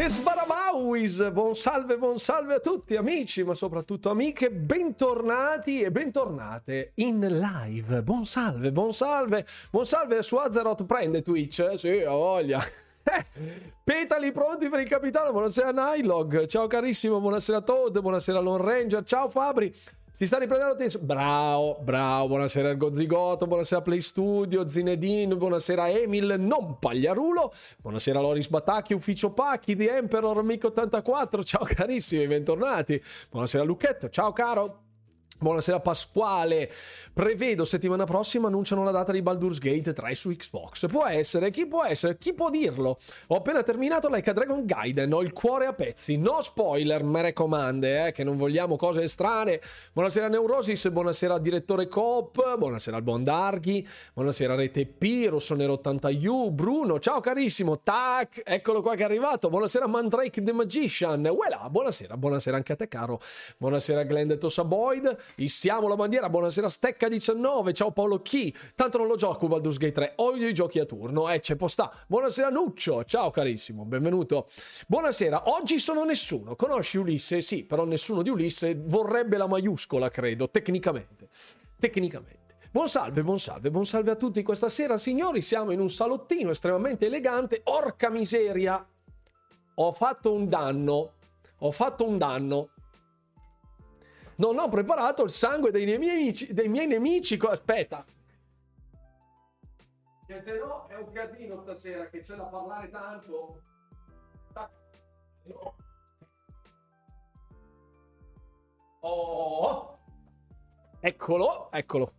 E Sbarabauis, buon salve, buon salve a tutti amici, ma soprattutto amiche, bentornati e bentornate in live. Buon salve, buon salve, buon salve su Azeroth prende Twitch, sì, ho voglia. Petali pronti per il capitano, buonasera Nylog, ciao carissimo, buonasera Todd, buonasera Lone Ranger, ciao Fabri. Si sta riprendendo tensione. Bravo, bravo. Buonasera Ergo Zigoto, buonasera Play Studio, Zinedine, buonasera Emil, non Pagliarulo. Buonasera Loris Batacchi, Ufficio Pacchi, The Emperor, Amico 84. Ciao carissimi, bentornati. Buonasera Lucchetto, ciao caro. Buonasera Pasquale. Prevedo settimana prossima annunciano la data di Baldur's Gate 3 su Xbox. Può essere, chi può essere? Chi può dirlo? Ho appena terminato Like a Dragon Gaiden, ho il cuore a pezzi. No spoiler, me raccomande, eh, che non vogliamo cose strane. Buonasera Neurosis, buonasera direttore Coop, buonasera al buon Darghi, buonasera Rete P, Rossonero 80U, Bruno, ciao carissimo, tac, eccolo qua che è arrivato. Buonasera Mandrake the Magician. Voilà, buonasera, buonasera anche a te caro. Buonasera Glenn Tossa Boyd. Issiamo la bandiera, buonasera Stecca19, ciao Paolo Chi, tanto non lo gioco Baldur's Gate 3, odio i giochi a turno, eh c'è posta. Buonasera Nuccio, ciao carissimo, benvenuto. Buonasera, oggi sono nessuno, conosci Ulisse? Sì, però nessuno di Ulisse vorrebbe la maiuscola, credo, tecnicamente. Tecnicamente. Buon salve, buon salve, buon salve a tutti questa sera, signori. Siamo in un salottino estremamente elegante. Orca miseria! Ho fatto un danno. Ho fatto un danno non ho preparato il sangue dei miei nemici. Dei miei nemici. Aspetta. Che se no è un casino stasera che c'è da parlare tanto. Oh. Eccolo, eccolo.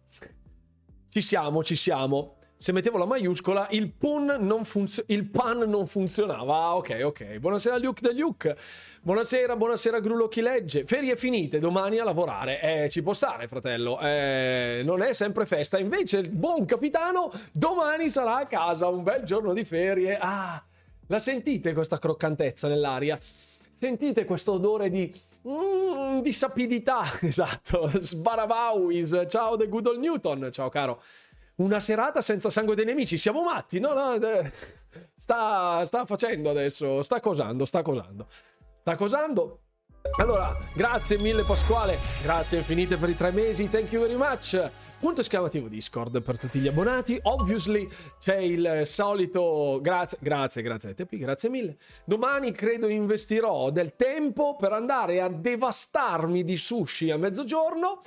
Ci siamo, ci siamo se mettevo la maiuscola, il pun non, funzio- il pan non funzionava. Ah, ok, ok. Buonasera Luke da Luke. Buonasera, buonasera Grullo chi legge. Ferie finite, domani a lavorare. Eh, ci può stare, fratello. Eh, non è sempre festa. Invece il buon capitano domani sarà a casa, un bel giorno di ferie. Ah, la sentite questa croccantezza nell'aria? Sentite questo odore di... Mm, di sapidità, esatto. Sbarabauis. Ciao The Good Old Newton. Ciao caro una serata senza sangue dei nemici. Siamo matti? No, no, sta, sta facendo adesso, sta cosando, sta cosando. Sta cosando. Allora, grazie mille Pasquale, grazie infinite per i tre mesi, thank you very much. Punto esclamativo Discord per tutti gli abbonati. Obviously c'è il solito grazie, grazie, grazie a te, grazie mille. Domani credo investirò del tempo per andare a devastarmi di sushi a mezzogiorno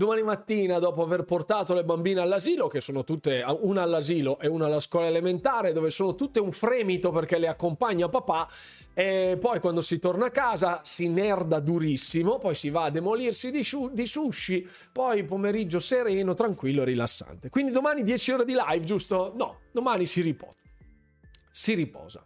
domani mattina dopo aver portato le bambine all'asilo, che sono tutte una all'asilo e una alla scuola elementare, dove sono tutte un fremito perché le accompagna papà, e poi quando si torna a casa si nerda durissimo, poi si va a demolirsi di, shu- di sushi, poi pomeriggio sereno, tranquillo, rilassante. Quindi domani 10 ore di live, giusto? No, domani si riposa. Si riposa.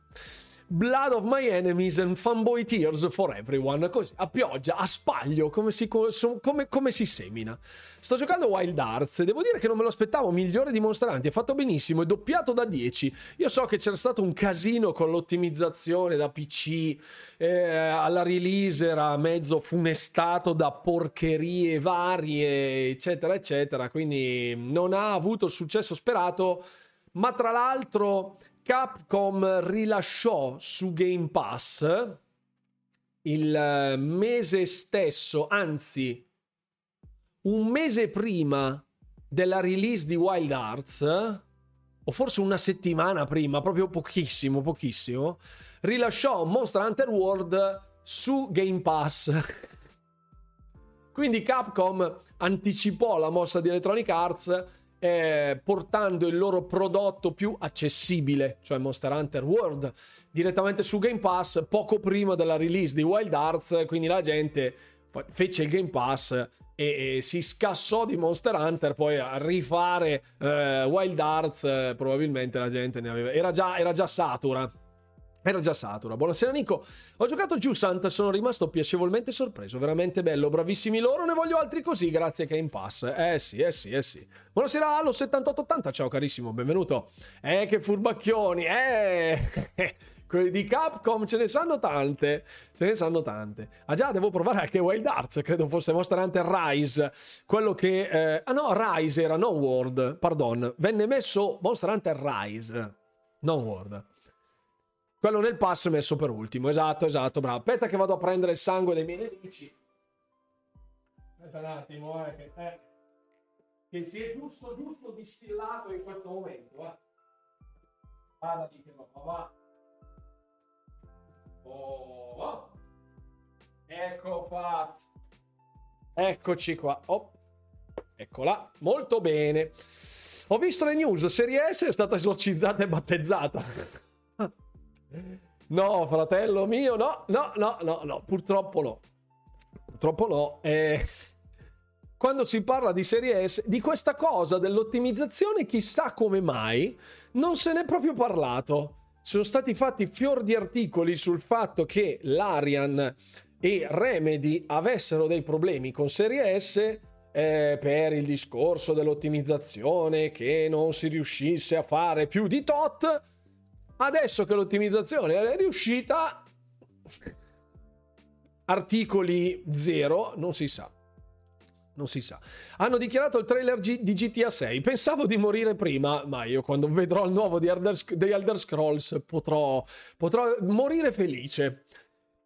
Blood of My Enemies and Fanboy Tears for Everyone, così, a pioggia, a spaglio, come si, come, come si semina. Sto giocando Wild Arts. Devo dire che non me lo aspettavo, migliore di Monster Hunter, è fatto benissimo, è doppiato da 10. Io so che c'era stato un casino con l'ottimizzazione da PC, eh, alla release era mezzo funestato da porcherie varie, eccetera, eccetera, quindi non ha avuto il successo sperato, ma tra l'altro Capcom rilasciò su Game Pass il eh, mese stesso, anzi un mese prima della release di Wild Arts, o forse una settimana prima, proprio pochissimo, pochissimo, rilasciò Monster Hunter World su Game Pass. Quindi Capcom anticipò la mossa di Electronic Arts eh, portando il loro prodotto più accessibile, cioè Monster Hunter World, direttamente su Game Pass poco prima della release di Wild Arts, quindi la gente fece il Game Pass e, e si scassò di Monster Hunter, poi a rifare eh, Wild Arts eh, probabilmente la gente ne aveva... Era già, era già satura era già satura. Buonasera Nico. Ho giocato Jusant, sono rimasto piacevolmente sorpreso. Veramente bello. Bravissimi loro, ne voglio altri così, grazie che è in pass. Eh sì, eh sì, eh sì. Buonasera allo 7880, ciao carissimo, benvenuto. Eh che furbacchioni, eh. Quelli di Capcom ce ne sanno tante. Ce ne sanno tante. Ah già, devo provare anche Wild Arts, credo fosse Monster Hunter Rise. Quello che... Eh... Ah no, Rise era, non World, pardon. Venne messo Monster Hunter Rise, non World. Quello nel pass messo per ultimo. Esatto, esatto, bravo. Aspetta che vado a prendere il sangue dei miei nemici. Aspetta un attimo, eh, che, eh, che si è giusto, giusto distillato in questo momento, va. Vada di che va, va. Oh, oh. Ecco fatto. Eccoci qua. Oh. Eccola. Molto bene. Ho visto le news. Serie S è stata esorcizzata e battezzata. No, fratello mio, no, no, no, no, no. Purtroppo no. Purtroppo no. Eh quando si parla di serie S, di questa cosa dell'ottimizzazione, chissà come mai, non se n'è proprio parlato. Sono stati fatti fior di articoli sul fatto che l'Arian e Remedy avessero dei problemi con serie S eh, per il discorso dell'ottimizzazione, che non si riuscisse a fare più di tot. Adesso che l'ottimizzazione è riuscita, articoli zero, non si sa non si sa. Hanno dichiarato il trailer G- di GTA 6. Pensavo di morire prima, ma io quando vedrò il nuovo di Elder, di Elder Scrolls potrò, potrò morire felice.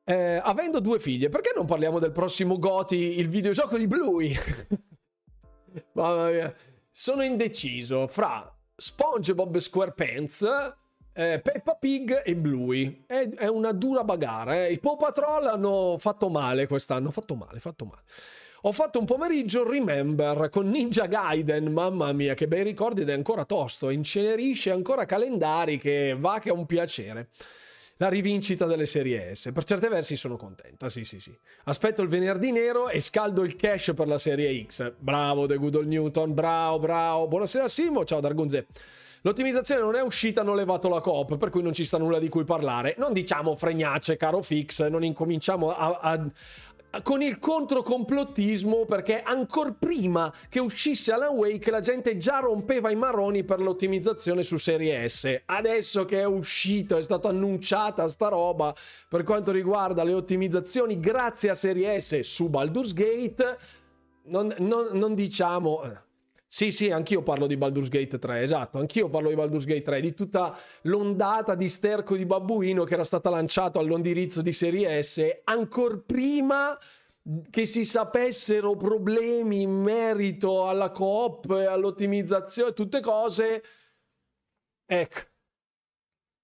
Eh, avendo due figlie, perché non parliamo del prossimo Goti, il videogioco di Bluey? Mamma mia. Sono indeciso fra SpongeBob SquarePants, eh, Peppa Pig e Bluey. È, è una dura bagara. Eh. I Paw Patrol hanno fatto male quest'anno. Fatto male, fatto male. Ho fatto un pomeriggio Remember con Ninja Gaiden, mamma mia che bei ricordi ed è ancora tosto, incenerisce ancora calendari che va che è un piacere. La rivincita delle serie S. Per certi versi sono contenta, sì sì sì. Aspetto il venerdì nero e scaldo il cash per la serie X. Bravo The Good Old Newton, bravo, bravo. Buonasera Simo, ciao Dargunze. L'ottimizzazione non è uscita, hanno levato la coop, per cui non ci sta nulla di cui parlare. Non diciamo fregnacce, caro Fix, non incominciamo a, a, con il controcomplottismo perché ancora prima che uscisse Alan Wake la gente già rompeva i maroni per l'ottimizzazione su Serie S. Adesso che è uscito, è stata annunciata sta roba per quanto riguarda le ottimizzazioni grazie a Serie S su Baldur's Gate, non, non, non diciamo... Sì, sì, anch'io parlo di Baldur's Gate 3, esatto, anch'io parlo di Baldur's Gate 3, di tutta l'ondata di sterco di babbuino che era stata lanciata all'indirizzo di Serie S ancora prima che si sapessero problemi in merito alla coop, all'ottimizzazione, tutte cose. Ecco.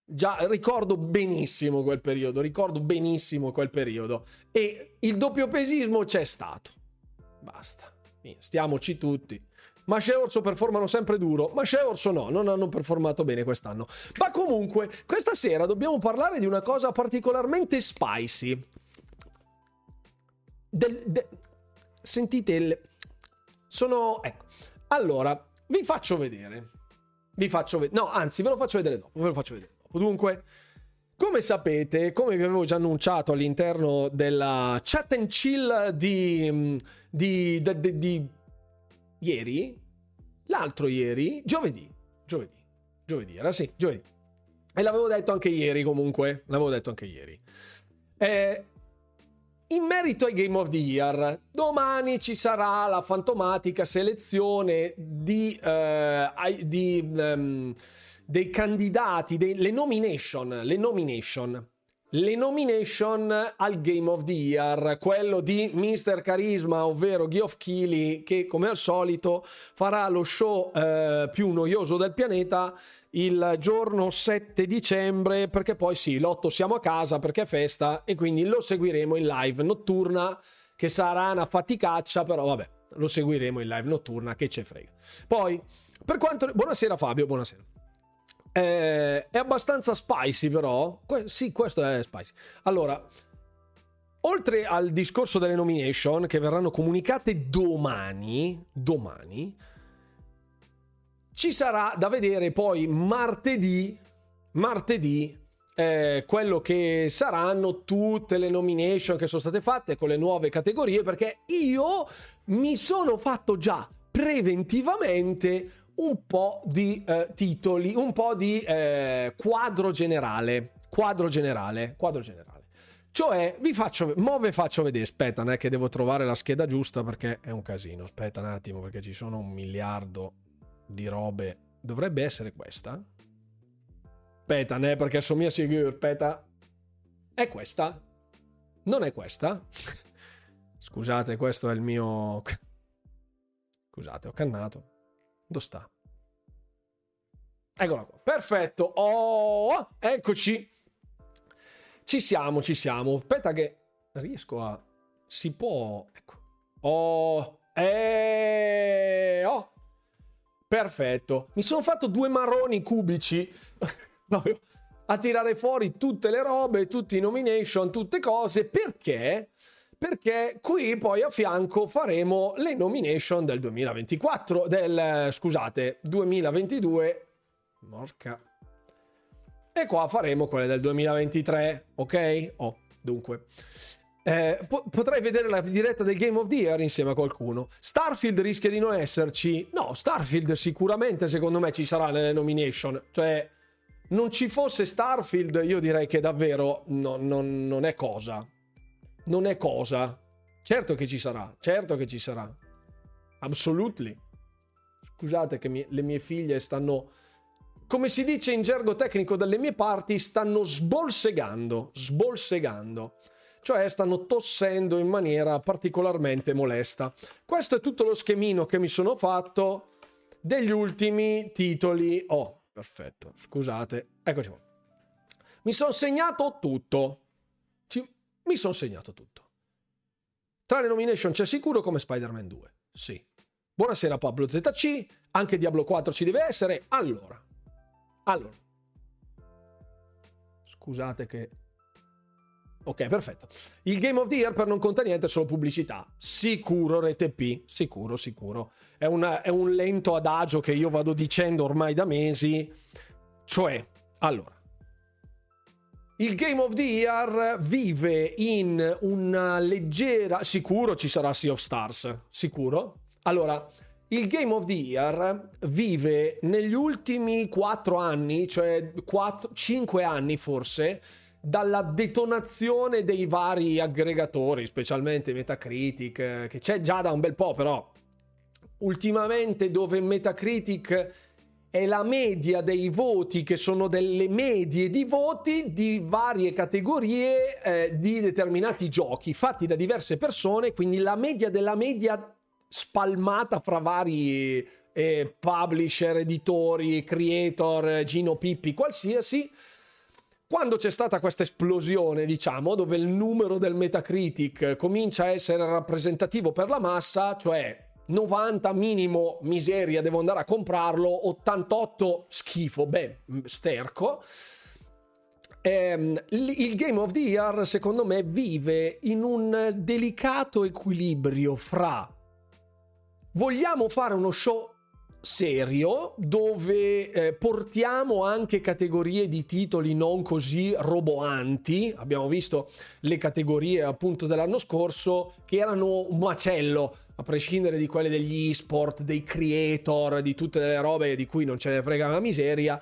Già ricordo benissimo quel periodo, ricordo benissimo quel periodo e il doppio pesismo c'è stato. Basta. Stiamoci tutti. Masce e Orso performano sempre duro. Masce e Orso no, non hanno performato bene quest'anno. Ma comunque, questa sera dobbiamo parlare di una cosa particolarmente spicy. Del, de... Sentite il... Sono... Ecco. Allora, vi faccio vedere. Vi faccio vedere. No, anzi, ve lo faccio vedere dopo. Ve lo faccio vedere dopo. Dunque... Come sapete, come vi avevo già annunciato all'interno della chat and chill di, di, di, di ieri, l'altro ieri, giovedì, giovedì, giovedì, era sì, giovedì. E l'avevo detto anche ieri comunque, l'avevo detto anche ieri. Eh, in merito ai Game of the Year, domani ci sarà la fantomatica selezione di, eh, di um, dei candidati, dei, le nomination, le nomination le nomination al Game of the Year, quello di Mr. Carisma, ovvero Geoff Keighley, che come al solito farà lo show eh, più noioso del pianeta il giorno 7 dicembre, perché poi sì, l'8 siamo a casa perché è festa e quindi lo seguiremo in live notturna, che sarà una faticaccia, però vabbè, lo seguiremo in live notturna, che ce frega. Poi, per quanto... Buonasera Fabio, buonasera. Eh, è abbastanza spicy, però. Que- sì, questo è spicy. Allora, oltre al discorso delle nomination che verranno comunicate domani, domani, ci sarà da vedere poi martedì, martedì, eh, quello che saranno tutte le nomination che sono state fatte con le nuove categorie, perché io mi sono fatto già preventivamente un po' di eh, titoli, un po' di eh, quadro generale. Quadro generale, quadro generale. Cioè, vi faccio, mo ve faccio vedere, aspetta, è che devo trovare la scheda giusta perché è un casino, aspetta un attimo perché ci sono un miliardo di robe. Dovrebbe essere questa? Aspetta, né? Perché somiglia sicuro, aspetta. È questa? Non è questa? Scusate, questo è il mio... Scusate, ho cannato. Dove sta? Eccola qua. Perfetto. Oh, eccoci. Ci siamo, ci siamo. Aspetta che riesco a... Si può... Ecco. Oh, eh, oh. Perfetto. Mi sono fatto due marroni cubici a tirare fuori tutte le robe, tutti i nomination, tutte cose. Perché? Perché qui poi a fianco faremo le nomination del 2024, del, scusate, 2022. Morca. E qua faremo quelle del 2023, ok? Oh, dunque. Eh, po- potrei vedere la diretta del Game of the Year insieme a qualcuno. Starfield rischia di non esserci. No, Starfield sicuramente secondo me ci sarà nelle nomination. Cioè, non ci fosse Starfield, io direi che davvero no, non, non è cosa. Non è cosa. Certo che ci sarà, certo che ci sarà. Absolutely. Scusate che mi- le mie figlie stanno, come si dice in gergo tecnico dalle mie parti, stanno sbolsegando, sbolsegando cioè stanno tossendo in maniera particolarmente molesta. Questo è tutto lo schemino che mi sono fatto degli ultimi titoli. Oh, perfetto, scusate, eccoci qua. Mi sono segnato tutto. Mi sono segnato tutto. Tra le nomination c'è sicuro come Spider-Man 2. Sì. Buonasera Pablo ZC, anche Diablo 4 ci deve essere. Allora. Allora. Scusate che Ok, perfetto. Il Game of the Year per non conta niente, è solo pubblicità. Sicuro rete P, sicuro, sicuro. È, una, è un lento adagio che io vado dicendo ormai da mesi. Cioè, allora, il Game of the Year vive in una leggera... Sicuro ci sarà Sea of Stars, sicuro. Allora, il Game of the Year vive negli ultimi 4 anni, cioè 4, 5 anni forse, dalla detonazione dei vari aggregatori, specialmente Metacritic, eh, che c'è già da un bel po', però ultimamente dove Metacritic è la media dei voti che sono delle medie di voti di varie categorie eh, di determinati giochi fatti da diverse persone, quindi la media della media spalmata fra vari eh, publisher, editori, creator, Gino Pippi, qualsiasi. Quando c'è stata questa esplosione, diciamo, dove il numero del Metacritic comincia a essere rappresentativo per la massa, cioè 90 minimo miseria, devo andare a comprarlo, 88 schifo, beh, sterco. Ehm, il Game of the Year, secondo me, vive in un delicato equilibrio fra vogliamo fare uno show serio dove eh, portiamo anche categorie di titoli non così roboanti. Abbiamo visto le categorie appunto dell'anno scorso che erano un macello, a prescindere di quelle degli e-sport, dei creator, di tutte le robe di cui non ce ne frega una miseria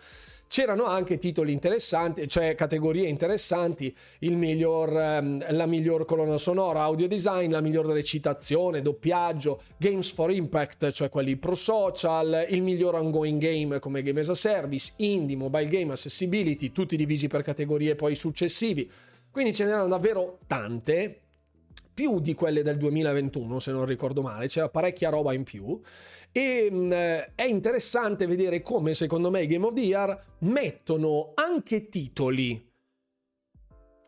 c'erano anche titoli interessanti, cioè categorie interessanti, miglior, ehm, la miglior colonna sonora, audio design, la miglior recitazione, doppiaggio, games for impact, cioè quelli pro social, il miglior ongoing game come game as a service, indie, mobile game, accessibility, tutti divisi per categorie poi successivi. Quindi ce n'erano davvero tante, più di quelle del 2021 se non ricordo male, c'era parecchia roba in più. E mh, mm, è interessante vedere come, secondo me, i Game of the Year mettono anche titoli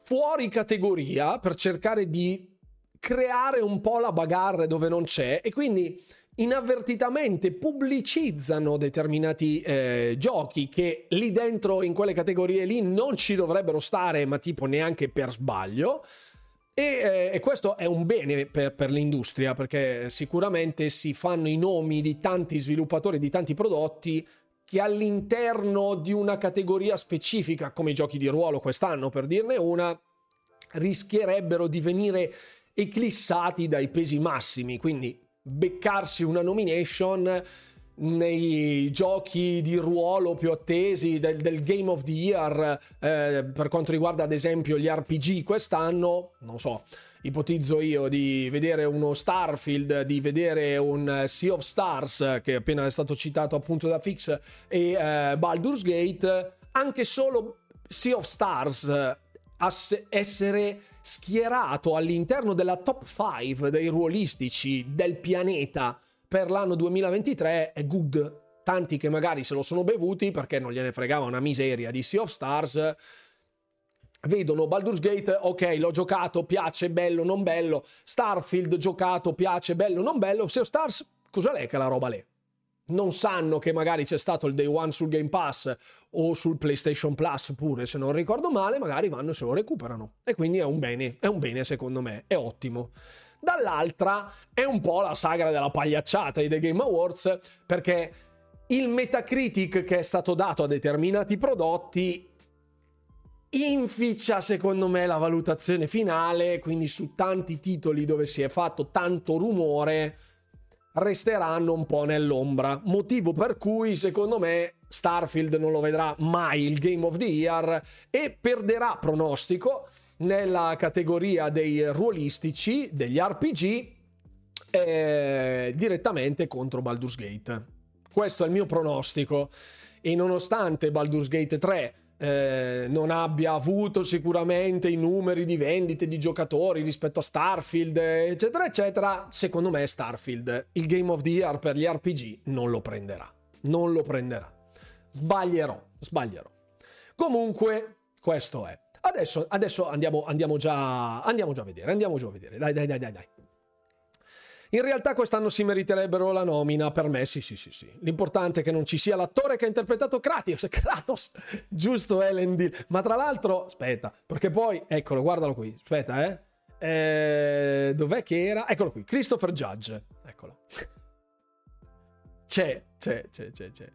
fuori categoria per cercare di creare un po' la bagarre dove non c'è e quindi inavvertitamente pubblicizzano determinati eh, giochi che lì dentro in quelle categorie lì non ci dovrebbero stare ma tipo neanche per sbaglio e, eh, e, questo è un bene per, per, l'industria perché sicuramente si fanno i nomi di tanti sviluppatori di tanti prodotti che all'interno di una categoria specifica, come i giochi di ruolo quest'anno per dirne una, rischierebbero di venire eclissati dai pesi massimi. Quindi beccarsi una nomination nei giochi di ruolo più attesi del, del Game of the Year eh, per quanto riguarda ad esempio gli RPG quest'anno, non so, ipotizzo io di vedere uno Starfield, di vedere un Sea of Stars che appena è stato citato appunto da Fix e eh, Baldur's Gate anche solo Sea of Stars essere schierato all'interno della top 5 dei ruolistici del pianeta per l'anno 2023 è good. Tanti che magari se lo sono bevuti perché non gliene fregava una miseria di Sea of Stars vedono Baldur's Gate, ok, l'ho giocato, piace, bello, non bello. Starfield, giocato, piace, bello, non bello. Sea of Stars, cosa l'è che la roba lì? Non sanno che magari c'è stato il day one sul Game Pass o sul PlayStation Plus pure, se non ricordo male, magari vanno e se lo recuperano. E quindi è un bene, è un bene secondo me, è ottimo. Dall'altra è un po' la sagra della pagliacciata di The Game Awards, perché il Metacritic che è stato dato a determinati prodotti inficia secondo me la valutazione finale, quindi su tanti titoli dove si è fatto tanto rumore resteranno un po' nell'ombra, motivo per cui secondo me Starfield non lo vedrà mai il Game of the Year e perderà pronostico nella categoria dei ruolistici, degli RPG, eh, direttamente contro Baldur's Gate. Questo è il mio pronostico e nonostante Baldur's Gate 3 eh, non abbia avuto sicuramente i numeri di vendite di giocatori rispetto a Starfield, eccetera, eccetera, secondo me Starfield, il Game of the Year per gli RPG, non lo prenderà. Non lo prenderà. Sbaglierò, sbaglierò. Comunque, questo è. Adesso, adesso andiamo, andiamo, già, andiamo già a vedere, andiamo già a vedere. Dai, dai, dai, dai, dai. In realtà quest'anno si meriterebbero la nomina, per me sì, sì, sì, sì. L'importante è che non ci sia l'attore che ha interpretato Kratos, Kratos, giusto Elendil. Ma tra l'altro, aspetta, perché poi, eccolo, guardalo qui, aspetta, eh. eh dov'è che era? Eccolo qui, Christopher Judge, eccolo. C'è, c'è, c'è, c'è, c'è.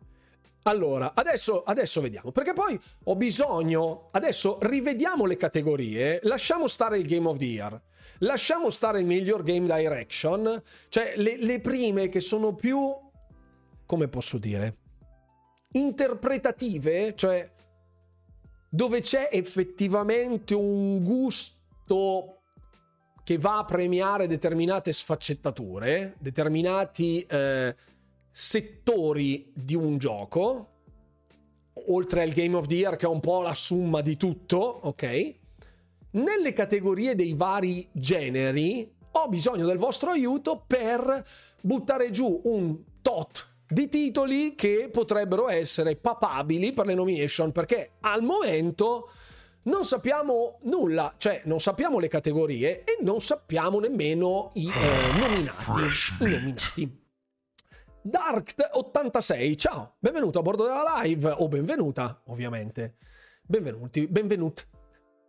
Allora, adesso, adesso, vediamo, perché poi ho bisogno, adesso rivediamo le categorie, lasciamo stare il Game of the Year. Lasciamo stare il miglior game direction, cioè le, le prime che sono più, come posso dire, interpretative, cioè dove c'è effettivamente un gusto che va a premiare determinate sfaccettature, determinati eh, settori di un gioco, oltre al Game of the Year che è un po' la summa di tutto, ok? nelle categorie dei vari generi ho bisogno del vostro aiuto per buttare giù un tot di titoli che potrebbero essere papabili per le nomination perché al momento non sappiamo nulla, cioè non sappiamo le categorie e non sappiamo nemmeno i eh, nominati. I nominati. Dark86, ciao, benvenuto a bordo della live o benvenuta, ovviamente. Benvenuti, benvenuti.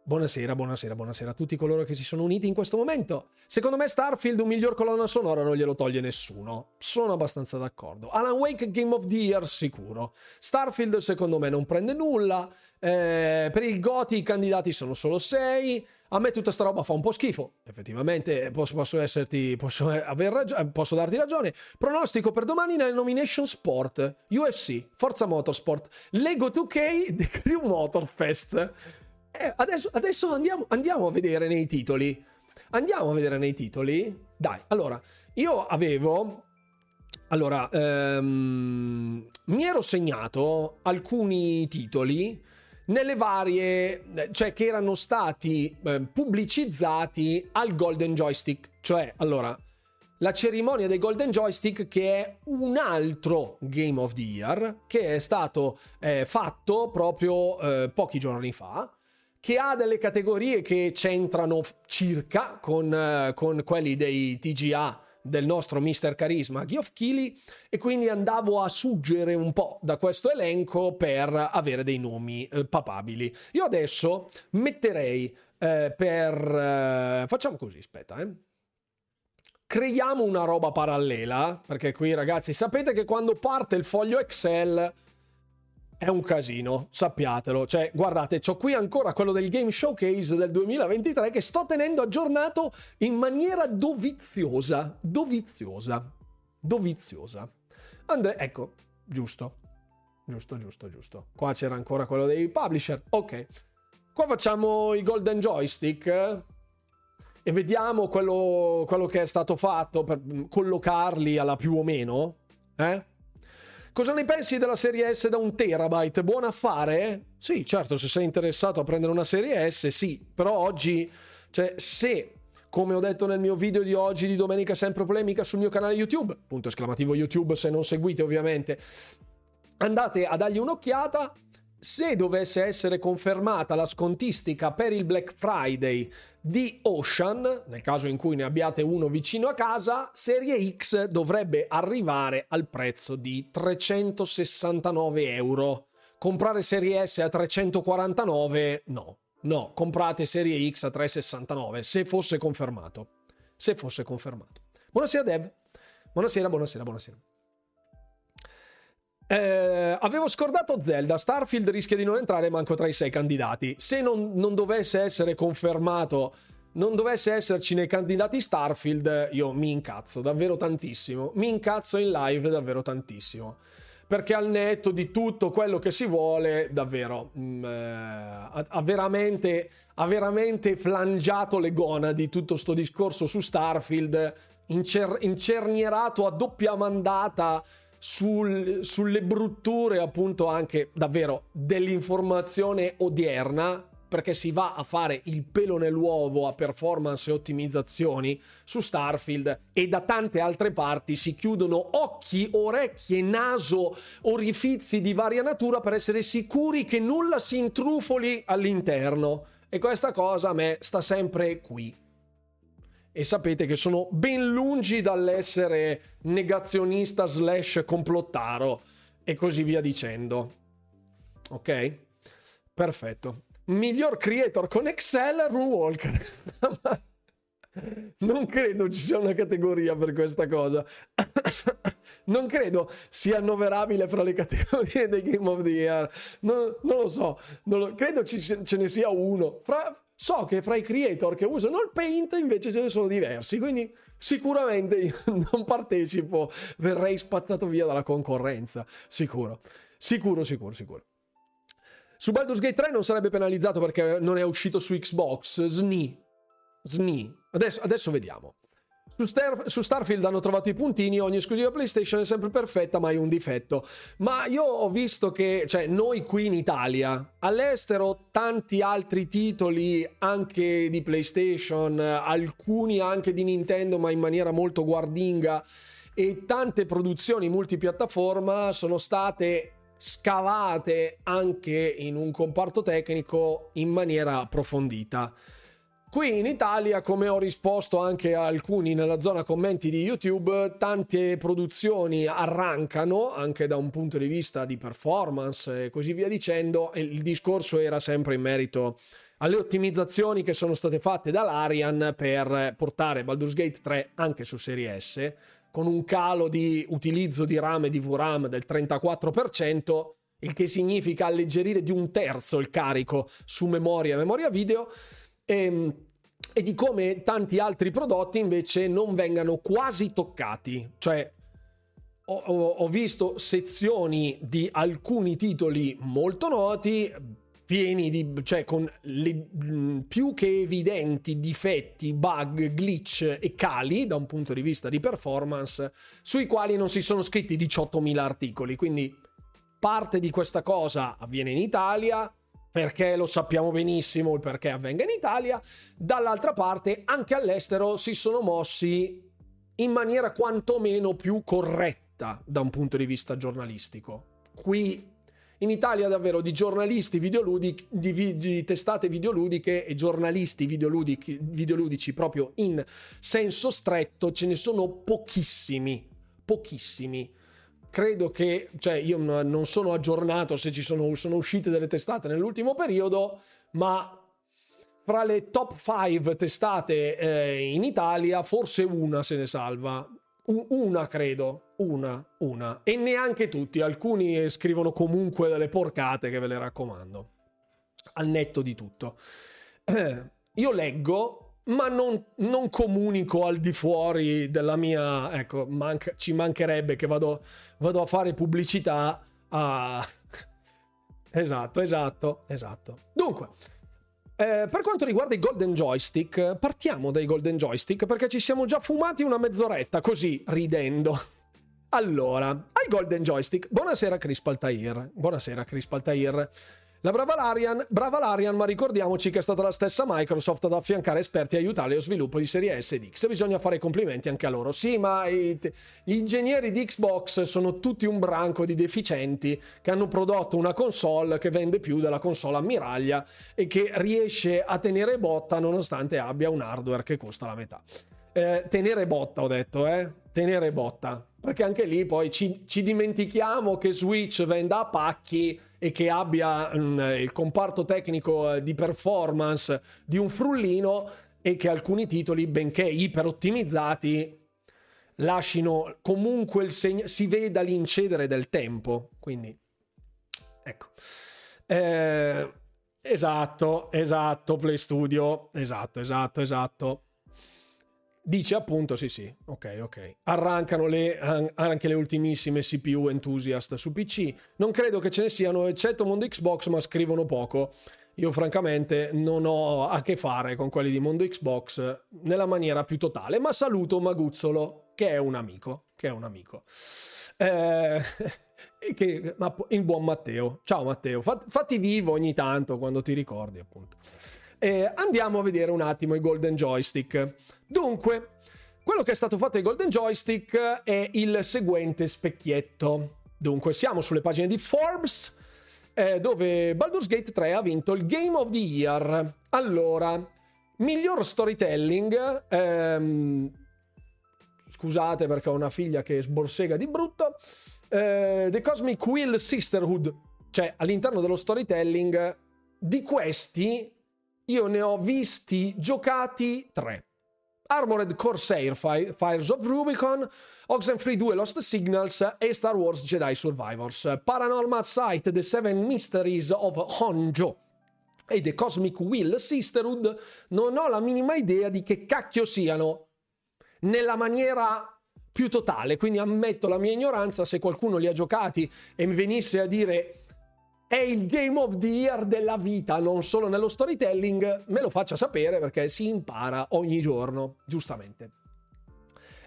Buonasera, buonasera, buonasera a tutti coloro che si sono uniti in questo momento. Secondo me Starfield un miglior colonna sonora non glielo toglie nessuno. Sono abbastanza d'accordo. Alan Wake Game of the Year sicuro. Starfield secondo me non prende nulla. Eh, per il Goti i candidati sono solo 6. A me tutta sta roba fa un po' schifo. Effettivamente posso, posso esserti, posso, ragio- posso darti ragione. Pronostico per domani nelle nomination sport. UFC, Forza Motorsport, Lego 2K, The Crew Motorfest. Eh, adesso, adesso andiamo, andiamo a vedere nei titoli. Andiamo a vedere nei titoli. Dai, allora, io avevo allora, ehm, mi ero segnato alcuni titoli nelle varie, cioè che erano stati eh, pubblicizzati al Golden Joystick. Cioè, allora, la cerimonia dei Golden Joystick che è un altro Game of the Year che è stato eh, fatto proprio eh, pochi giorni fa che ha delle categorie che c'entrano circa con, uh, con quelli dei TGA del nostro Mister Carisma Geoff Keighley e quindi andavo a suggere un po' da questo elenco per avere dei nomi eh, papabili. Io adesso metterei eh, per... Eh, facciamo così, aspetta, eh. Creiamo una roba parallela, perché qui ragazzi sapete che quando parte il foglio Excel è un casino, sappiatelo. Cioè, guardate, ho qui ancora quello del Game Showcase del 2023 che sto tenendo aggiornato in maniera doviziosa. Doviziosa. Doviziosa. Andre, ecco, giusto. Giusto, giusto, giusto. Qua c'era ancora quello dei publisher. Ok. Qua facciamo i golden joystick e vediamo quello, quello che è stato fatto per collocarli alla più o meno. Eh? Cosa ne pensi della serie S da un terabyte? Buon affare? Sì, certo, se sei interessato a prendere una serie S, sì, però oggi, cioè, se come ho detto nel mio video di oggi di domenica sempre polemica sul mio canale YouTube, punto esclamativo YouTube se non seguite ovviamente, andate a dargli un'occhiata. Se dovesse essere confermata la scontistica per il Black Friday di Ocean, nel caso in cui ne abbiate uno vicino a casa, Serie X dovrebbe arrivare al prezzo di 369 euro. Comprare Serie S a 349 no. No, comprate Serie X a 369 se fosse confermato. Se fosse confermato. Buonasera Dev. Buonasera, buonasera, buonasera. Eh, avevo scordato Zelda, Starfield rischia di non entrare manco tra i sei candidati. Se non, non, dovesse essere confermato, non dovesse esserci nei candidati Starfield, io mi incazzo davvero tantissimo. Mi incazzo in live davvero tantissimo. Perché al netto di tutto quello che si vuole, davvero, mh, mm, eh, ha, ha, veramente, ha veramente flangiato le gonadi tutto sto discorso su Starfield, incer- incernierato a doppia mandata sul, sulle brutture appunto anche davvero dell'informazione odierna perché si va a fare il pelo nell'uovo a performance e ottimizzazioni su Starfield e da tante altre parti si chiudono occhi, orecchie, naso, orifizi di varia natura per essere sicuri che nulla si intrufoli all'interno. E questa cosa a me sta sempre qui e sapete che sono ben lungi dall'essere negazionista slash complottaro e così via dicendo. Ok? Perfetto. Miglior creator con Excel, Rune Walker. non credo ci sia una categoria per questa cosa. non credo sia annoverabile fra le categorie dei Game of the Year. Non, non lo so. Non lo, credo ci, ce ne sia uno. Fra, So che fra i creator che usano il Paint invece ce ne sono diversi, quindi sicuramente io non partecipo, verrei spazzato via dalla concorrenza, sicuro. Sicuro, sicuro, sicuro. Su Baldur's Gate 3 non sarebbe penalizzato perché non è uscito su Xbox. Sni. Sni. Adesso, adesso vediamo. Su, Star- su, Starfield hanno trovato i puntini, ogni esclusiva PlayStation è sempre perfetta, ma hai un difetto. Ma io ho visto che, cioè, noi qui in Italia, all'estero, tanti altri titoli anche di PlayStation, alcuni anche di Nintendo, ma in maniera molto guardinga, e tante produzioni multipiattaforma sono state scavate anche in un comparto tecnico in maniera approfondita. Qui in Italia, come ho risposto anche a alcuni nella zona commenti di YouTube, tante produzioni arrancano anche da un punto di vista di performance e così via dicendo. E il discorso era sempre in merito alle ottimizzazioni che sono state fatte dall'Arian per portare Baldur's Gate 3 anche su Serie S, con un calo di utilizzo di RAM e di VRAM del 34%, il che significa alleggerire di un terzo il carico su memoria e memoria video e, ehm, e di come tanti altri prodotti invece non vengano quasi toccati. Cioè, ho, ho, visto sezioni di alcuni titoli molto noti, pieni di, cioè con le più che evidenti difetti, bug, glitch e cali da un punto di vista di performance, sui quali non si sono scritti 18.000 articoli. Quindi parte di questa cosa avviene in Italia, perché lo sappiamo benissimo il perché avvenga in Italia, dall'altra parte anche all'estero si sono mossi in maniera quantomeno più corretta da un punto di vista giornalistico. Qui in Italia davvero di giornalisti videoludici, di, di testate videoludiche e giornalisti videoludici, videoludici proprio in senso stretto ce ne sono pochissimi, pochissimi credo che, cioè io non sono aggiornato se ci sono, sono uscite delle testate nell'ultimo periodo, ma fra le top 5 testate eh, in Italia forse una se ne salva. Una credo, una, una. E neanche tutti, alcuni scrivono comunque delle porcate che ve le raccomando. Al netto di tutto. io leggo ma non, non, comunico al di fuori della mia... Ecco, manca, ci mancherebbe che vado, vado a fare pubblicità a... Esatto, esatto, esatto. Dunque, eh, per quanto riguarda i Golden Joystick, partiamo dai Golden Joystick perché ci siamo già fumati una mezz'oretta così, ridendo. Allora, ai Golden Joystick. Buonasera Chris Paltair. Buonasera Chris Paltair. La brava Larian, brava Larian, ma ricordiamoci che è stata la stessa Microsoft ad affiancare esperti e aiutare lo sviluppo di serie S ed X. Bisogna fare complimenti anche a loro. Sì, ma i, gli ingegneri di Xbox sono tutti un branco di deficienti che hanno prodotto una console che vende più della console ammiraglia e che riesce a tenere botta nonostante abbia un hardware che costa la metà. Eh, tenere botta, ho detto, eh? Tenere botta. Perché anche lì poi ci, ci dimentichiamo che Switch venda a pacchi e che abbia mh, mm, il comparto tecnico eh, di performance di un frullino e che alcuni titoli, benché iper ottimizzati, lasciano comunque il segno, si veda l'incedere del tempo. Quindi, ecco. Eh, esatto, esatto, Play Studio, esatto, esatto, esatto. Dice appunto, sì sì, ok ok, arrancano le, anche le ultimissime CPU enthusiast su PC, non credo che ce ne siano eccetto Mondo Xbox ma scrivono poco, io francamente non ho a che fare con quelli di Mondo Xbox nella maniera più totale, ma saluto Maguzzolo che è un amico, che è un amico. Eh, che, ma il buon Matteo, ciao Matteo, fatti vivo ogni tanto quando ti ricordi appunto. Eh, andiamo a vedere un attimo i Golden Joystick. Dunque, quello che è stato fatto ai Golden Joystick è il seguente specchietto. Dunque, siamo sulle pagine di Forbes, eh, dove Baldur's Gate 3 ha vinto il Game of the Year. Allora, miglior storytelling. Ehm, scusate perché ho una figlia che sborsega di brutto. Eh, The Cosmic Will Sisterhood, cioè all'interno dello storytelling, di questi io ne ho visti giocati tre. Armored Corsair Fires of Rubicon, Oxenfree 2 Lost Signals e Star Wars Jedi Survivors. Paranormal Sight The Seven Mysteries of Honjo e The Cosmic Will Sisterhood non ho la minima idea di che cacchio siano nella maniera più totale, quindi ammetto la mia ignoranza se qualcuno li ha giocati e mi venisse a dire è il Game of the Year della vita, non solo nello storytelling, me lo faccia sapere perché si impara ogni giorno, giustamente.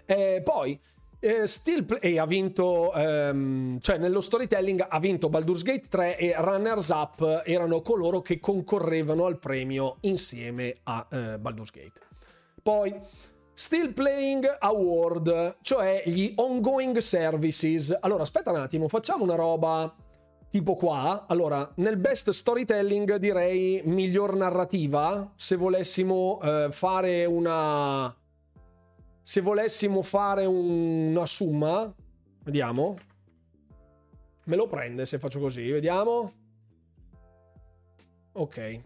Eh, poi, eh, Still Play ha vinto, ehm, cioè nello storytelling ha vinto Baldur's Gate 3 e Runners Up erano coloro che concorrevano al premio insieme a eh, Baldur's Gate. Poi, Still Playing Award, cioè gli ongoing services. Allora, aspetta un attimo, facciamo una roba tipo qua, allora, nel best storytelling direi miglior narrativa, se volessimo eh, fare una... Se volessimo fare un... una summa, vediamo. Me lo prende se faccio così, vediamo. Ok.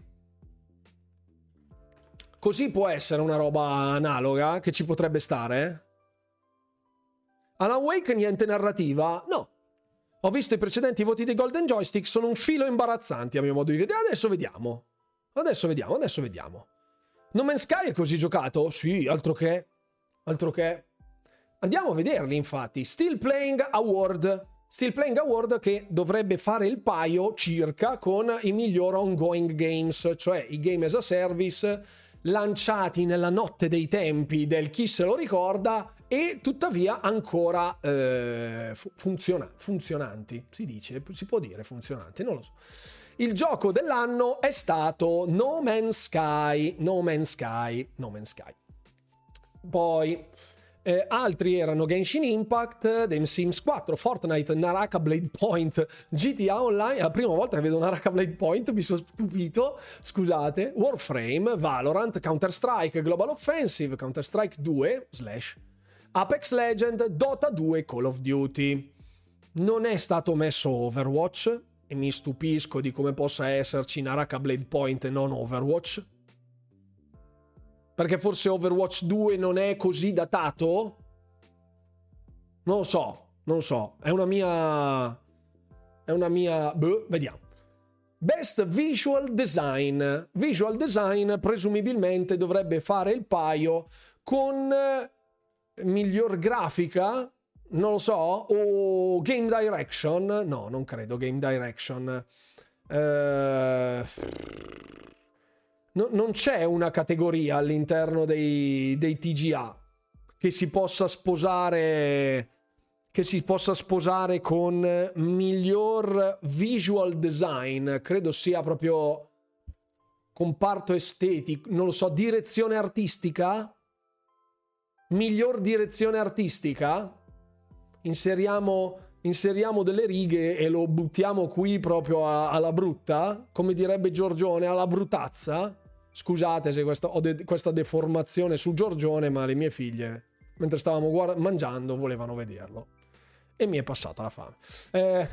Così può essere una roba analoga che ci potrebbe stare. Alan Wake niente narrativa? No, ho visto i precedenti voti dei Golden Joystick, sono un filo imbarazzanti a mio modo di vedere. Adesso vediamo. Adesso vediamo, adesso vediamo. No Man's Sky è così giocato? Sì, altro che. Altro che. Andiamo a vederli, infatti. Still Playing Award. Still Playing Award che dovrebbe fare il paio circa con i miglior ongoing games, cioè i game as a service lanciati nella notte dei tempi del chi se lo ricorda e tuttavia ancora eh, funziona- funzionanti, si dice, si può dire funzionanti, non lo so. Il gioco dell'anno è stato No Man's Sky, No Man's Sky, No Man's Sky. Poi eh, altri erano Genshin Impact, The Sims 4, Fortnite, Naraka Blade Point, GTA Online. È la prima volta che vedo Naraka Blade Point, mi sono stupito. Scusate. Warframe, Valorant, Counter-Strike, Global Offensive, Counter-Strike 2, slash Apex Legend, Dota 2 Call of Duty. Non è stato messo Overwatch e mi stupisco di come possa esserci Naraka Blade Point e non Overwatch. Perché forse Overwatch 2 non è così datato? Non lo so, non so. È una mia... È una mia... Beh, vediamo. Best Visual Design. Visual Design presumibilmente dovrebbe fare il paio con miglior grafica, non lo so, o game direction, no, non credo game direction. Eh, no, non c'è una categoria all'interno dei, dei TGA che si possa sposare che si possa sposare con miglior visual design, credo sia proprio comparto estetico, non lo so, direzione artistica? Miglior direzione artistica? Inseriamo, inseriamo delle righe e lo buttiamo qui proprio a, alla brutta? Come direbbe Giorgione, alla brutazza? Scusate se questa, ho de- questa deformazione su Giorgione, ma le mie figlie, mentre stavamo guard- mangiando, volevano vederlo. E mi è passata la fame. Eh,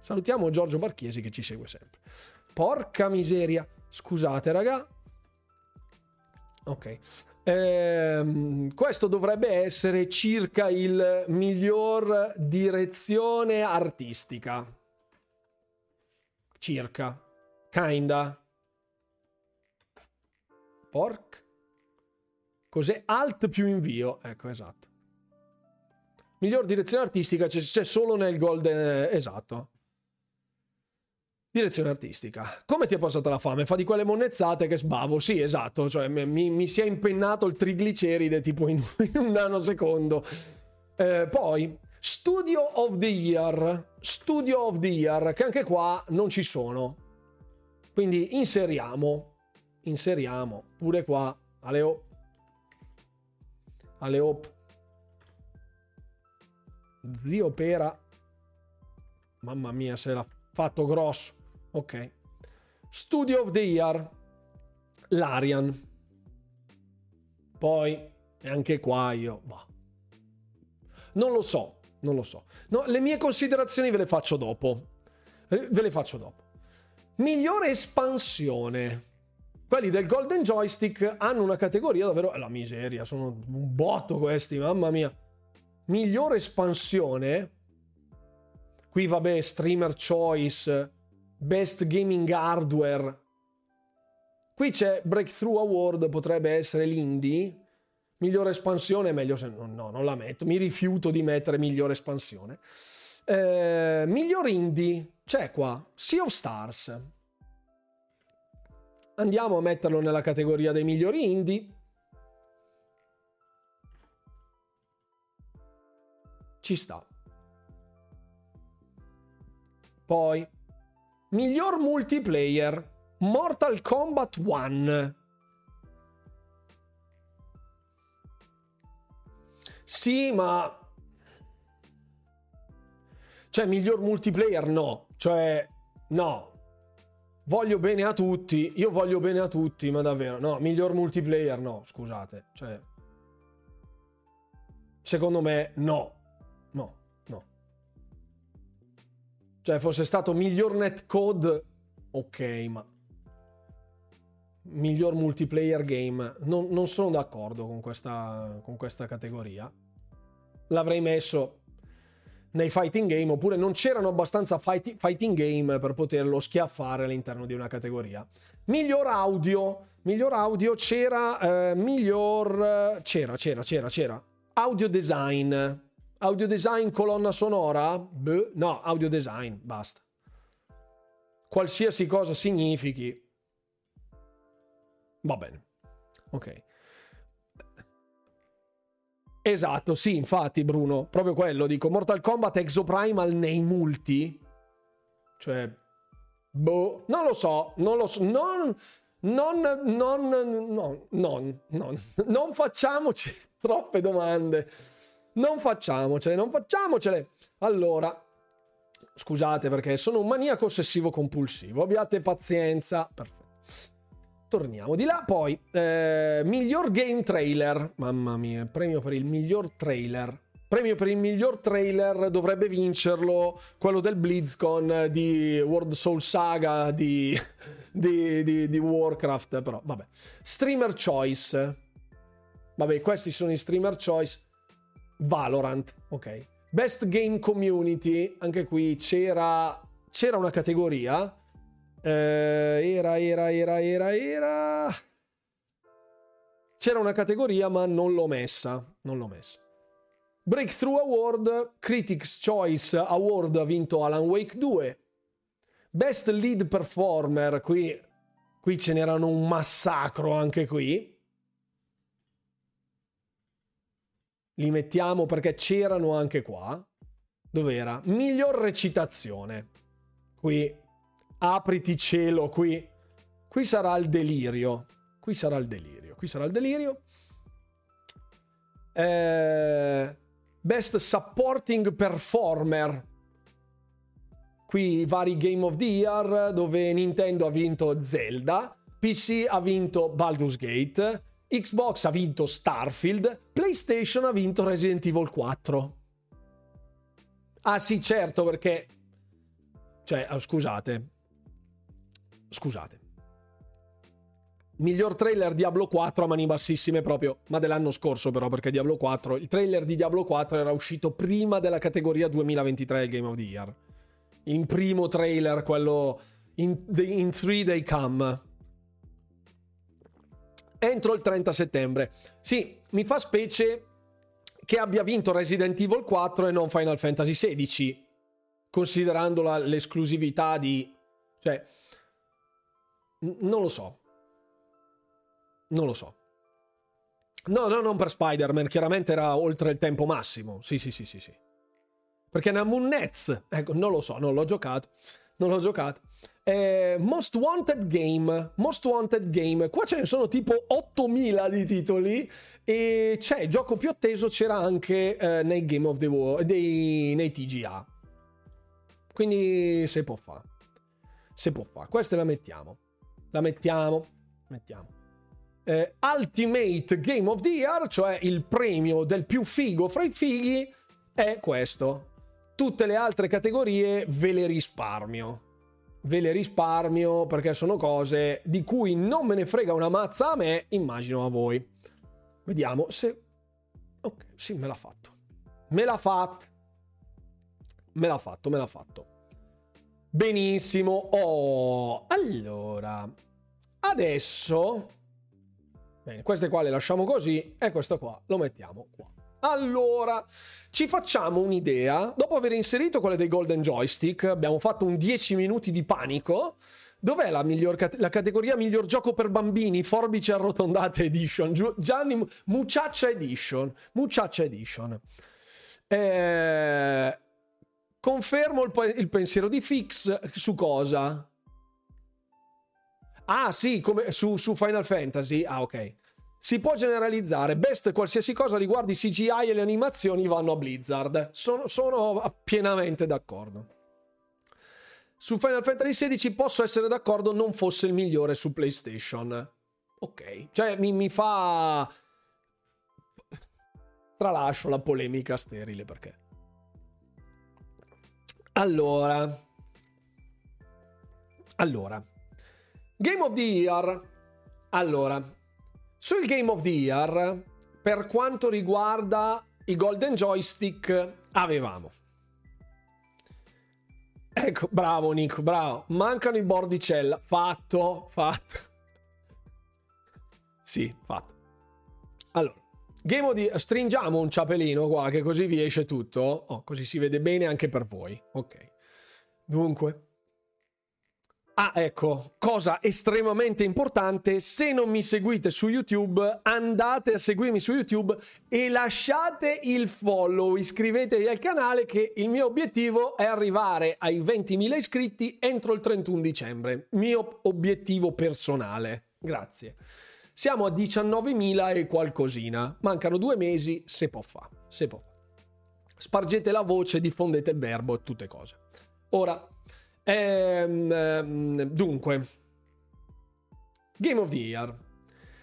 salutiamo Giorgio Barchiesi che ci segue sempre. Porca miseria. Scusate, raga. Ok. Ehm, questo dovrebbe essere circa il miglior direzione artistica. Circa. Kinda. Pork. Cos'è? Alt più invio. Ecco, esatto. Miglior direzione artistica c'è, c'è solo nel Golden... Esatto. Direzione artistica. Come ti è passata la fame? Fa di quelle monnezzate che sbavo. Sì, esatto. Cioè, mi, mi si è impennato il trigliceride tipo in, in un nanosecondo. Eh, poi, Studio of the Year. Studio of the Year, che anche qua non ci sono. Quindi inseriamo. Inseriamo. Pure qua. Aleo. Aleo. Zio Pera. Mamma mia, se l'ha fatto grosso. Ok. Studio of the Year. Larian. Poi, anche qua io... Bah. Non lo so, non lo so. No, le mie considerazioni ve le faccio dopo. Ve le faccio dopo. Migliore espansione. Quelli del Golden Joystick hanno una categoria davvero... La miseria, sono un botto questi, mamma mia. Migliore espansione. Qui vabbè, Streamer Choice Best Gaming Hardware. Qui c'è Breakthrough Award, potrebbe essere l'indie. Migliore espansione, meglio se no, no, non la metto. Mi rifiuto di mettere migliore espansione. Eh, miglior indie, c'è qua, Sea of Stars. Andiamo a metterlo nella categoria dei migliori indie. Ci sta. Poi Miglior multiplayer. Mortal Kombat 1. Sì, ma... Cioè, miglior multiplayer no. Cioè, no. Voglio bene a tutti. Io voglio bene a tutti, ma davvero. No, miglior multiplayer no, scusate. Cioè... Secondo me no. Cioè, fosse stato miglior netcode, ok, ma miglior multiplayer game, non, non sono d'accordo con questa, con questa categoria. L'avrei messo nei fighting game, oppure non c'erano abbastanza fight, fighting game per poterlo schiaffare all'interno di una categoria. Miglior audio, miglior audio c'era, eh, miglior... c'era, c'era, c'era, c'era. Audio design Audio design colonna sonora? Beh, no, audio design, basta. Qualsiasi cosa significhi. Va bene. Ok. Esatto, sì, infatti Bruno, proprio quello, dico Mortal Kombat Exoprimal nei multi. Cioè boh, non lo so, non lo so, non non non non non non, non facciamoci troppe domande. Non facciamocele, non facciamocele. Allora, scusate perché sono un maniaco ossessivo compulsivo. Abbiate pazienza. Perfetto. Torniamo di là. Poi, eh, miglior game trailer. Mamma mia, premio per il miglior trailer. Premio per il miglior trailer dovrebbe vincerlo quello del BlizzCon di World Soul Saga di, di, di, di Warcraft. Però, vabbè. Streamer Choice. Vabbè, questi sono i Streamer Choice. Valorant, ok. Best Game Community, anche qui c'era, c'era una categoria. Eh, era, era, era, era, era... C'era una categoria ma non l'ho messa, non l'ho messa. Breakthrough Award, Critics Choice Award ha vinto Alan Wake 2. Best Lead Performer, qui, qui ce n'erano un massacro anche qui. Li mettiamo perché c'erano anche qua. Dov'era? Miglior recitazione. Qui. Apriti cielo, qui. Qui sarà il delirio. Qui sarà il delirio. Qui sarà il delirio. Eh, best Supporting Performer. Qui vari Game of the Year dove Nintendo ha vinto Zelda, PC ha vinto Baldur's Gate, Xbox ha vinto Starfield, PlayStation ha vinto Resident Evil 4. Ah sì, certo, perché... Cioè, oh, scusate. Scusate. Miglior trailer Diablo 4 a mani bassissime proprio, ma dell'anno scorso però, perché Diablo 4, il trailer di Diablo 4 era uscito prima della categoria 2023 del Game of the Year. In primo trailer, quello in, in 3 Day Come. Entro il 30 settembre. Sì, mi fa specie che abbia vinto Resident Evil 4 e non Final Fantasy XVI, considerando l'esclusività di... cioè... Non lo so. Non lo so. No, no, non per Spider-Man, chiaramente era oltre il tempo massimo. Sì, sì, sì, sì, sì. Perché Namun Nets, ecco, non lo so, non l'ho giocato. Non l'ho giocato. Eh, Most Wanted Game. Most Wanted Game. Qua ce ne sono tipo 8000 di titoli. E c'è gioco più atteso, c'era anche eh, nei Game of the War, dei, nei TGA. Quindi se può fare. Se può fare. Questa la mettiamo. La mettiamo. Mettiamo eh, Ultimate Game of the Year, cioè il premio del più figo fra i fighi, è questo. Tutte le altre categorie ve le risparmio. Ve le risparmio perché sono cose di cui non me ne frega una mazza a me, immagino a voi. Vediamo se... Ok, sì, me l'ha fatto. Me l'ha fatto. Me l'ha fatto, me l'ha fatto. Benissimo. Oh, allora. Adesso Bene, queste qua le lasciamo così e questo qua lo mettiamo qua. Allora, ci facciamo un'idea. Dopo aver inserito quelle dei Golden Joystick, abbiamo fatto un 10 minuti di panico. Dov'è la, miglior, la categoria miglior gioco per bambini? Forbice arrotondate edition. Gianni Mucciaccia edition. Mucciaccia edition. Eh, confermo il, il pensiero di Fix su cosa? Ah, sì, come su, su Final Fantasy. Ah, ok. Si può generalizzare, best qualsiasi cosa riguardi CGI e le animazioni vanno a Blizzard. Sono, sono pienamente d'accordo. Su Final Fantasy XVI posso essere d'accordo non fosse il migliore su PlayStation. Ok, cioè mi, mi fa... Tralascio la polemica sterile perché... Allora... Allora... Game of the Year. Allora, sul Game of the Year, per quanto riguarda i Golden Joystick, avevamo. Ecco, bravo Nico, bravo. Mancano i bordicella. Fatto, fatto. Sì, fatto. Allora, Game of the... Stringiamo un ciapelino qua, che così vi esce tutto. Oh, così si vede bene anche per voi. Ok. Dunque, Ah, ecco, cosa estremamente importante, se non mi seguite su YouTube, andate a seguirmi su YouTube e lasciate il follow, iscrivetevi al canale che il mio obiettivo è arrivare ai 20.000 iscritti entro il 31 dicembre. Mio obiettivo personale. Grazie. Siamo a 19.000 e qualcosina. Mancano due mesi, se può fa. Se può. Spargete la voce, diffondete il verbo e tutte cose. Ora Ehm, ehm, dunque, Game of the Year,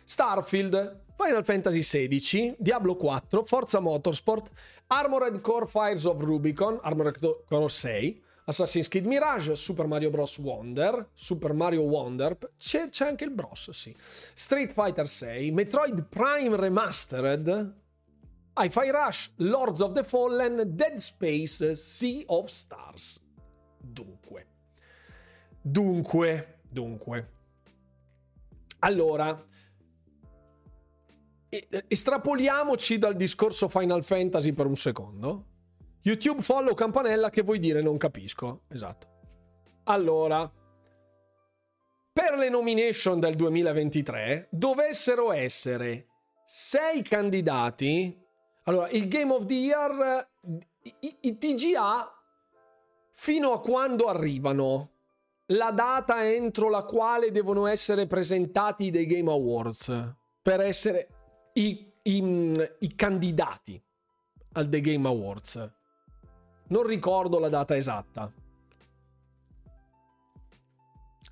Starfield, Final Fantasy XVI, Diablo 4, Forza Motorsport, Armored Core Fires of Rubicon, Armored Core 6, Assassin's Creed Mirage, Super Mario Bros. Wonder, Super Mario Wonder, c'è, c'è, anche il Bros, sì. Street Fighter 6, Metroid Prime Remastered, Hi-Fi Rush, Lords of the Fallen, Dead Space, Sea of Stars. Dunque. Dunque, dunque. Allora, estrapoliamoci dal discorso Final Fantasy per un secondo. YouTube follow campanella che vuoi dire non capisco. Esatto. Allora, per le nomination del 2023 dovessero essere sei candidati. Allora, il Game of the Year i, i TGA fino a quando arrivano la data entro la quale devono essere presentati dei Game Awards per essere i, i, i candidati al The Game Awards. Non ricordo la data esatta.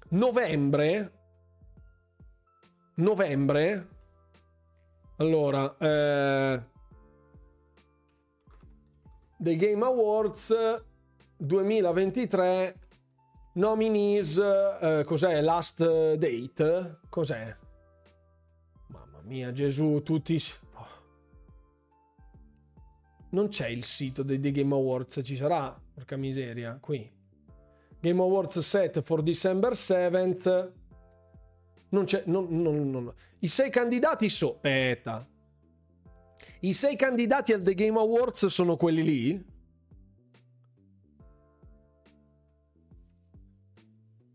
Novembre. Novembre. Allora, eh, The Game Awards 2023 nominees eh, cos'è? Last date? Cos'è? Mamma mia Gesù tutti oh. non c'è il sito dei, dei Game Awards ci sarà? Porca miseria qui. Game Awards set for December 7th non c'è non, non, non. i sei candidati so aspetta. I sei candidati al The Game Awards sono quelli lì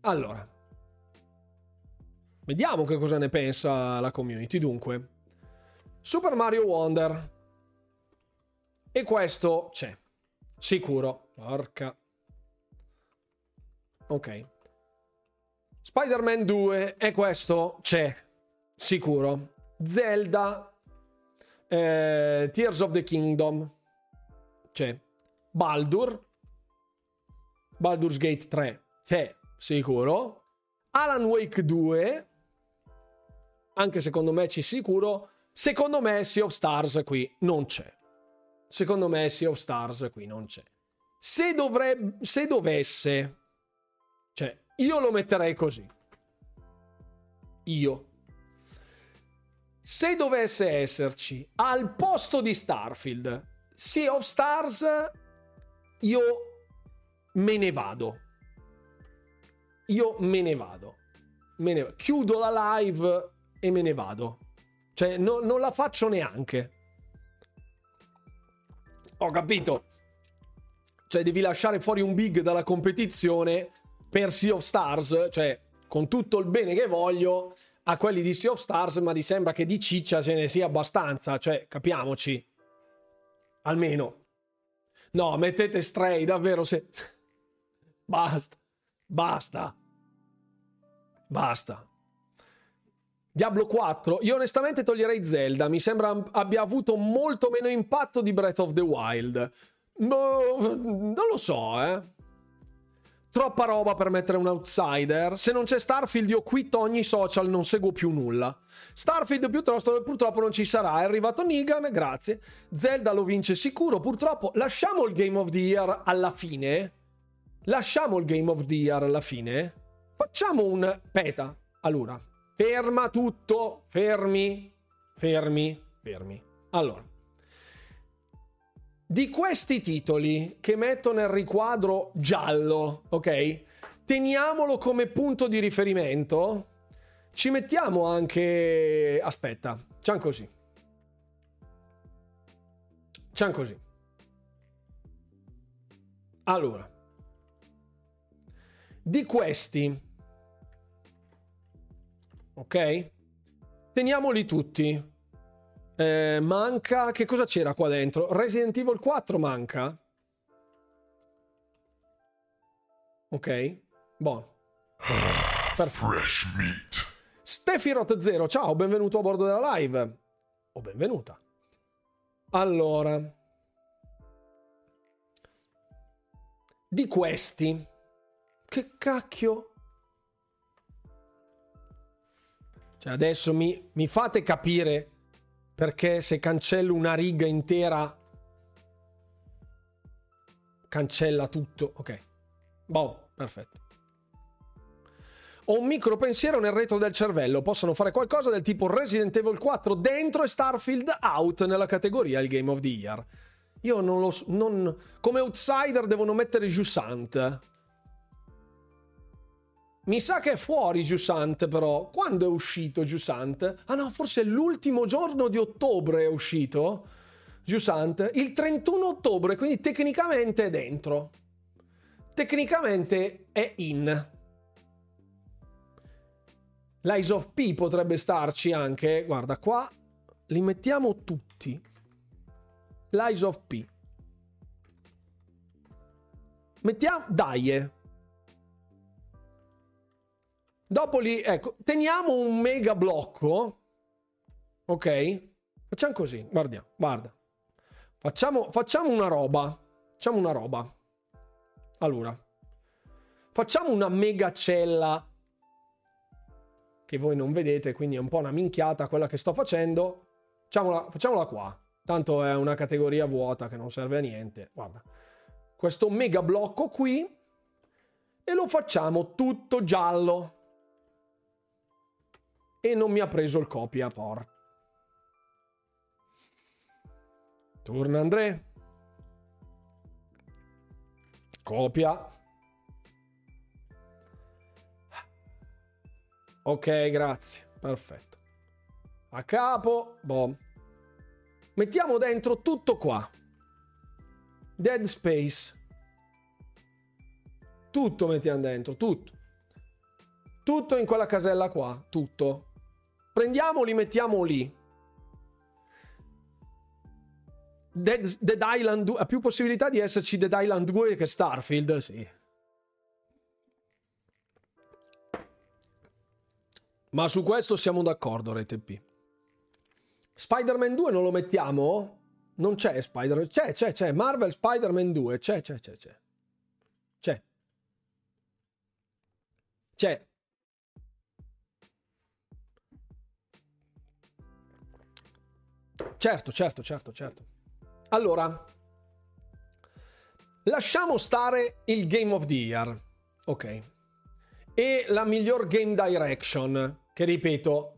Allora, vediamo che cosa ne pensa la community. Dunque, Super Mario Wonder. E questo c'è. Sicuro. Porca. Ok. Spider-Man 2. E questo c'è. Sicuro. Zelda. Eh, Tears of the Kingdom. C'è. Baldur. Baldur's Gate 3. C'è sicuro. Alan Wake 2, anche secondo me ci sicuro. Secondo me Sea of Stars qui non c'è. Secondo me Sea of Stars qui non c'è. Se, dovrebbe, se dovesse, cioè io lo metterei così. Io. Se dovesse esserci al posto di Starfield Sea of Stars, io me ne vado io me ne vado. Me ne... Chiudo la live e me ne vado. Cioè, no, non la faccio neanche. Ho capito. Cioè, devi lasciare fuori un big dalla competizione per Sea of Stars. Cioè, con tutto il bene che voglio a quelli di Sea of Stars, ma ti sembra che di ciccia ce ne sia abbastanza. Cioè, capiamoci. Almeno. No, mettete Stray, davvero se... Basta. Basta. Basta. Diablo 4, io onestamente toglierei Zelda, mi sembra abbia avuto molto meno impatto di Breath of the Wild. No, non lo so, eh. Troppa roba per mettere un outsider. Se non c'è Starfield io quitto ogni social, non seguo più nulla. Starfield piuttosto, purtroppo non ci sarà. È arrivato Negan, grazie. Zelda lo vince sicuro, purtroppo. Lasciamo il Game of the Year alla fine. Lasciamo il Game of the Year alla fine. Facciamo un peta. Allora, ferma tutto, fermi, fermi, fermi. Allora, di questi titoli che metto nel riquadro giallo, ok? Teniamolo come punto di riferimento. Ci mettiamo anche... Aspetta, c'han così. C'han così. Allora, di questi ok? Teniamoli tutti. Eh, manca. Che cosa c'era qua dentro? Resident Evil 4 manca. Ok. Buono. Fresh meat. Stefirot 0, ciao, benvenuto a bordo della live. O benvenuta. Allora. Di questi. Che cacchio Cioè adesso mi, mi fate capire perché se cancello una riga intera cancella tutto. Ok. Boh, perfetto. Ho un micro pensiero nel retro del cervello. Possono fare qualcosa del tipo Resident Evil 4 dentro e Starfield out nella categoria il Game of the Year. Io non lo so. Non, come outsider devono mettere Jusant. Mi sa che è fuori Giusant però. Quando è uscito Giusant? Ah no, forse l'ultimo giorno di ottobre è uscito Giusant. Il 31 ottobre, quindi tecnicamente è dentro. Tecnicamente è in. L'Eyes of P potrebbe starci anche. Guarda, qua li mettiamo tutti. L'Eyes of P. Mettiamo... Dai, eh. Dopo lì, ecco, teniamo un mega blocco. Ok? Facciamo così, guardiamo, guarda. Facciamo, facciamo una roba. Facciamo una roba. Allora. Facciamo una mega cella che voi non vedete, quindi è un po' una minchiata quella che sto facendo. Facciamola, facciamola qua. Tanto è una categoria vuota che non serve a niente. Guarda. Questo mega blocco qui e lo facciamo tutto giallo. E non mi ha preso il copia, por. Torna Andrea. Copia. Ok, grazie. Perfetto. A capo. Boh. Mettiamo dentro tutto qua. Dead Space. Tutto mettiamo dentro, tutto. Tutto in quella casella qua, tutto. Prendiamoli, mettiamo lì. Dead, Dead Island 2 ha più possibilità di esserci Dead Island 2 che Starfield, sì. Ma su questo siamo d'accordo, Rete P. Spider-Man 2 non lo mettiamo? Non c'è Spider-Man. C'è, c'è, c'è. Marvel Spider-Man 2. C'è, c'è, c'è, c'è. C'è. C'è. Certo, certo, certo, certo. Allora, lasciamo stare il Game of the Year. Ok. E la miglior game direction che ripeto,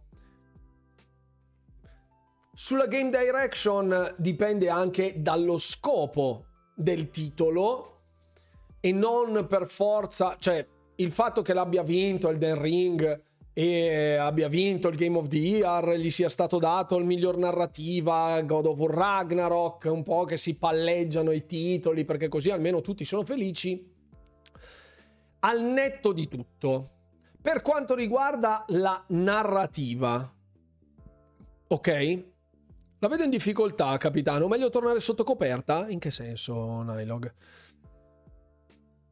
sulla game direction dipende anche dallo scopo del titolo e non per forza, cioè il fatto che l'abbia vinto Elden Ring e abbia vinto il Game of the Year, gli sia stato dato il miglior narrativa, God of War Ragnarok, un po' che si palleggiano i titoli perché così almeno tutti sono felici. Al netto di tutto, per quanto riguarda la narrativa, ok? La vedo in difficoltà, capitano. Meglio tornare sotto coperta? In che senso, Nylog?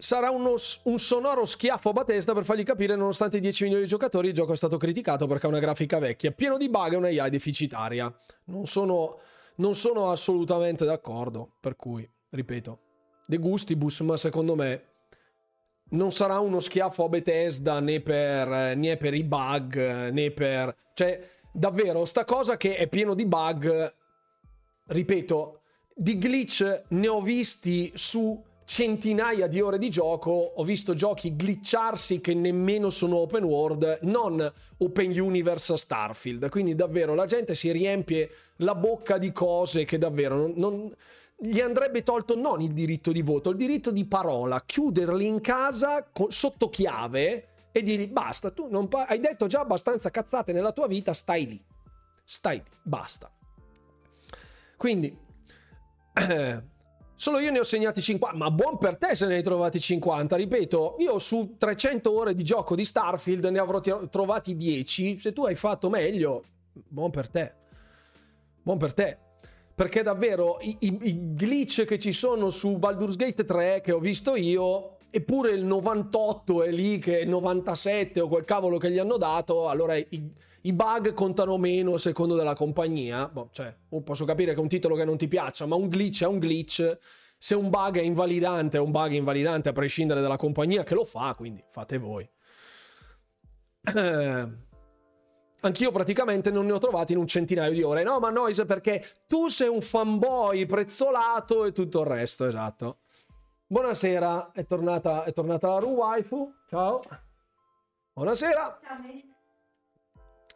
Sarà uno, un sonoro schiaffo a Batesta per fargli capire, nonostante i 10 milioni di giocatori, il gioco è stato criticato perché ha una grafica vecchia, pieno di bug e una AI deficitaria. Non sono, non sono assolutamente d'accordo. Per cui, ripeto, de gustibus, ma secondo me non sarà uno schiaffo a Bethesda né per, né per i bug né per... Cioè, davvero, sta cosa che è pieno di bug, ripeto, di glitch ne ho visti su centinaia di ore di gioco, ho visto giochi glitcharsi che nemmeno sono open world, non open universe Starfield. Quindi davvero la gente si riempie la bocca di cose che davvero non, non gli andrebbe tolto non il diritto di voto, il diritto di parola, chiuderli in casa co- sotto chiave e dirgli basta, tu non pa- hai detto già abbastanza cazzate nella tua vita, stai lì. Stai lì, basta. Quindi, eh, solo io ne ho segnati 50, ma buon per te se ne hai trovati 50. Ripeto, io su 300 ore di gioco di Starfield ne avrò trovati 10. Se tu hai fatto meglio, buon per te. Buon per te perché davvero i, i, i, glitch che ci sono su Baldur's Gate 3 che ho visto io eppure il 98 è lì che è 97 o quel cavolo che gli hanno dato allora i, i bug contano meno secondo della compagnia boh, cioè, oh, posso capire che è un titolo che non ti piaccia ma un glitch è un glitch se un bug è invalidante è un bug invalidante a prescindere dalla compagnia che lo fa quindi fate voi eh Anch'io praticamente non ne ho trovati in un centinaio di ore. No, ma Noise perché tu sei un fanboy prezzolato e tutto il resto, esatto. Buonasera, è tornata, è tornata la Ru Waifu. Ciao. Buonasera. Ciao.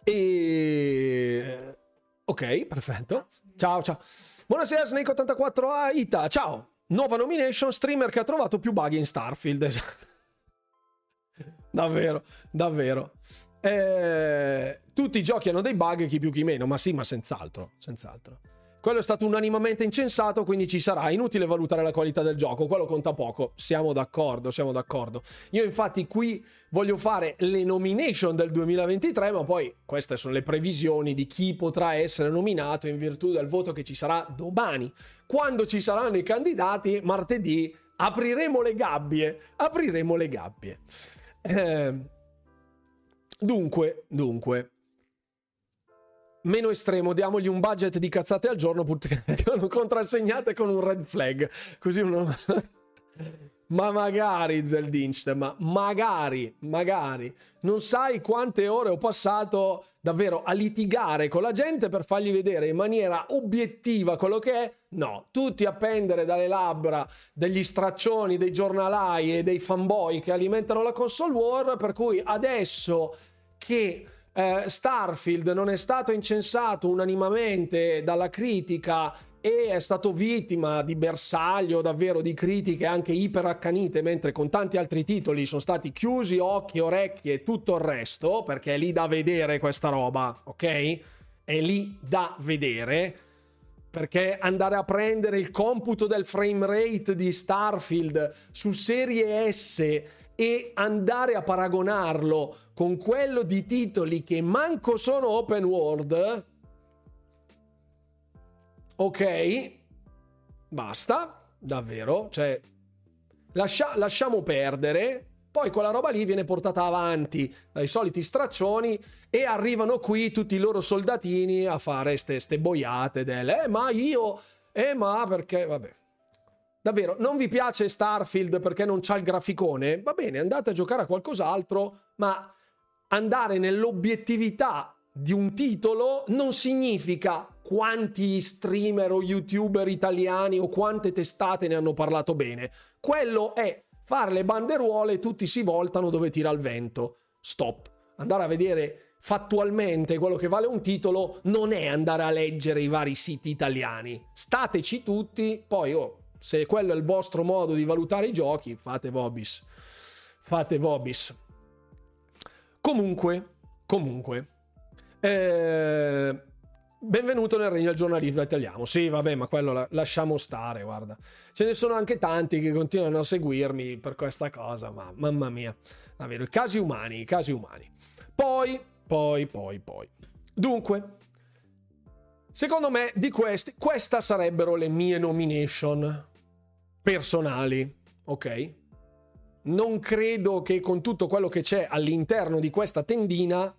E... Ok, perfetto. Ciao, ciao. Buonasera Snake84A Ita. Ciao. Nuova nomination, streamer che ha trovato più bug in Starfield. Esatto. davvero, davvero. Eh, tutti i giochi hanno dei bug, chi più chi meno, ma sì, ma senz'altro, senz'altro. Quello è stato unanimamente incensato, quindi ci sarà. Inutile valutare la qualità del gioco, quello conta poco. Siamo d'accordo, siamo d'accordo. Io infatti qui voglio fare le nomination del 2023, ma poi queste sono le previsioni di chi potrà essere nominato in virtù del voto che ci sarà domani. Quando ci saranno i candidati, martedì apriremo le gabbie, apriremo le gabbie. Eh, dunque, dunque, meno estremo, diamogli un budget di cazzate al giorno contrassegnate con un red flag. Così uno... ma magari Zeldinch, ma magari, magari. Non sai quante ore ho passato davvero a litigare con la gente per fargli vedere in maniera obiettiva quello che è. No, tutti a pendere dalle labbra degli straccioni, dei giornalai e dei fanboy che alimentano la console war, per cui adesso che eh, Starfield non è stato incensato unanimamente dalla critica e è stato vittima di bersaglio davvero di critiche anche iperaccanite, mentre con tanti altri titoli sono stati chiusi occhi, orecchie e tutto il resto, perché è lì da vedere questa roba, ok? È lì da vedere perché andare a prendere il computo del frame rate di Starfield su serie S e andare a paragonarlo con quello di titoli che manco sono open world, ok, basta, davvero, cioè lascia, lasciamo perdere. Poi quella roba lì viene portata avanti dai soliti straccioni e arrivano qui tutti i loro soldatini a fare ste, ste boiate del eh ma io, eh ma perché, vabbè. Davvero, non vi piace Starfield perché non c'ha il graficone? Va bene, andate a giocare a qualcos'altro, ma andare nell'obiettività di un titolo non significa quanti streamer o youtuber italiani o quante testate ne hanno parlato bene. Quello è fare le banderuole e tutti si voltano dove tira il vento. Stop. Andare a vedere fattualmente quello che vale un titolo non è andare a leggere i vari siti italiani. Stateci tutti, poi oh, se quello è il vostro modo di valutare i giochi, fate vobis. Fate vobis. Comunque, comunque, eh, benvenuto nel regno del giornalismo italiano. Sì, vabbè, ma quello la, lasciamo stare, guarda. Ce ne sono anche tanti che continuano a seguirmi per questa cosa, ma mamma mia. Davvero, casi umani, i casi umani. Poi, poi, poi, poi. Dunque, secondo me di questi, queste sarebbero le mie nomination personali, ok? Non credo che con tutto quello che c'è all'interno di questa tendina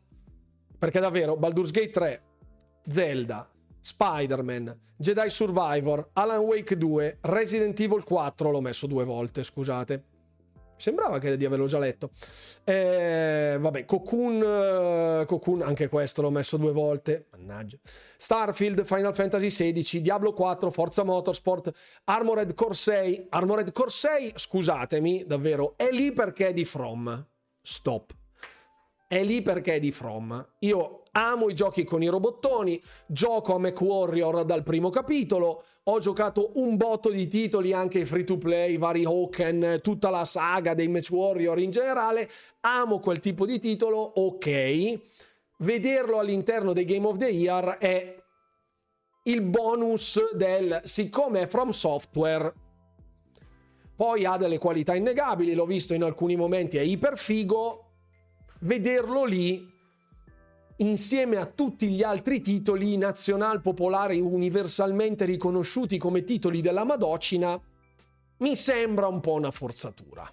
perché davvero Baldur's Gate 3, Zelda, Spider-Man, Jedi Survivor, Alan Wake 2, Resident Evil 4 l'ho messo due volte, scusate. Sembrava che di averlo già letto. Eh, vabbè, Cocoon, uh, Cocoon, anche questo l'ho messo due volte. Mannaggia. Starfield, Final Fantasy XVI, Diablo 4, Forza Motorsport, Armored Core 6. Armored Core 6, scusatemi, davvero, è lì perché è di From. Stop è lì perché è di From. Io amo i giochi con i robottoni, gioco a MechWarrior dal primo capitolo, ho giocato un botto di titoli anche free to play, vari Hawken, tutta la saga dei MechWarrior in generale, amo quel tipo di titolo, ok. Vederlo all'interno dei Game of the Year è il bonus del siccome è From Software poi ha delle qualità innegabili, l'ho visto in alcuni momenti, è iper figo, vederlo lì insieme a tutti gli altri titoli nazional popolari universalmente riconosciuti come titoli della Madocina, mi sembra un po' una forzatura.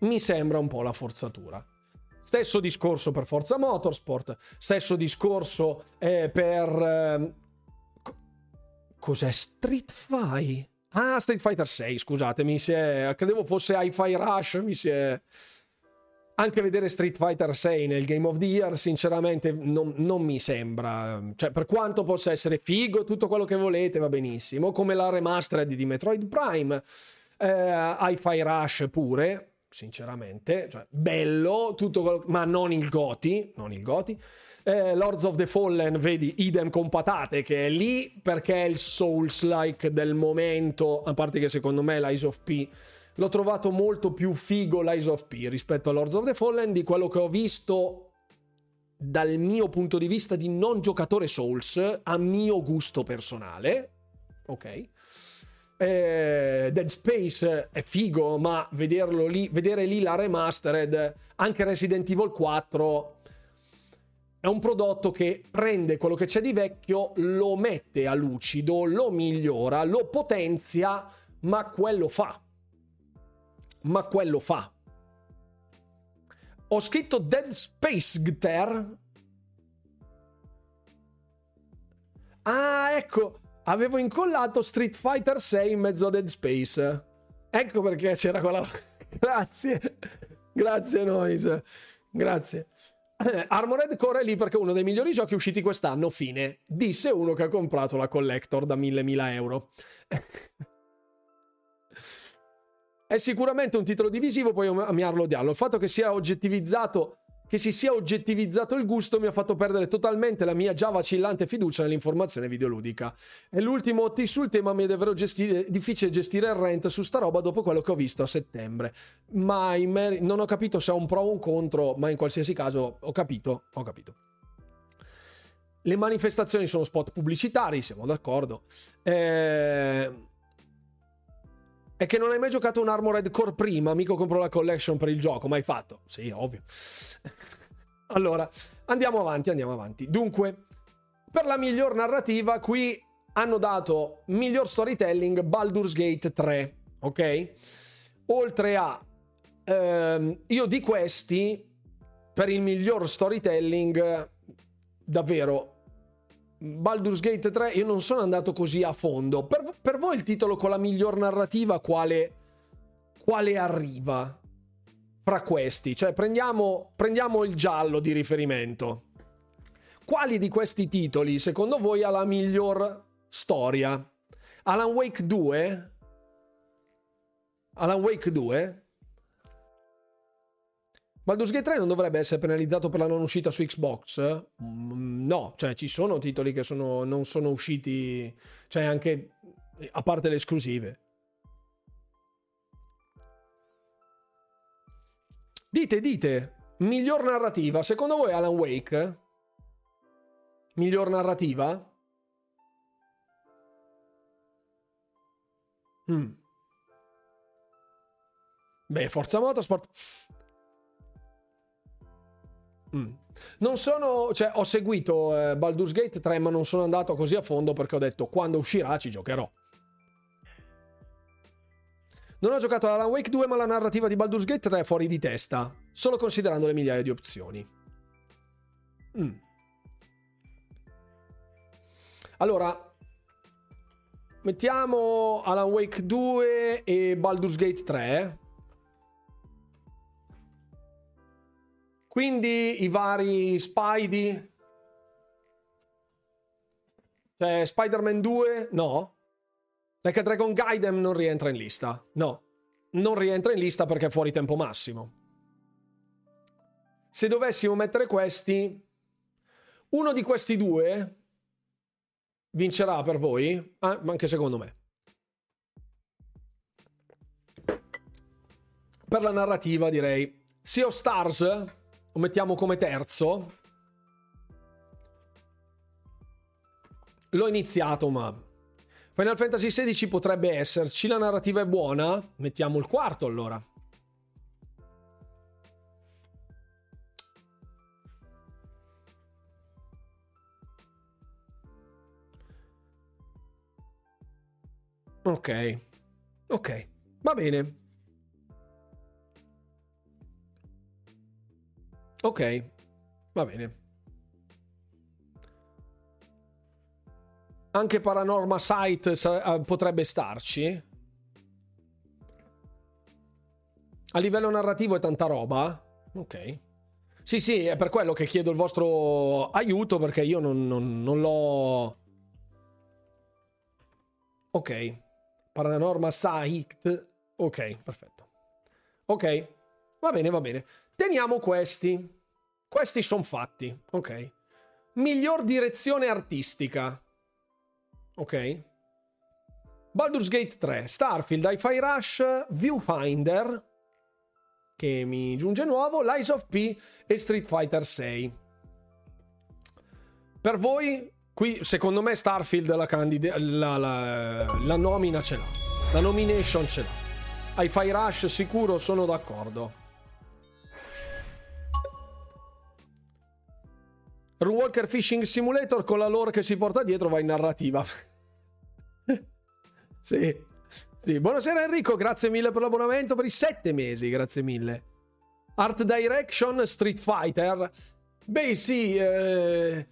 Mi sembra un po' la forzatura. Stesso discorso per Forza Motorsport, stesso discorso eh, per... Eh, cos'è Street Fighter? Ah, Street Fighter 6, scusate, mi si è... credevo fosse Hi-Fi Rush, mi si è anche vedere Street Fighter 6 nel Game of the Year, sinceramente, non, non, mi sembra. Cioè, per quanto possa essere figo, tutto quello che volete va benissimo. Come la remastered di Metroid Prime, eh, Hi-Fi Rush pure, sinceramente. Cioè, bello, quello, ma non il Goti, non il Goti. Eh, Lords of the Fallen, vedi, idem con patate, che è lì perché è il Souls-like del momento, a parte che secondo me l'Eyes of P l'ho trovato molto più figo l'Eyes of P rispetto a Lords of the Fallen di quello che ho visto dal mio punto di vista di non giocatore Souls a mio gusto personale. Ok. Eh, Dead Space è figo, ma vederlo lì, vedere lì la remastered, anche Resident Evil 4 è un prodotto che prende quello che c'è di vecchio, lo mette a lucido, lo migliora, lo potenzia ma quello fa. Ma quello fa. Ho scritto Dead Space Gter. Ah, ecco, avevo incollato Street Fighter 6 in mezzo a Dead Space. Ecco perché c'era quella... Grazie. Grazie, Noise. Grazie. Armored Core è lì perché è uno dei migliori giochi usciti quest'anno, fine. Disse uno che ha comprato la collector da 1000 euro. è sicuramente un titolo divisivo, puoi amarlo o odiarlo. Il fatto che sia oggettivizzato che si sia oggettivizzato il gusto mi ha fatto perdere totalmente la mia già vacillante fiducia nell'informazione videoludica. E l'ultimo OT sul tema mi è davvero gestire, difficile gestire il rent su sta roba dopo quello che ho visto a settembre. Ma mer- non ho capito se è un pro o un contro, ma in qualsiasi caso ho capito, ho capito. Le manifestazioni sono spot pubblicitari, siamo d'accordo. Eh è che non hai mai giocato un Armored Core prima, mica compro la collection per il gioco, mai fatto? Sì, ovvio. allora, andiamo avanti, andiamo avanti. Dunque, per la miglior narrativa, qui hanno dato miglior storytelling Baldur's Gate 3, ok? Oltre a... Ehm, io di questi, per il miglior storytelling, davvero Baldur's Gate 3 io non sono andato così a fondo. Per, per voi il titolo con la miglior narrativa quale, quale arriva fra questi? Cioè prendiamo, prendiamo il giallo di riferimento. Quali di questi titoli secondo voi ha la miglior storia? Alan Wake 2? Alan Wake 2? Baldur's Gate 3 non dovrebbe essere penalizzato per la non uscita su Xbox? Mm, no, cioè ci sono titoli che sono, non sono usciti, cioè anche a parte le esclusive. Dite, dite, miglior narrativa, secondo voi Alan Wake? Miglior narrativa? Mm. Beh, Forza Motorsport Mm. Non sono, cioè, ho seguito eh, Baldur's Gate 3, ma non sono andato così a fondo perché ho detto quando uscirà ci giocherò. Non ho giocato Alan Wake 2, ma la narrativa di Baldur's Gate 3 è fuori di testa, solo considerando le migliaia di opzioni. Mm. Allora, mettiamo Alan Wake 2 e Baldur's Gate 3. Quindi i vari Spidey. Cioè, Spider-Man 2, no. Like Dragon Gaiden non rientra in lista. No. Non rientra in lista perché è fuori tempo massimo. Se dovessimo mettere questi, uno di questi due vincerà per voi, eh, anche secondo me. Per la narrativa direi Sea of Stars lo mettiamo come terzo. L'ho iniziato, ma Final Fantasy XVI potrebbe esserci, la narrativa è buona. Mettiamo il quarto allora. Ok. Ok. Va bene. Ok, va bene. Anche Paranorma Site eh, potrebbe starci. A livello narrativo è tanta roba. Ok. Sì, sì, è per quello che chiedo il vostro aiuto perché io non, non, non l'ho... Ok. Paranorma Site. Ok, perfetto. Ok, va bene, va bene. Teniamo questi. Questi sono fatti, ok. Miglior direzione artistica. Ok. Baldur's Gate 3, Starfield, Hi-Fi Rush, Viewfinder, che mi giunge nuovo, Lies of P e Street Fighter 6. Per voi, qui secondo me Starfield la, candida- la, la, la nomina ce l'ha. La nomination ce l'ha. Hi-Fi Rush sicuro sono d'accordo. Runwalker Fishing Simulator con la lore che si porta dietro va in narrativa. sì, Sì, buonasera Enrico, grazie mille per l'abbonamento per i sette mesi, grazie mille. Art Direction Street Fighter. Beh sì, eh,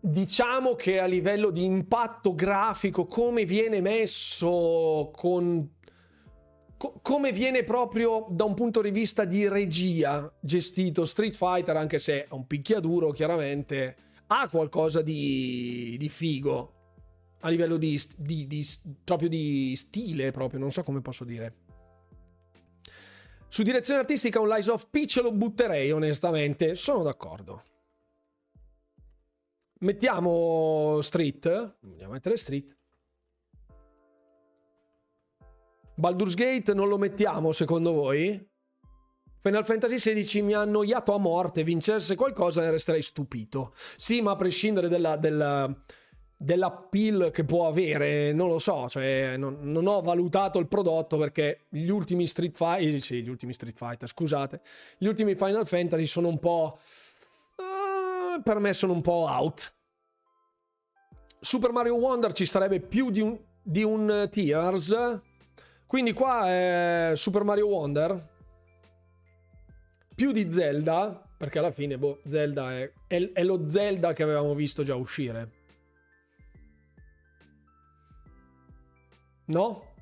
diciamo che a livello di impatto grafico, come viene messo con come viene proprio da un punto di vista di regia gestito Street Fighter, anche se è un picchiaduro, chiaramente ha qualcosa di, di figo a livello di, di, di, proprio di stile, proprio non so come posso dire. Su direzione artistica un Lies of Peach lo butterei onestamente, sono d'accordo. Mettiamo Street, andiamo a mettere Street. Baldur's Gate non lo mettiamo secondo voi? Final Fantasy XVI mi ha annoiato a morte, vincesse qualcosa ne resterei stupito. Sì, ma a prescindere dalla, della, dell'appeal che può avere, non lo so, cioè non, non, ho valutato il prodotto perché gli ultimi Street Fighter, eh, sì, gli ultimi Street Fighter, scusate, gli ultimi Final Fantasy sono un po'... Uh, per me sono un po' out. Super Mario Wonder ci sarebbe più di un, di un Tears quindi qua è Super Mario Wonder. Più di Zelda, perché alla fine, boh, Zelda è, è, è lo Zelda che avevamo visto già uscire. No?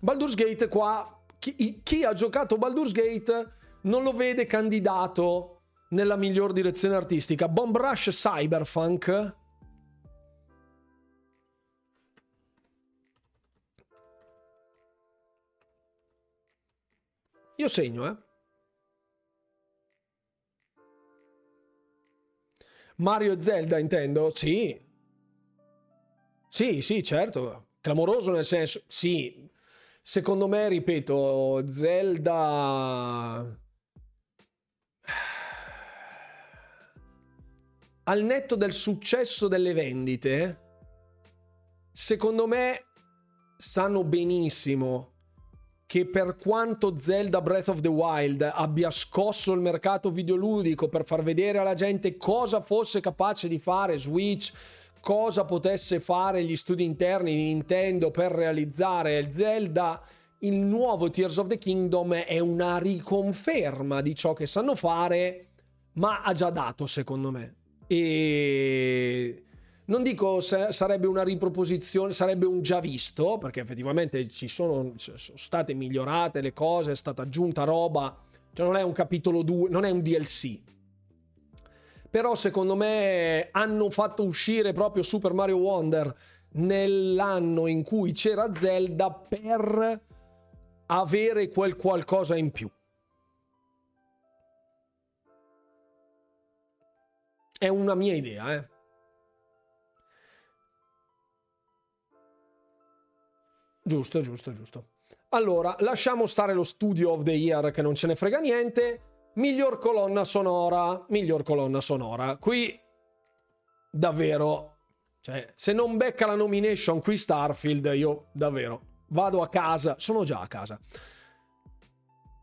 Baldur's Gate qua, chi, chi, ha giocato Baldur's Gate non lo vede candidato nella miglior direzione artistica. Bomb Rush Cyberpunk Io segno, eh. Mario e Zelda intendo? Sì. Sì, sì, certo. Clamoroso nel senso, sì. Secondo me, ripeto, Zelda... Al netto del successo delle vendite, secondo me sanno benissimo che per quanto Zelda Breath of the Wild abbia scosso il mercato videoludico per far vedere alla gente cosa fosse capace di fare Switch, cosa potesse fare gli studi interni di Nintendo per realizzare Zelda, il nuovo Tears of the Kingdom è una riconferma di ciò che sanno fare, ma ha già dato secondo me. E non dico se sarebbe una riproposizione, sarebbe un già visto, perché effettivamente ci sono, sono state migliorate le cose, è stata aggiunta roba, cioè non è un capitolo 2, non è un DLC. Però secondo me hanno fatto uscire proprio Super Mario Wonder nell'anno in cui c'era Zelda per avere quel qualcosa in più. È una mia idea, eh. Giusto, giusto, giusto. Allora, lasciamo stare lo studio of the year che non ce ne frega niente. Miglior colonna sonora, miglior colonna sonora. Qui davvero, cioè, se non becca la nomination qui Starfield, io davvero vado a casa, sono già a casa.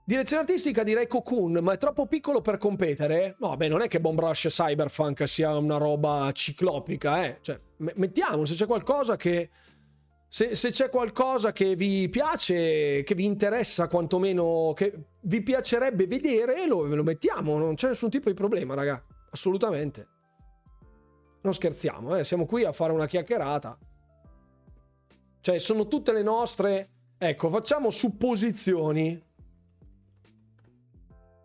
Direzione artistica direi Cocoon, ma è troppo piccolo per competere? No, beh, non è che Bomb Rush Cyberpunk sia una roba ciclopica, eh. Cioè, mettiamo se c'è qualcosa che se, se, c'è qualcosa che vi piace, che vi interessa quantomeno, che vi piacerebbe vedere, lo, lo mettiamo, non c'è nessun tipo di problema, raga. Assolutamente. Non scherziamo, eh? siamo qui a fare una chiacchierata. Cioè, sono tutte le nostre... Ecco, facciamo supposizioni.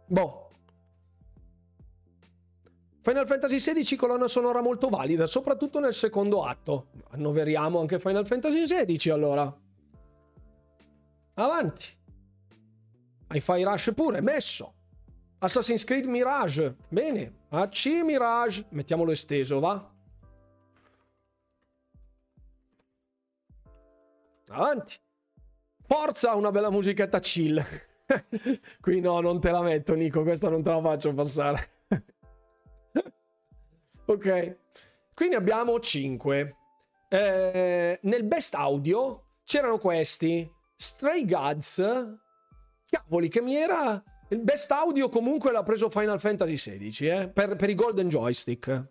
Boh, Final Fantasy XVI colonna sonora molto valida, soprattutto nel secondo atto. Annoveriamo anche Final Fantasy XVI allora. Avanti. Hi-Fi Rush pure, messo. Assassin's Creed Mirage. Bene. AC Mirage. Mettiamolo esteso, va? Avanti. Forza una bella musichetta chill. Qui no, non te la metto, Nico. Questa non te la faccio passare. Ok. Quindi abbiamo 5. Eh, nel best audio c'erano questi. Stray Gods. Cavoli, che mi era... Il best audio comunque l'ha preso Final Fantasy XVI, eh? per, per i Golden Joystick.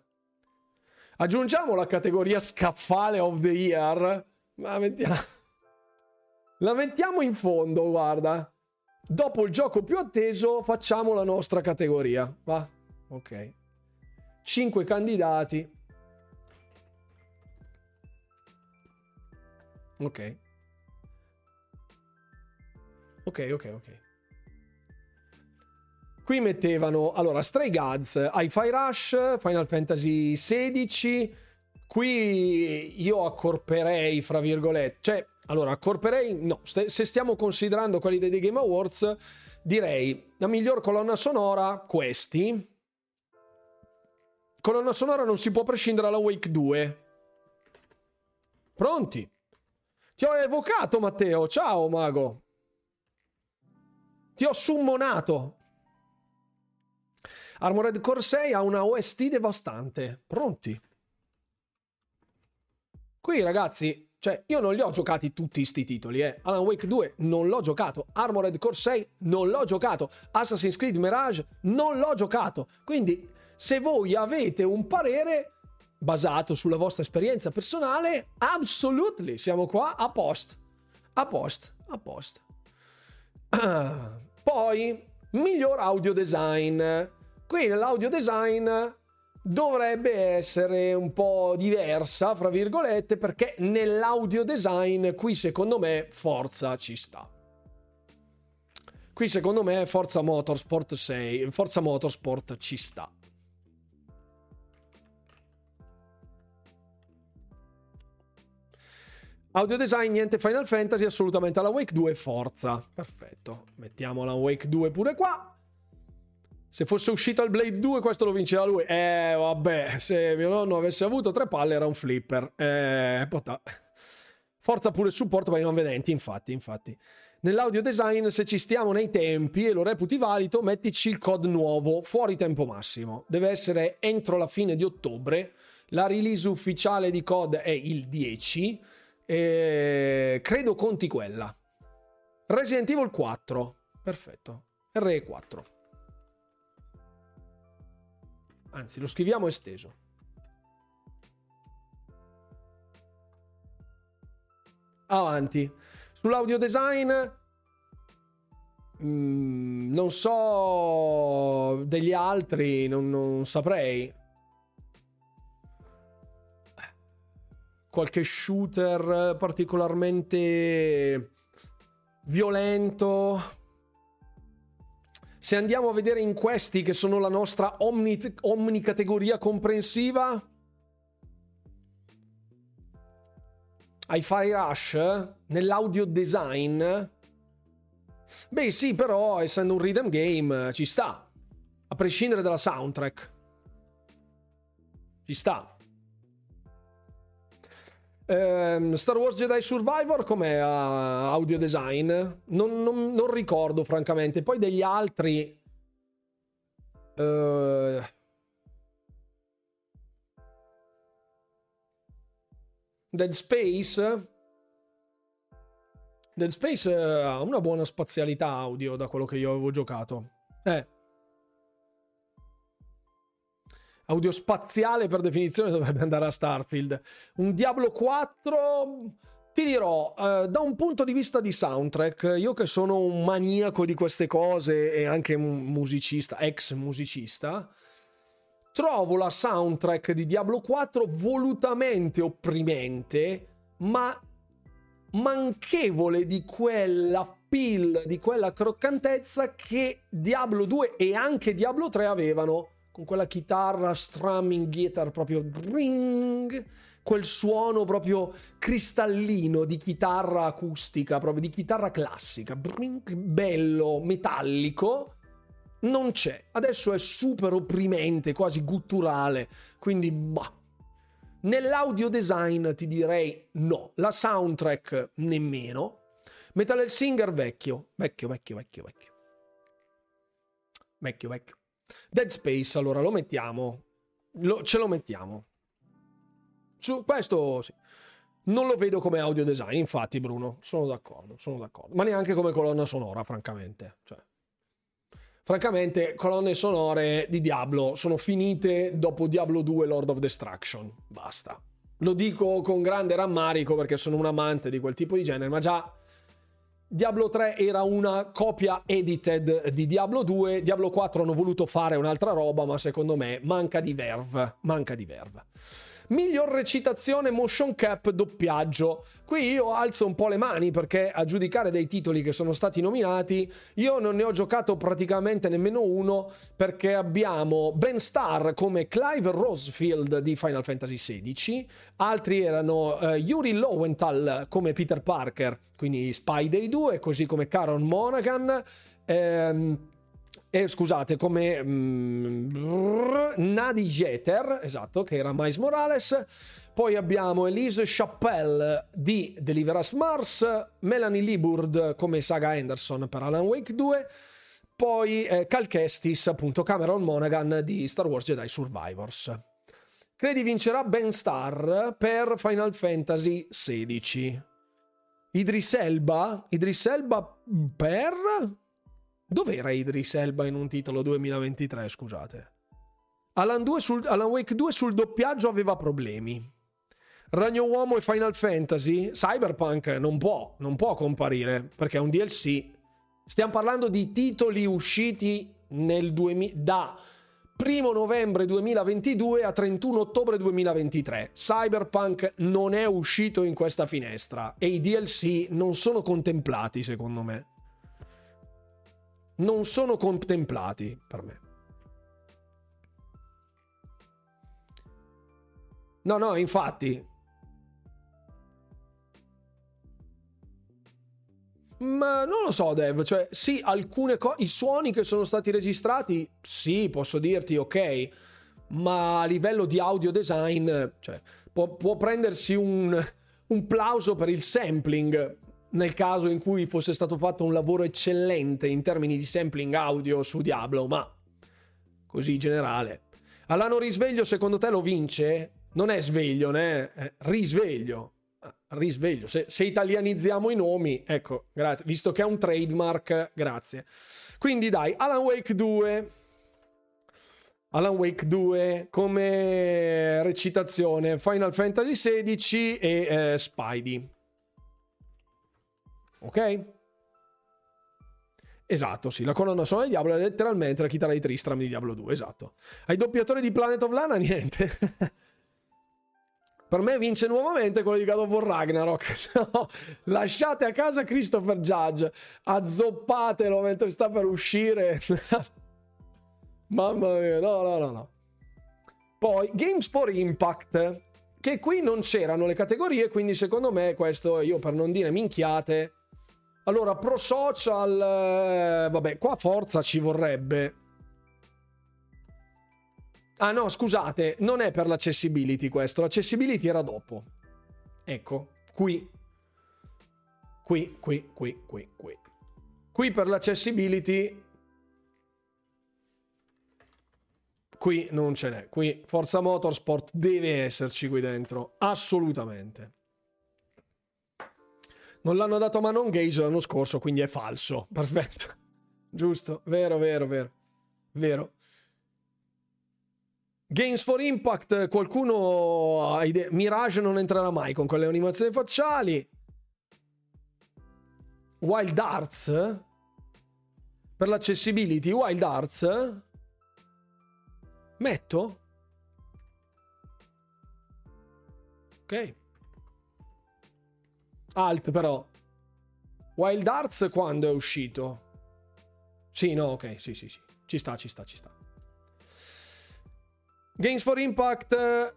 Aggiungiamo la categoria scaffale of the year. La mettiamo... La mettiamo in fondo, guarda. Dopo il gioco più atteso facciamo la nostra categoria. Va? Ok. 5 candidati. Ok. Ok, ok, ok. Qui mettevano, allora, Stray Gods, Hi-Fi Rush, Final Fantasy XVI. Qui io accorperei, fra virgolette, cioè, allora, accorperei, no, st- se stiamo considerando quelli dei Game Awards, direi la miglior colonna sonora, questi. Colonna sonora non si può prescindere dalla Wake 2. Pronti? Ti ho evocato, Matteo. Ciao, mago. Ti ho summonato. Armored Core 6 ha una OST devastante. Pronti? Qui, ragazzi, cioè, io non li ho giocati tutti questi titoli, eh. Alan Wake 2 non l'ho giocato. Armored Core 6 non l'ho giocato. Assassin's Creed Mirage non l'ho giocato. Quindi, se voi avete un parere basato sulla vostra esperienza personale, absolutely, siamo qua a post. A post, a post. Poi, miglior audio design. Qui nell'audio design dovrebbe essere un po' diversa, fra virgolette, perché nell'audio design qui secondo me Forza ci sta. Qui secondo me Forza Motorsport 6, Forza Motorsport ci sta. Audio design, niente Final Fantasy, assolutamente alla Wake 2 Forza. Perfetto. Mettiamo la Wake 2 pure qua. Se fosse uscito il Blade 2, questo lo vinceva lui. Eh, vabbè, se mio nonno avesse avuto tre palle era un flipper. Eh, potà. Forza pure supporto per i non vedenti, infatti, infatti. Nell'audio design, se ci stiamo nei tempi e lo reputi valido, mettici il code nuovo, fuori tempo massimo. Deve essere entro la fine di ottobre. La release ufficiale di code è il 10 e credo conti quella. Resident Evil 4. Perfetto. RE4. Anzi, lo scriviamo esteso. Avanti. Sull'audio design mm, non so degli altri, non, non saprei. Qualche shooter particolarmente violento. Se andiamo a vedere in questi che sono la nostra omni, omnicategoria comprensiva, Hi-Fi Rush nell'audio design, beh sì, però essendo un rhythm game ci sta, a prescindere dalla soundtrack. Ci sta. Eh, Star Wars Jedi Survivor come audio design? Non, non, non, ricordo francamente. Poi degli altri... Uh, Dead Space. Dead Space uh, ha una buona spazialità audio da quello che io avevo giocato. Eh. Audiospaziale per definizione dovrebbe andare a Starfield. Un Diablo 4 ti dirò, eh, da un punto di vista di soundtrack, io che sono un maniaco di queste cose e anche un musicista, ex musicista, trovo la soundtrack di Diablo 4 volutamente opprimente, ma manchevole di quella pill, di quella croccantezza che Diablo 2 e anche Diablo 3 avevano con quella chitarra strumming guitar proprio ring, quel suono proprio cristallino di chitarra acustica, proprio di chitarra classica, brink, bello, metallico, non c'è. Adesso è super opprimente, quasi gutturale, quindi bah. Nell'audio design ti direi no, la soundtrack nemmeno. Metal Singer vecchio, vecchio, vecchio, vecchio, vecchio. Vecchio, vecchio. Dead Space, allora lo mettiamo. Lo, ce lo mettiamo. Su questo sì. Non lo vedo come audio design, infatti, Bruno. Sono d'accordo, sono d'accordo. Ma neanche come colonna sonora, francamente. Cioè, francamente, colonne sonore di Diablo sono finite dopo Diablo 2 Lord of Destruction. Basta. Lo dico con grande rammarico perché sono un amante di quel tipo di genere, ma già Diablo 3 era una copia edited di Diablo 2, Diablo 4 hanno voluto fare un'altra roba, ma secondo me manca di verve, manca di verve. Miglior recitazione, motion cap, doppiaggio. Qui io alzo un po' le mani perché a giudicare dei titoli che sono stati nominati, io non ne ho giocato praticamente nemmeno uno perché abbiamo Ben Starr come Clive Rosefield di Final Fantasy XVI, altri erano uh, Yuri Lowenthal come Peter Parker, quindi Spy Day 2, così come Caron Monaghan. Ehm, eh, scusate, come mm, Nadi Jeter, esatto, che era Mais Morales. Poi abbiamo Elise Chappelle di Deliver Us Mars, Melanie Liburd come Saga Anderson per Alan Wake 2, poi eh, Cal Kestis, appunto Cameron Monaghan di Star Wars Jedi Survivors. Credi vincerà Ben Star per Final Fantasy XVI. Idris Elba? Idris Elba per? Dov'era Idris Elba in un titolo 2023, scusate? Alan, sul, Alan Wake 2 sul doppiaggio aveva problemi. Ragno Uomo e Final Fantasy, Cyberpunk non può, non può comparire perché è un DLC. Stiamo parlando di titoli usciti nel 2000, da 1 novembre 2022 a 31 ottobre 2023. Cyberpunk non è uscito in questa finestra e i DLC non sono contemplati secondo me non sono contemplati per me. No, no, infatti. Ma non lo so, Dev. Cioè, sì, alcune cose. I suoni che sono stati registrati, sì, posso dirti ok. Ma a livello di audio design, cioè, può, può prendersi un, un plauso per il sampling nel caso in cui fosse stato fatto un lavoro eccellente in termini di sampling audio su Diablo, ma così generale. All'anno risveglio, secondo te lo vince? Non è sveglio, né? È risveglio. Ah, risveglio. Se, se, italianizziamo i nomi, ecco, grazie. Visto che è un trademark, grazie. Quindi dai, Alan Wake 2. Alan Wake 2 come recitazione Final Fantasy XVI e eh, Spidey. Ok? Esatto, sì, la colonna sonora di Diablo è letteralmente la chitarra di Tristram di Diablo 2, esatto. Ai doppiatori di Planet of Lana, niente. per me vince nuovamente quello di God of War Ragnarok. no, lasciate a casa Christopher Judge, azzoppatelo mentre sta per uscire. Mamma mia, no, no, no, no. Poi, Games for Impact, che qui non c'erano le categorie, quindi secondo me questo, io per non dire minchiate allora, pro social, eh, vabbè, qua forza ci vorrebbe. Ah no, scusate, non è per l'accessibility questo, l'accessibility era dopo. Ecco, qui. Qui, qui, qui, qui, qui. Qui per l'accessibility... Qui non ce n'è. Qui Forza Motorsport deve esserci qui dentro. Assolutamente. Non l'hanno dato a Manon Gage l'anno scorso, quindi è falso. Perfetto. Giusto, vero, vero, vero. Vero. Games for Impact, qualcuno ha idee. Mirage non entrerà mai con quelle animazioni facciali. Wild Arts per l'accessibility. Wild Arts metto. Ok. Alt però. Wild Arts quando è uscito? Sì, no, ok, sì, sì, sì. Ci sta, ci sta, ci sta. Games for Impact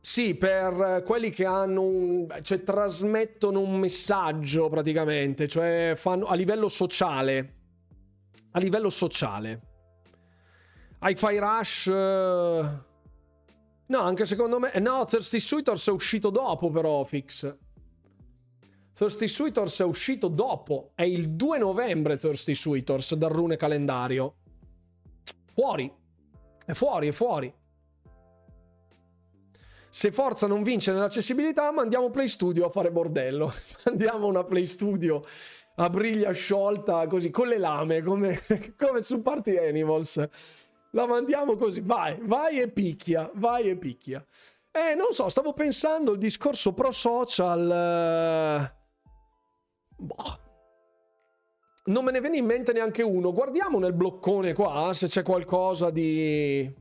sì, per quelli che hanno un, cioè trasmettono un messaggio praticamente, cioè fanno a livello sociale. A livello sociale. Hi-Fi Rush No, anche secondo me no, Thirsty Suitors è uscito dopo però Fix. Thirsty Suitors è uscito dopo, è il 2 novembre Thirsty Suitors dal rune calendario. Fuori, è fuori, è fuori. Se Forza non vince nell'accessibilità, mandiamo Play Studio a fare bordello. Mandiamo una Play Studio a briglia sciolta, così, con le lame, come, come su Party Animals. La mandiamo così, vai, vai e picchia, vai e picchia. Eh, non so, stavo pensando il discorso pro social. Boh. Non me ne viene in mente neanche uno. Guardiamo nel bloccone qua se c'è qualcosa di.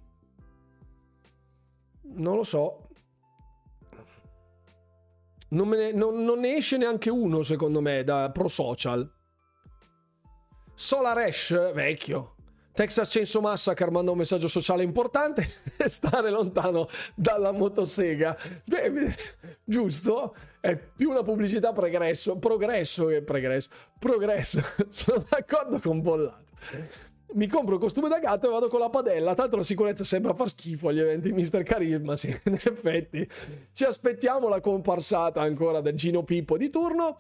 Non lo so. Non, ne, non, non ne esce neanche uno, secondo me, da pro social. Solar Ash, vecchio. Texas Chainsaw Massacre manda un messaggio sociale importante stare lontano dalla motosega. Beh, giusto? È più una pubblicità pregresso, progresso che pregresso. Progresso. Sono d'accordo con Bollato. Mi compro il costume da gatto e vado con la padella. Tanto la sicurezza sembra far schifo agli eventi Mister Carisma. Sì, in effetti. Ci aspettiamo la comparsata ancora del Gino Pippo di turno.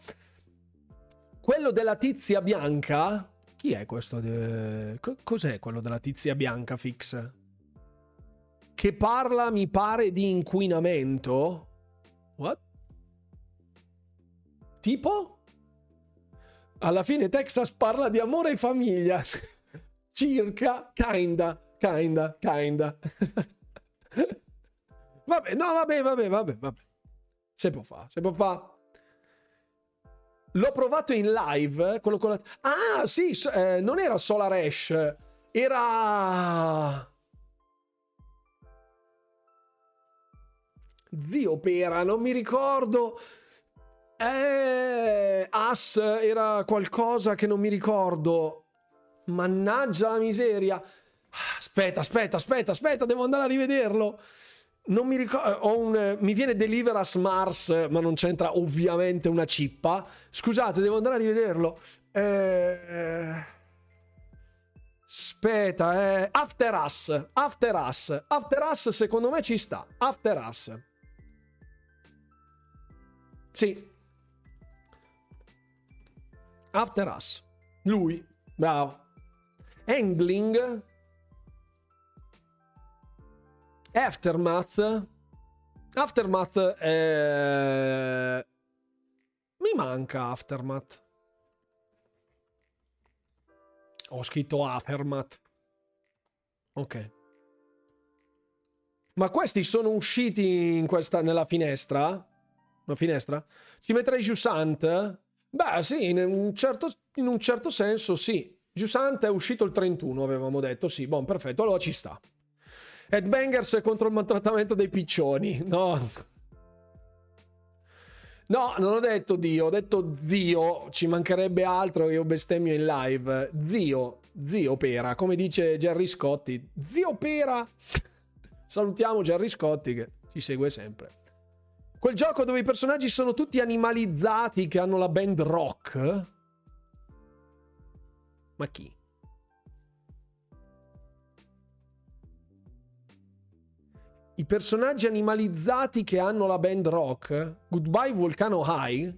Quello della tizia bianca chi è questo? De... Cos'è quello della tizia bianca fix? Che parla, mi pare, di inquinamento? What? Tipo? Alla fine Texas parla di amore e famiglia. Circa, kinda, kinda, kinda. vabbè, no, vabbè, vabbè, vabbè, vabbè. Se può fare, se può fare. L'ho provato in live. Quello con la... Ah, sì, eh, non era Solar Ash. Era. Dio pera, non mi ricordo. Eh, As era qualcosa che non mi ricordo. Mannaggia la miseria. Aspetta, aspetta, aspetta, aspetta, devo andare a rivederlo non mi ricordo, un, mi viene Deliveras Mars, ma non c'entra ovviamente una cippa. Scusate, devo andare a rivederlo. Eh... Aspetta, eh. After Us. After Us. After Us secondo me ci sta. After Us. Sì. After Us. Lui. Bravo. Handling Aftermath. Aftermath è... Mi manca Aftermath. Ho scritto Aftermath. Ok. Ma questi sono usciti questa, nella finestra? Una finestra? Ci metterei Jusant? Beh, sì, in un certo, in un certo senso sì. Jusant è uscito il 31, avevamo detto. Sì, buon, perfetto. Allora ci sta. Headbangers contro il maltrattamento dei piccioni. No. No, non ho detto Dio, ho detto zio, ci mancherebbe altro che io bestemmio in live. Zio, zio Pera, come dice Gerry Scotti. Zio Pera! Salutiamo Gerry Scotti che ci segue sempre. Quel gioco dove i personaggi sono tutti animalizzati che hanno la band rock? Ma chi? I personaggi animalizzati che hanno la band rock, Goodbye Volcano High,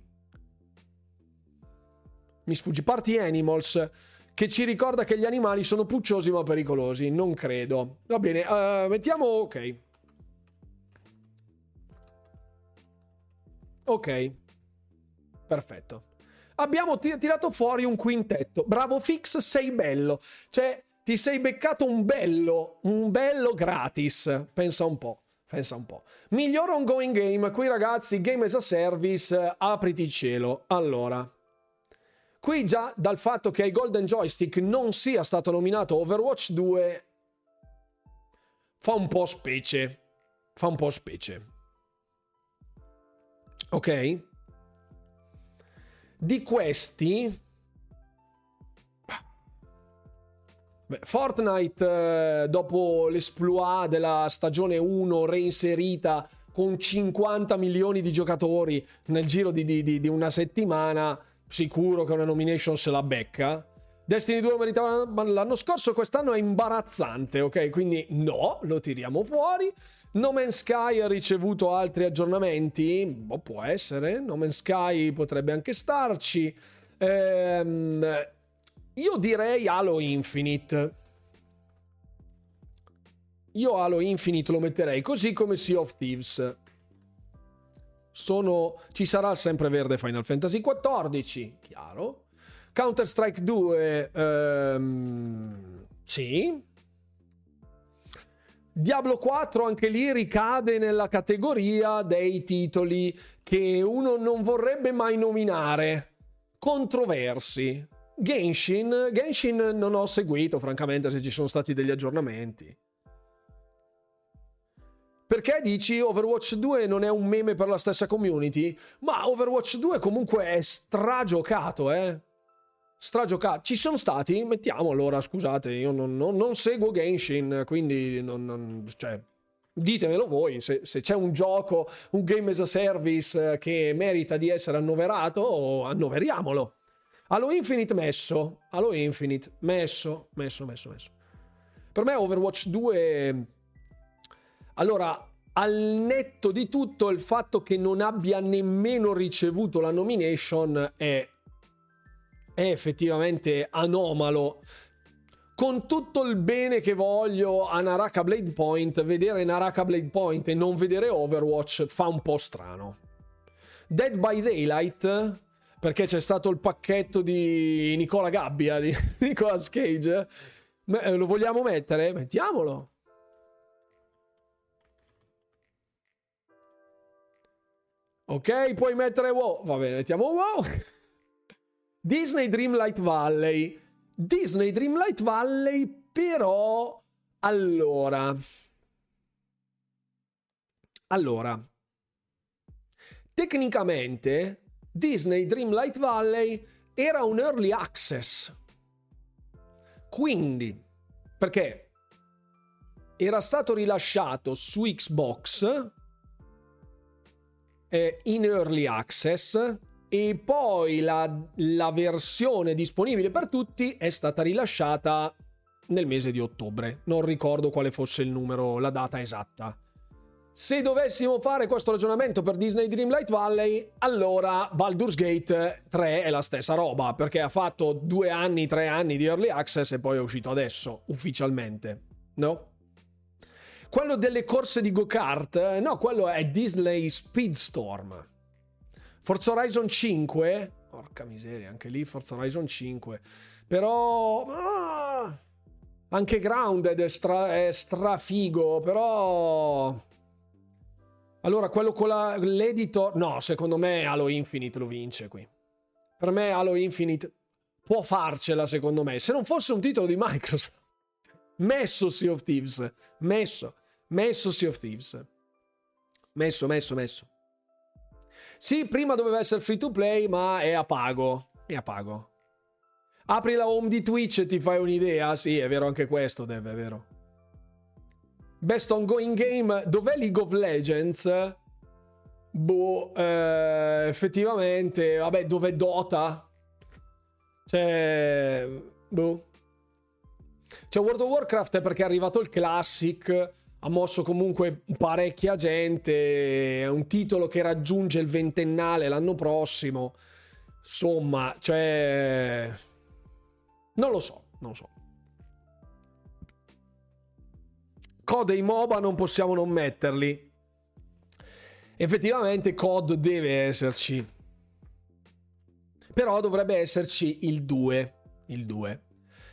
mi sfugge Party Animals, che ci ricorda che gli animali sono pucciosi ma pericolosi. Non credo. Va bene, uh, mettiamo ok. Ok. Perfetto. Abbiamo tirato fuori un quintetto. Bravo Fix, sei bello. Cioè, ti sei beccato un bello, un bello gratis. Pensa un po'. Pensa un po'. Miglior ongoing game, qui ragazzi, game as a service, apriti il cielo. Allora, qui già dal fatto che ai Golden Joystick non sia stato nominato Overwatch 2 fa un po' specie. Fa un po' specie. Ok? Di questi Beh, Fortnite, eh, dopo l'esploit della stagione 1 reinserita con 50 milioni di giocatori nel giro di, di, di, una settimana, sicuro che una nomination se la becca. Destiny 2 meritava l'anno scorso, quest'anno è imbarazzante, ok? Quindi no, lo tiriamo fuori. No Man's Sky ha ricevuto altri aggiornamenti? Boh, può essere. No Man's Sky potrebbe anche starci. Ehm, io direi Halo Infinite. Io Halo Infinite lo metterei così come Sea of Thieves. Sono, ci sarà il sempreverde Final Fantasy XIV, chiaro. Counter Strike 2, ehm, sì. Diablo 4 anche lì ricade nella categoria dei titoli che uno non vorrebbe mai nominare. Controversi. Genshin, Genshin non ho seguito francamente se ci sono stati degli aggiornamenti. Perché dici Overwatch 2 non è un meme per la stessa community? Ma Overwatch 2 comunque è stragiocato, eh? Stragiocato. Ci sono stati? Mettiamo allora, scusate, io non, non, non seguo Genshin, quindi non, non, cioè, ditemelo voi, se, se, c'è un gioco, un game as a service che merita di essere annoverato, annoveriamolo. Halo Infinite messo, Halo Infinite messo, messo, messo, messo. Per me Overwatch 2 allora, al netto di tutto, il fatto che non abbia nemmeno ricevuto la nomination è, è effettivamente anomalo. Con tutto il bene che voglio a Naraka Blade Point, vedere Naraka Blade Point e non vedere Overwatch fa un po' strano. Dead by Daylight, perché c'è stato il pacchetto di Nicola Gabbia, di Nicolas Cage, lo vogliamo mettere? Mettiamolo. Ok, puoi mettere wow. Va bene, mettiamo wow. Disney Dreamlight Valley. Disney Dreamlight Valley, però... Allora... Allora... Tecnicamente, Disney Dreamlight Valley era un early access. Quindi, perché era stato rilasciato su Xbox eh, in early access e poi la, la versione disponibile per tutti è stata rilasciata nel mese di ottobre. Non ricordo quale fosse il numero, la data esatta. Se dovessimo fare questo ragionamento per Disney Dreamlight Valley, allora Baldur's Gate 3 è la stessa roba, perché ha fatto due anni, tre anni di early access e poi è uscito adesso, ufficialmente. No? Quello delle corse di go-kart, eh, no, quello è Disney Speedstorm. Forza Horizon 5, porca miseria, anche lì Forza Horizon 5. Però ah, anche Grounded è, stra, è strafigo, però allora, quello con la, l'editor... No, secondo me Halo Infinite lo vince qui. Per me Halo Infinite può farcela, secondo me. Se non fosse un titolo di Microsoft. Messo Sea of Thieves. Messo. Messo Sea of Thieves. Messo, messo, messo. Sì, prima doveva essere free to play, ma è a pago. È a pago. Apri la home di Twitch e ti fai un'idea. Sì, è vero anche questo, Dev, è vero. Best ongoing game. Dov'è League of Legends? Boh, eh, effettivamente, vabbè, dov'è Dota? Cioè, boh. Cioè, World of Warcraft è perché è arrivato il Classic ha mosso comunque parecchia gente, è un titolo che raggiunge il ventennale l'anno prossimo. Insomma, cioè... Non lo so, non lo so. COD e i MOBA non possiamo non metterli. Effettivamente COD deve esserci. Però dovrebbe esserci il 2. Il 2.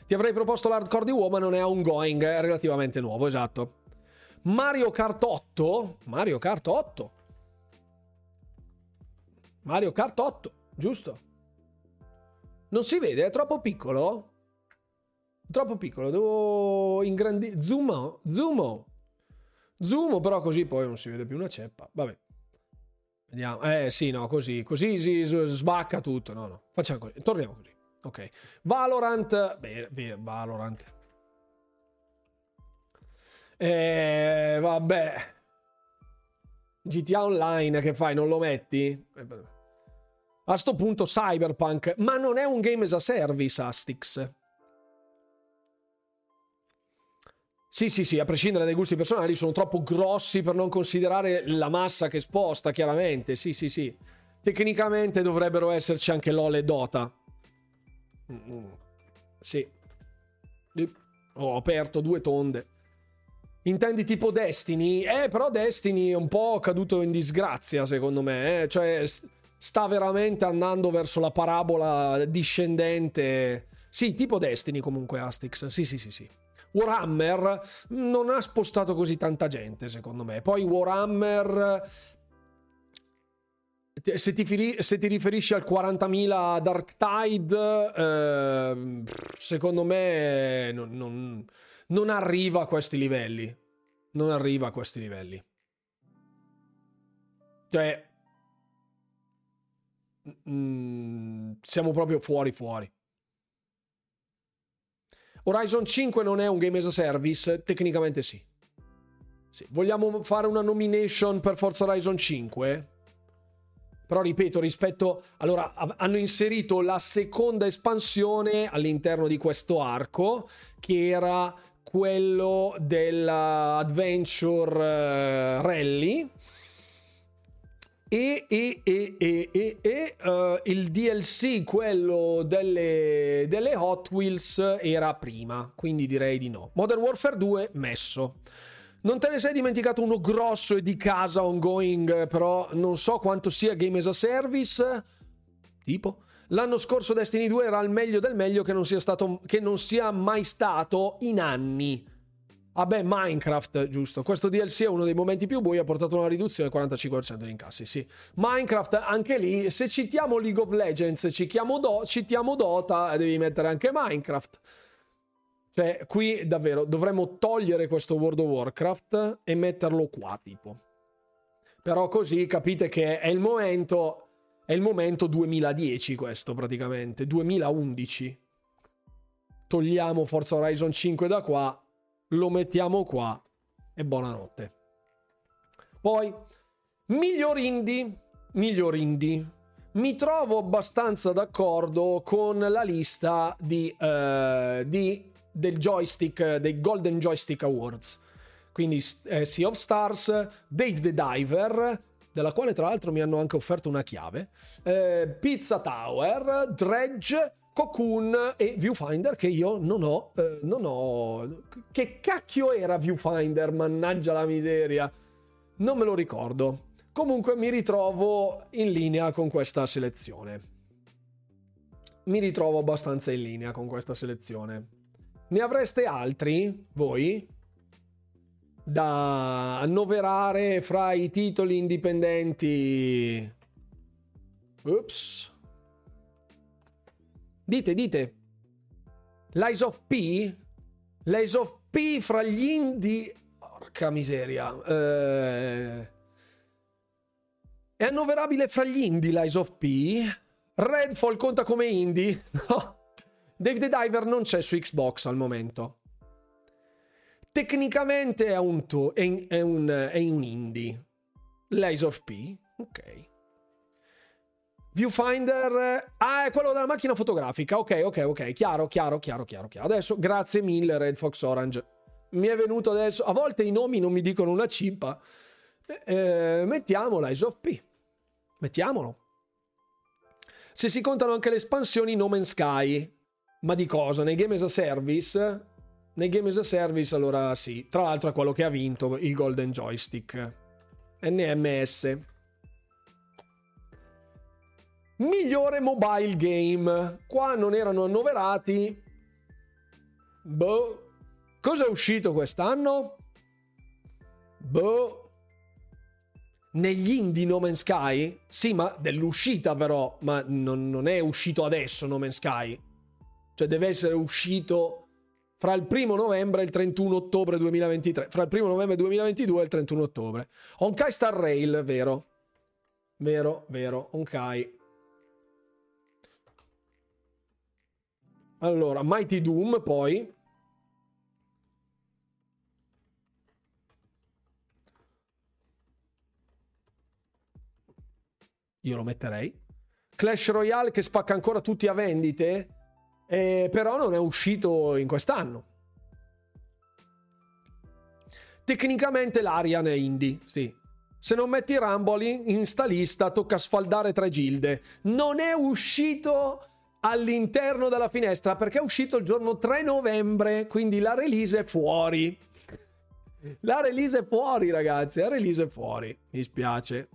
Ti avrei proposto l'hardcore di WoW, ma non è ongoing, è relativamente nuovo, esatto. Mario Kart 8. Mario Kart 8. Mario Kart 8, giusto? Non si vede, è troppo piccolo? Troppo piccolo, devo ingrandire. Zoom, zoom. Zoom, però così poi non si vede più una ceppa. Vabbè. Vediamo. Eh sì, no, così. Così si sbacca tutto. No, no. Facciamo così. Torniamo così. Ok. Valorant. Beh, Valorant. Eh, vabbè. GTA Online che fai? Non lo metti? A sto punto Cyberpunk, ma non è un game as a service Astix. Sì, sì, sì, a prescindere dai gusti personali, sono troppo grossi per non considerare la massa che sposta, chiaramente. Sì, sì, sì. Tecnicamente dovrebbero esserci anche LOL e Dota. Sì. Ho aperto due tonde. Intendi tipo Destiny? Eh, però Destiny è un po' caduto in disgrazia, secondo me. Eh? Cioè, sta veramente andando verso la parabola discendente. Sì, tipo Destiny comunque, Astix. Sì, sì, sì, sì. Warhammer non ha spostato così tanta gente, secondo me. Poi Warhammer se ti, se ti, riferisci al 40.000 Dark Tide, eh, secondo me non, non, non, arriva a questi livelli. Non arriva a questi livelli. Cioè, mm, siamo proprio fuori fuori. Horizon 5 non è un game as a service? Tecnicamente sì. sì. Vogliamo fare una nomination per Forza Horizon 5? Però ripeto, rispetto... Allora, hanno inserito la seconda espansione all'interno di questo arco, che era quello dell'Adventure uh, Rally. E, e, e, e, e uh, il DLC, quello delle, delle Hot Wheels, era prima, quindi direi di no. Modern Warfare 2 messo. Non te ne sei dimenticato uno grosso e di casa ongoing, però non so quanto sia Game as a Service? Tipo? L'anno scorso Destiny 2 era il meglio del meglio che non sia, stato, che non sia mai stato in anni. Vabbè, Minecraft, giusto. Questo DLC è uno dei momenti più bui, ha portato una riduzione del 45% degli incassi, sì. Minecraft, anche lì, se citiamo League of Legends, citiamo, Do- citiamo Dota, devi mettere anche Minecraft. Cioè, qui davvero dovremmo togliere questo World of Warcraft e metterlo qua, tipo. Però così capite che è il momento. È il momento 2010 questo praticamente. 2011. Togliamo Forza Horizon 5 da qua. Lo mettiamo qua. E buonanotte. Poi, miglior indie. Miglior indie. Mi trovo abbastanza d'accordo con la lista di, uh, di del joystick, dei Golden Joystick Awards. Quindi eh, Sea of Stars, Dave the Diver, della quale tra l'altro mi hanno anche offerto una chiave, eh, Pizza Tower, Dredge, Cocoon e Viewfinder che io non ho, eh, non ho... Che cacchio era Viewfinder? Mannaggia la miseria. Non me lo ricordo. Comunque mi ritrovo in linea con questa selezione. Mi ritrovo abbastanza in linea con questa selezione. Ne avreste altri, voi? Da annoverare fra i titoli indipendenti? Ups. Dite, dite. L'Eyes of P? L'Eyes of P fra gli indie... Porca miseria. Eh... È annoverabile fra gli indie l'Eyes of P? Redfall conta come indie? No. Dave the Diver non c'è su Xbox al momento. Tecnicamente è un, to- è un, è un indie. Lies of P, ok. Viewfinder, ah, è quello della macchina fotografica. Ok, ok, ok, chiaro, chiaro, chiaro, chiaro. Adesso, grazie mille, Red Fox Orange. Mi è venuto adesso. A volte i nomi non mi dicono una cippa. Eh, mettiamo l'Eyes of P. Mettiamolo. Se si contano anche le espansioni No Man's Sky, ma di cosa? Nei game as a service? Nei game as a service allora sì. Tra l'altro è quello che ha vinto il Golden Joystick. NMS. Migliore mobile game. Qua non erano annoverati. Boh. Cosa è uscito quest'anno? Boh. Negli indie No Man's Sky? Sì, ma dell'uscita però. Ma non, non è uscito adesso No Man's Sky. Cioè deve essere uscito fra il primo novembre e il 31 ottobre 2023. Fra il primo novembre 2022 e il 31 ottobre. Honkai Star Rail, vero. Vero, vero, Honkai. Allora, Mighty Doom poi. Io lo metterei. Clash Royale che spacca ancora tutti a vendite eh, però non è uscito in quest'anno. Tecnicamente l'Arian è indie, sì. Se non metti Rumble in sta lista tocca sfaldare tre gilde. Non è uscito all'interno della finestra perché è uscito il giorno 3 novembre, quindi la release è fuori. La release è fuori, ragazzi. La release è fuori. Mi spiace.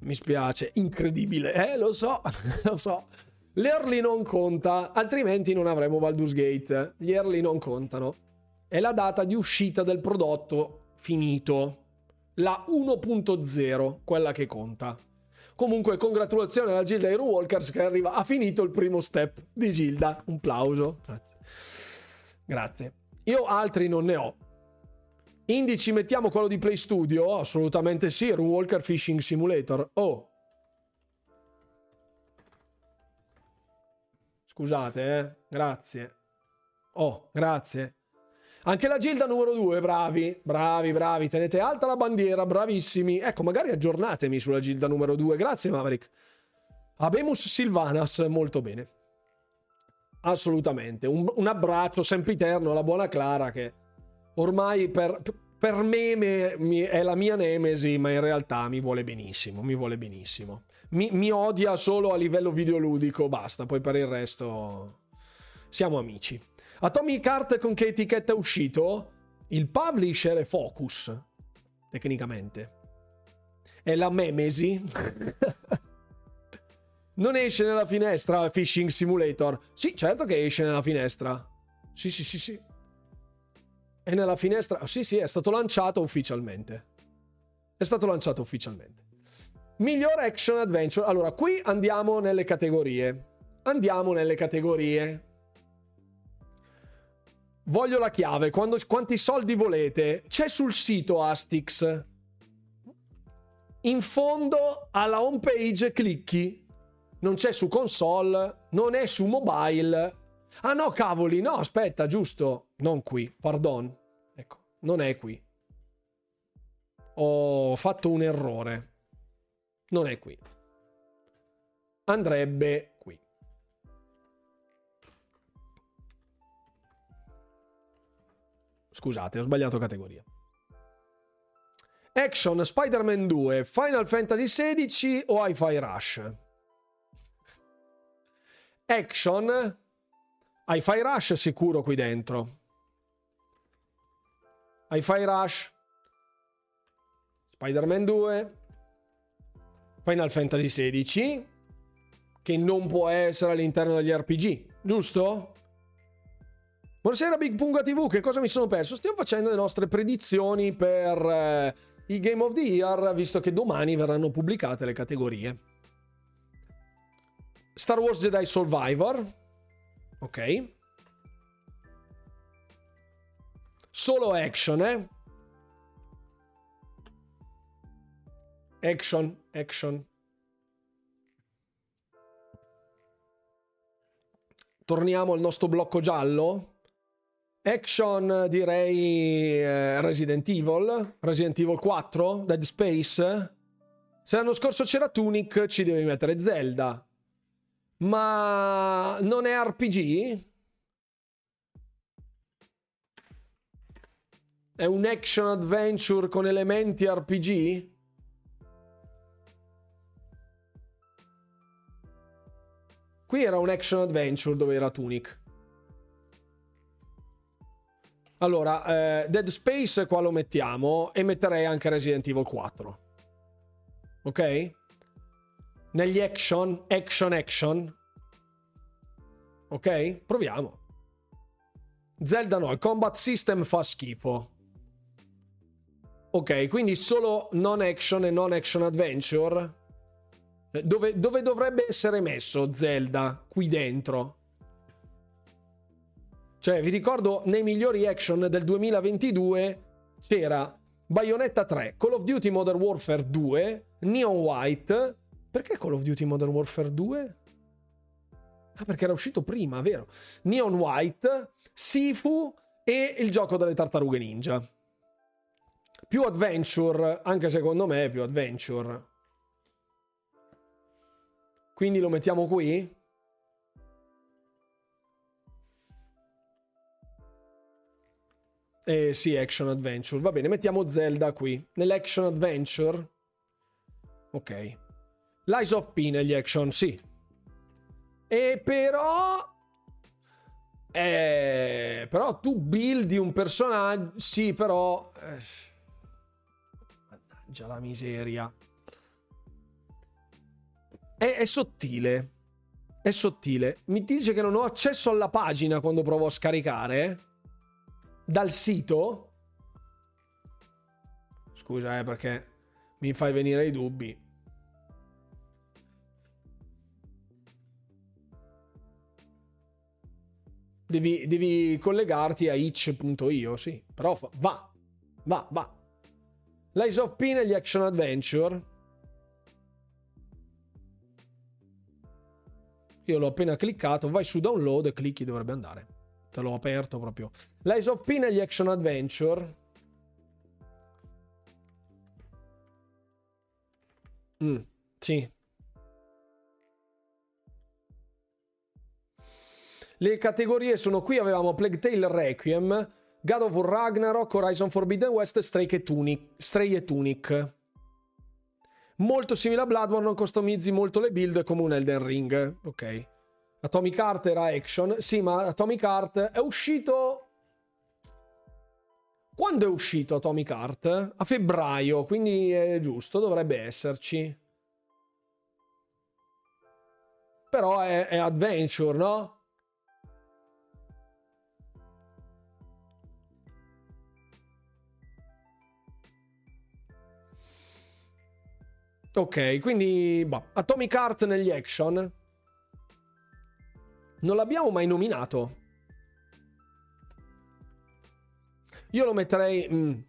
Mi spiace. Incredibile. Eh, lo so. lo so. L'early non conta, altrimenti non avremo Baldur's Gate. Gli early non contano. è la data di uscita del prodotto finito. La 1.0, quella che conta. Comunque, congratulazioni alla Gilda Hero Walkers che arriva, ha finito il primo step di Gilda. Un plauso. Grazie. Grazie. Io altri non ne ho. Indici mettiamo quello di Play Studio? Assolutamente sì. Walker Fishing Simulator. Oh. Scusate, eh. Grazie. Oh, grazie. Anche la Gilda numero 2, bravi, bravi, bravi. Tenete alta la bandiera, bravissimi. Ecco, magari aggiornatemi sulla Gilda numero 2. Grazie, Maverick. Abemus Silvanas, molto bene. Assolutamente. Un, un abbraccio sempiterno alla buona Clara che ormai per, per me me è la mia nemesi, ma in realtà mi vuole benissimo, mi vuole benissimo. Mi, mi odia solo a livello videoludico, basta, poi per il resto siamo amici. Atomic Heart con che etichetta è uscito? Il publisher è Focus, tecnicamente. È la Memesi. non esce nella finestra Fishing Simulator. Sì, certo che esce nella finestra. Sì, sì, sì, sì. È nella finestra. Sì, sì, è stato lanciato ufficialmente. È stato lanciato ufficialmente. Miglior action adventure. Allora, qui andiamo nelle categorie. Andiamo nelle categorie. Voglio la chiave. Quando, quanti soldi volete? C'è sul sito Astix. In fondo alla home page clicchi. Non c'è su console, non è su mobile. Ah no, cavoli, no, aspetta, giusto. Non qui, pardon. Ecco, non è qui. Ho fatto un errore. Non è qui. Andrebbe Scusate, ho sbagliato categoria. Action, Spider-Man 2, Final Fantasy XVI o Hi-Fi Rush? Action, Hi-Fi Rush sicuro qui dentro. Hi-Fi Rush, Spider-Man 2, Final Fantasy XVI, che non può essere all'interno degli RPG, giusto? Buonasera Big Punga TV, che cosa mi sono perso? Stiamo facendo le nostre predizioni per eh, i Game of the Year, visto che domani verranno pubblicate le categorie. Star Wars Jedi Survivor. Ok. Solo action, eh? Action, action. Torniamo al nostro blocco giallo. Action direi eh, Resident Evil, Resident Evil 4, Dead Space. Se l'anno scorso c'era Tunic, ci devi mettere Zelda. Ma non è RPG? È un action adventure con elementi RPG? Qui era un action adventure dove era Tunic. Allora, eh, Dead Space qua lo mettiamo e metterei anche Resident Evil 4. Ok? Negli action, action, action. Ok? Proviamo. Zelda no, il combat system fa schifo. Ok, quindi solo non action e non action adventure. Dove, dove dovrebbe essere messo Zelda qui dentro? Cioè, vi ricordo, nei migliori action del 2022 c'era Bayonetta 3, Call of Duty Modern Warfare 2, Neon White. Perché Call of Duty Modern Warfare 2? Ah, perché era uscito prima, vero? Neon White, Sifu e il gioco delle tartarughe ninja. Più adventure, anche secondo me più adventure. Quindi lo mettiamo qui? Eh sì, action adventure. Va bene, mettiamo Zelda qui. Nell'action adventure. Ok. Lies of P negli action, sì. E però... Eh, però tu buildi un personaggio... Sì, però... Eh, mannaggia la miseria. È, è sottile. È sottile. Mi dice che non ho accesso alla pagina quando provo a scaricare. Dal sito? Scusa, eh, perché mi fai venire i dubbi. Devi, devi collegarti a itch.io, sì, però fa, va, va, va. L'Eyes of P negli action adventure. Io l'ho appena cliccato, vai su download e clicchi, dovrebbe andare. Te l'ho aperto proprio. L'Eyes of P negli action adventure. Mm, sì. Le categorie sono qui, avevamo Plague Tale Requiem, God of War Ragnarok, Horizon Forbidden West, Stray e Tunic. Stray e Tunic. Molto simile a Bloodborne, customizzi molto le build come un Elden Ring. Ok. Atomic Heart era action. Sì, ma Atomic Heart è uscito... Quando è uscito Atomic Heart? A febbraio, quindi è giusto, dovrebbe esserci. Però è, è adventure, no? Ok, quindi boh, Atomic Heart negli action. Non l'abbiamo mai nominato. Io lo metterei... Mm.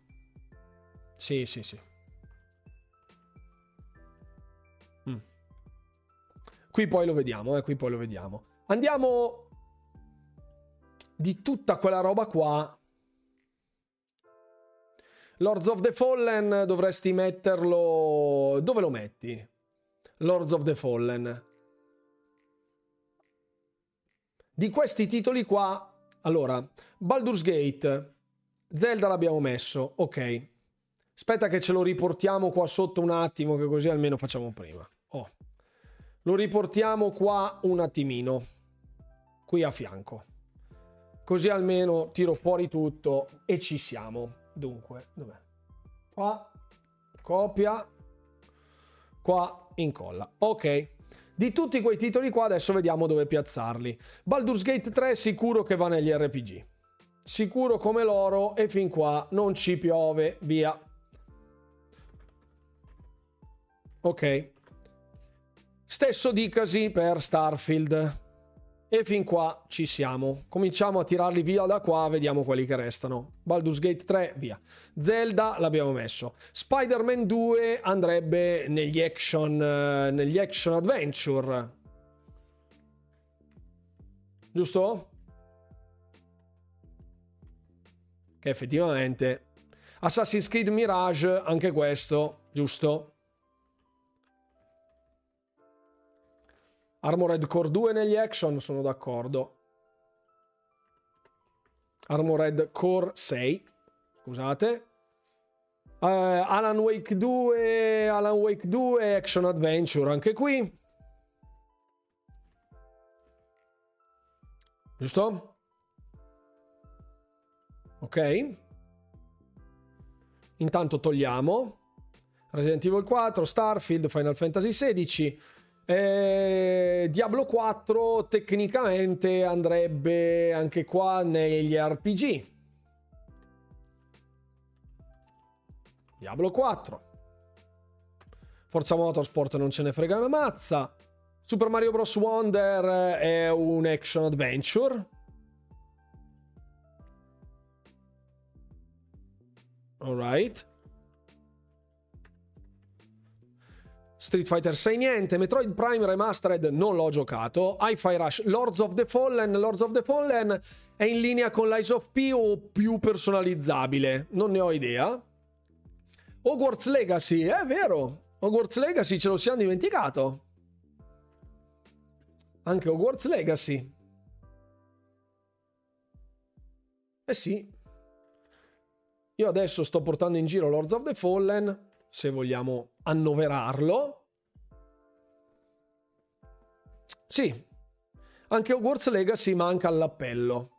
Sì, sì, sì. Mm. Qui poi lo vediamo, eh, qui poi lo vediamo. Andiamo di tutta quella roba qua Lords of the Fallen dovresti metterlo... Dove lo metti? Lords of the Fallen. Di questi titoli qua... Allora, Baldur's Gate. Zelda l'abbiamo messo, ok. Aspetta che ce lo riportiamo qua sotto un attimo, che così almeno facciamo prima. Oh. Lo riportiamo qua un attimino. Qui a fianco. Così almeno tiro fuori tutto e ci siamo. Dunque, dov'è? Qua, copia, qua, incolla. Ok. Di tutti quei titoli qua adesso vediamo dove piazzarli. Baldur's Gate 3 sicuro che va negli RPG. Sicuro come l'oro e fin qua non ci piove, via. Ok. Stesso dicasi per Starfield. E fin qua ci siamo. Cominciamo a tirarli via da qua, vediamo quelli che restano. Baldur's Gate 3, via. Zelda l'abbiamo messo. Spider-Man 2 andrebbe negli action, eh, negli action adventure. Giusto? Che effettivamente... Assassin's Creed Mirage, anche questo, giusto? Armored Core 2 negli action, sono d'accordo. Armored Core 6, scusate. Uh, Alan Wake 2, Alan Wake 2, Action Adventure anche qui. Giusto? Ok. Intanto togliamo Resident Evil 4, Starfield, Final Fantasy 16. Eh, Diablo 4 tecnicamente andrebbe anche qua negli RPG. Diablo 4. Forza Motorsport non ce ne frega una mazza. Super Mario Bros. Wonder è un action adventure. Alright. Street Fighter 6 niente, Metroid Prime Remastered non l'ho giocato, Hi-Fi Rush, Lords of the Fallen, Lords of the Fallen è in linea con l'Ice of P o più personalizzabile, non ne ho idea. Hogwarts Legacy, è vero, Hogwarts Legacy ce lo siamo dimenticato. Anche Hogwarts Legacy. Eh sì. Io adesso sto portando in giro Lords of the Fallen se vogliamo annoverarlo. Sì, anche Hogwarts Legacy manca all'appello.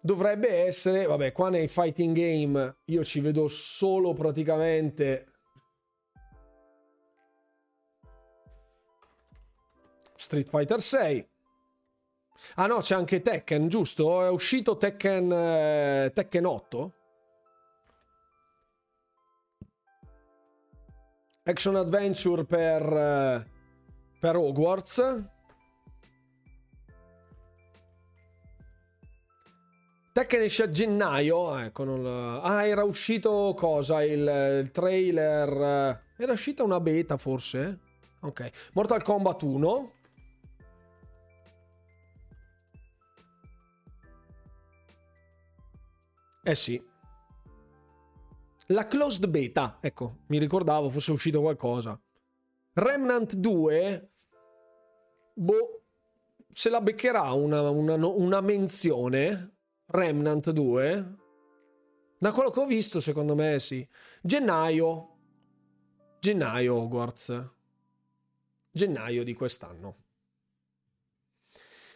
Dovrebbe essere, vabbè, qua nei fighting game io ci vedo solo praticamente Street Fighter 6. Ah no, c'è anche Tekken, giusto? È uscito Tekken, eh, Tekken 8? Action Adventure per, eh, per Hogwarts. Tekken esce a gennaio. Ecco, non... Ah, era uscito cosa? Il, il trailer. Eh, era uscita una beta, forse? Ok. Mortal Kombat 1. Eh sì. La closed beta, ecco, mi ricordavo fosse uscito qualcosa. Remnant 2, boh, se la beccherà una, una, una menzione. Remnant 2, da quello che ho visto, secondo me sì. Gennaio. Gennaio Hogwarts. Gennaio di quest'anno.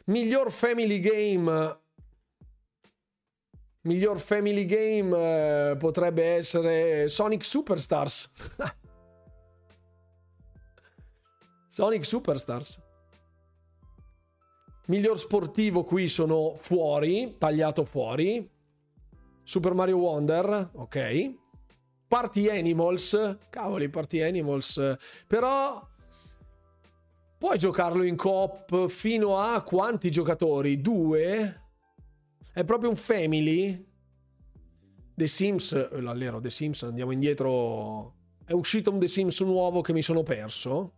Miglior family game Miglior family game eh, potrebbe essere Sonic Superstars. Sonic Superstars. Miglior sportivo qui sono fuori, tagliato fuori. Super Mario Wonder, ok. Party Animals, cavoli, Party Animals. Però puoi giocarlo in coop fino a quanti giocatori? Due? È proprio un family. The Sims, eh, l'allero The Sims, andiamo indietro. È uscito un The Sims nuovo che mi sono perso.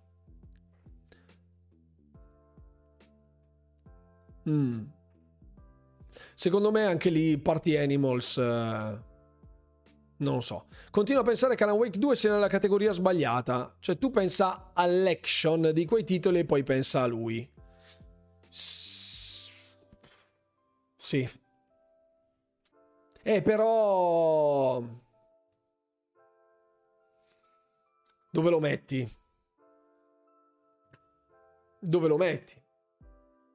Mm. Secondo me anche lì Party Animals... Eh, non lo so. Continuo a pensare che Alan Wake 2 sia nella categoria sbagliata. Cioè tu pensa all'action di quei titoli e poi pensa a lui. Sì, eh, però... Dove lo metti? Dove lo metti?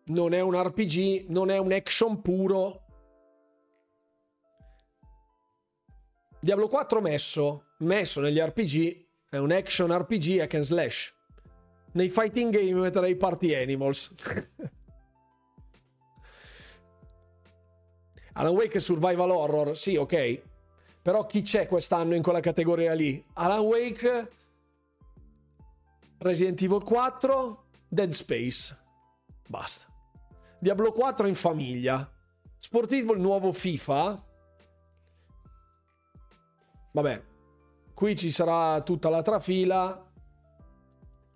Non è un RPG, non è un action puro. Diablo 4 messo, messo negli RPG, è un action RPG hack and slash. Nei fighting game metterei Party Animals. Alan Wake è survival horror, sì, ok. Però chi c'è quest'anno in quella categoria lì? Alan Wake, Resident Evil 4, Dead Space. Basta. Diablo 4 in famiglia. Sportivo il nuovo FIFA. Vabbè, qui ci sarà tutta la trafila.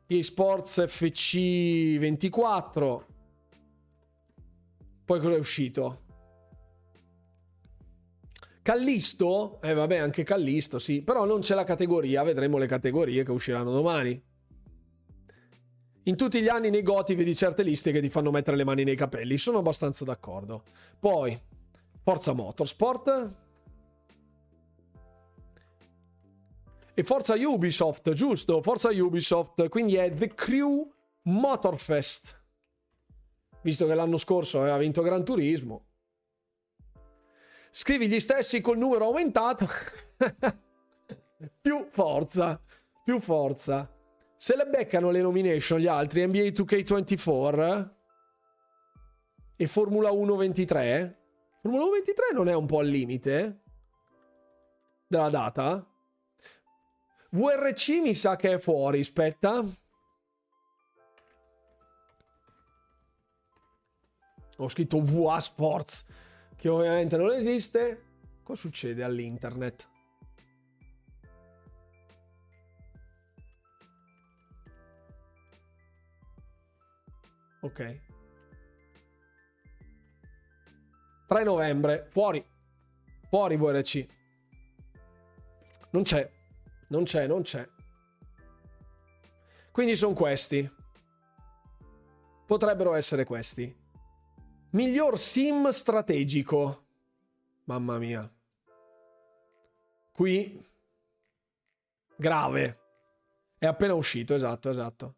eSports FC 24. Poi cosa è uscito? Callisto, eh vabbè anche Callisto sì, però non c'è la categoria, vedremo le categorie che usciranno domani. In tutti gli anni nei goti vedi certe liste che ti fanno mettere le mani nei capelli, sono abbastanza d'accordo. Poi, Forza Motorsport. E Forza Ubisoft, giusto? Forza Ubisoft, quindi è The Crew Motorfest. Visto che l'anno scorso aveva vinto Gran Turismo, scrivi gli stessi col numero aumentato. più forza, più forza. Se le beccano le nomination gli altri, NBA 2K24 e Formula 1 23, Formula 1 23 non è un po' al limite della data? VRC mi sa che è fuori, aspetta. Ho scritto VA Sports che ovviamente non esiste, cosa succede all'internet? Ok. 3 novembre, fuori. Fuori VRC. Non c'è. Non c'è, non c'è. Quindi sono questi. Potrebbero essere questi. Miglior sim strategico. Mamma mia. Qui grave. È appena uscito, esatto, esatto.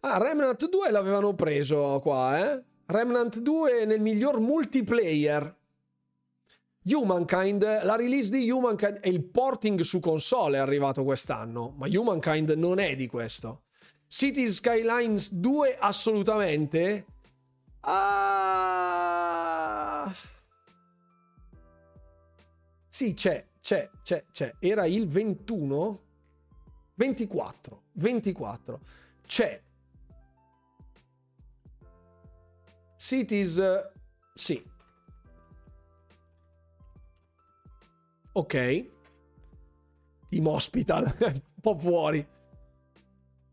Ah, Remnant 2 l'avevano preso qua, eh? Remnant 2 nel miglior multiplayer. Humankind, la release di Humankind e il porting su console è arrivato quest'anno, ma Humankind non è di questo. Cities Skylines 2 assolutamente Ah... Sì, c'è, c'è, c'è, c'è. Era il 21? 24. 24. C'è. Cities... Sì. Ok. Team Hospital. Un po' fuori.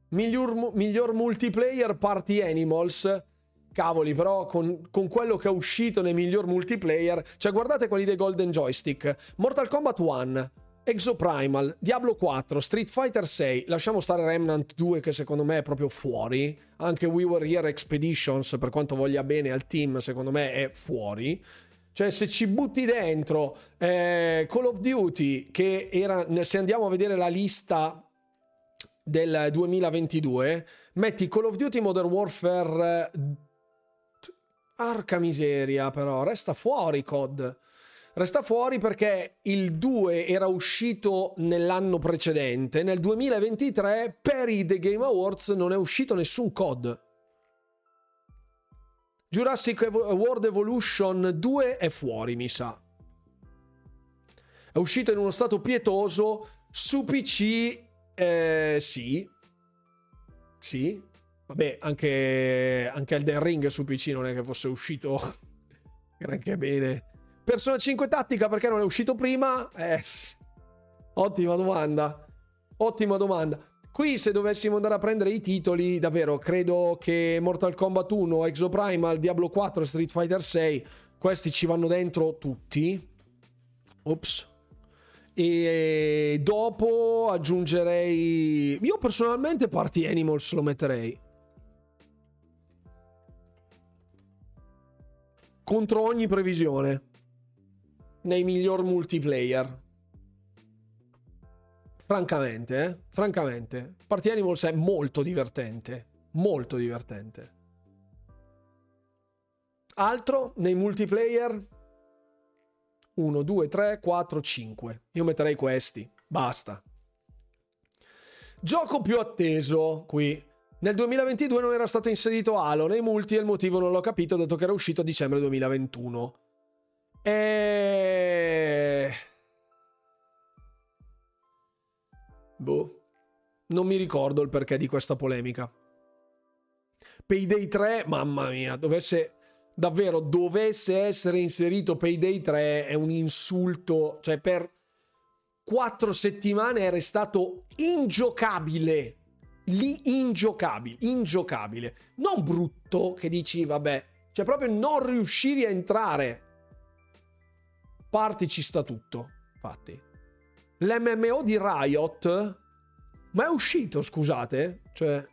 Miglior, miglior multiplayer Party Animals. Cavoli, però con, con, quello che è uscito nei miglior multiplayer, cioè guardate quelli dei Golden Joystick: Mortal Kombat 1, Exoprimal, Diablo 4, Street Fighter 6. Lasciamo stare Remnant 2, che secondo me è proprio fuori. Anche We Were Here Expeditions, per quanto voglia bene al team, secondo me è fuori. Cioè, se ci butti dentro eh, Call of Duty, che era, se andiamo a vedere la lista del 2022, metti Call of Duty Modern Warfare. Arca miseria, però, resta fuori COD. Resta fuori perché il 2 era uscito nell'anno precedente, nel 2023 per i The Game Awards non è uscito nessun COD. Jurassic World Evolution 2 è fuori, mi sa. È uscito in uno stato pietoso su PC eh, sì. Sì. Vabbè, anche, anche Elden Ring su PC non è che fosse uscito granché bene. Persona 5 tattica perché non è uscito prima? Eh, ottima domanda. Ottima domanda. Qui se dovessimo andare a prendere i titoli, davvero credo che Mortal Kombat 1, Exoprimal, Diablo 4, Street Fighter 6, questi ci vanno dentro tutti. Ops. E dopo aggiungerei. Io personalmente Party Animals lo metterei. Contro ogni previsione. Nei miglior multiplayer. Francamente, eh? Francamente. Party Animals è molto divertente. Molto divertente. Altro nei multiplayer? 1, 2, 3, 4, 5. Io metterei questi. Basta. Gioco più atteso qui. Nel 2022 non era stato inserito Halo nei multi e il motivo non l'ho capito dato che era uscito a dicembre 2021. E... Boh. Non mi ricordo il perché di questa polemica. Payday 3, mamma mia, dovesse davvero dovesse essere inserito Payday 3 è un insulto, cioè per quattro settimane è restato ingiocabile, lì ingiocabile, ingiocabile, non brutto che dici vabbè, cioè proprio non riuscivi a entrare. Parti ci sta tutto, infatti. L'MMO di Riot, ma è uscito, scusate, cioè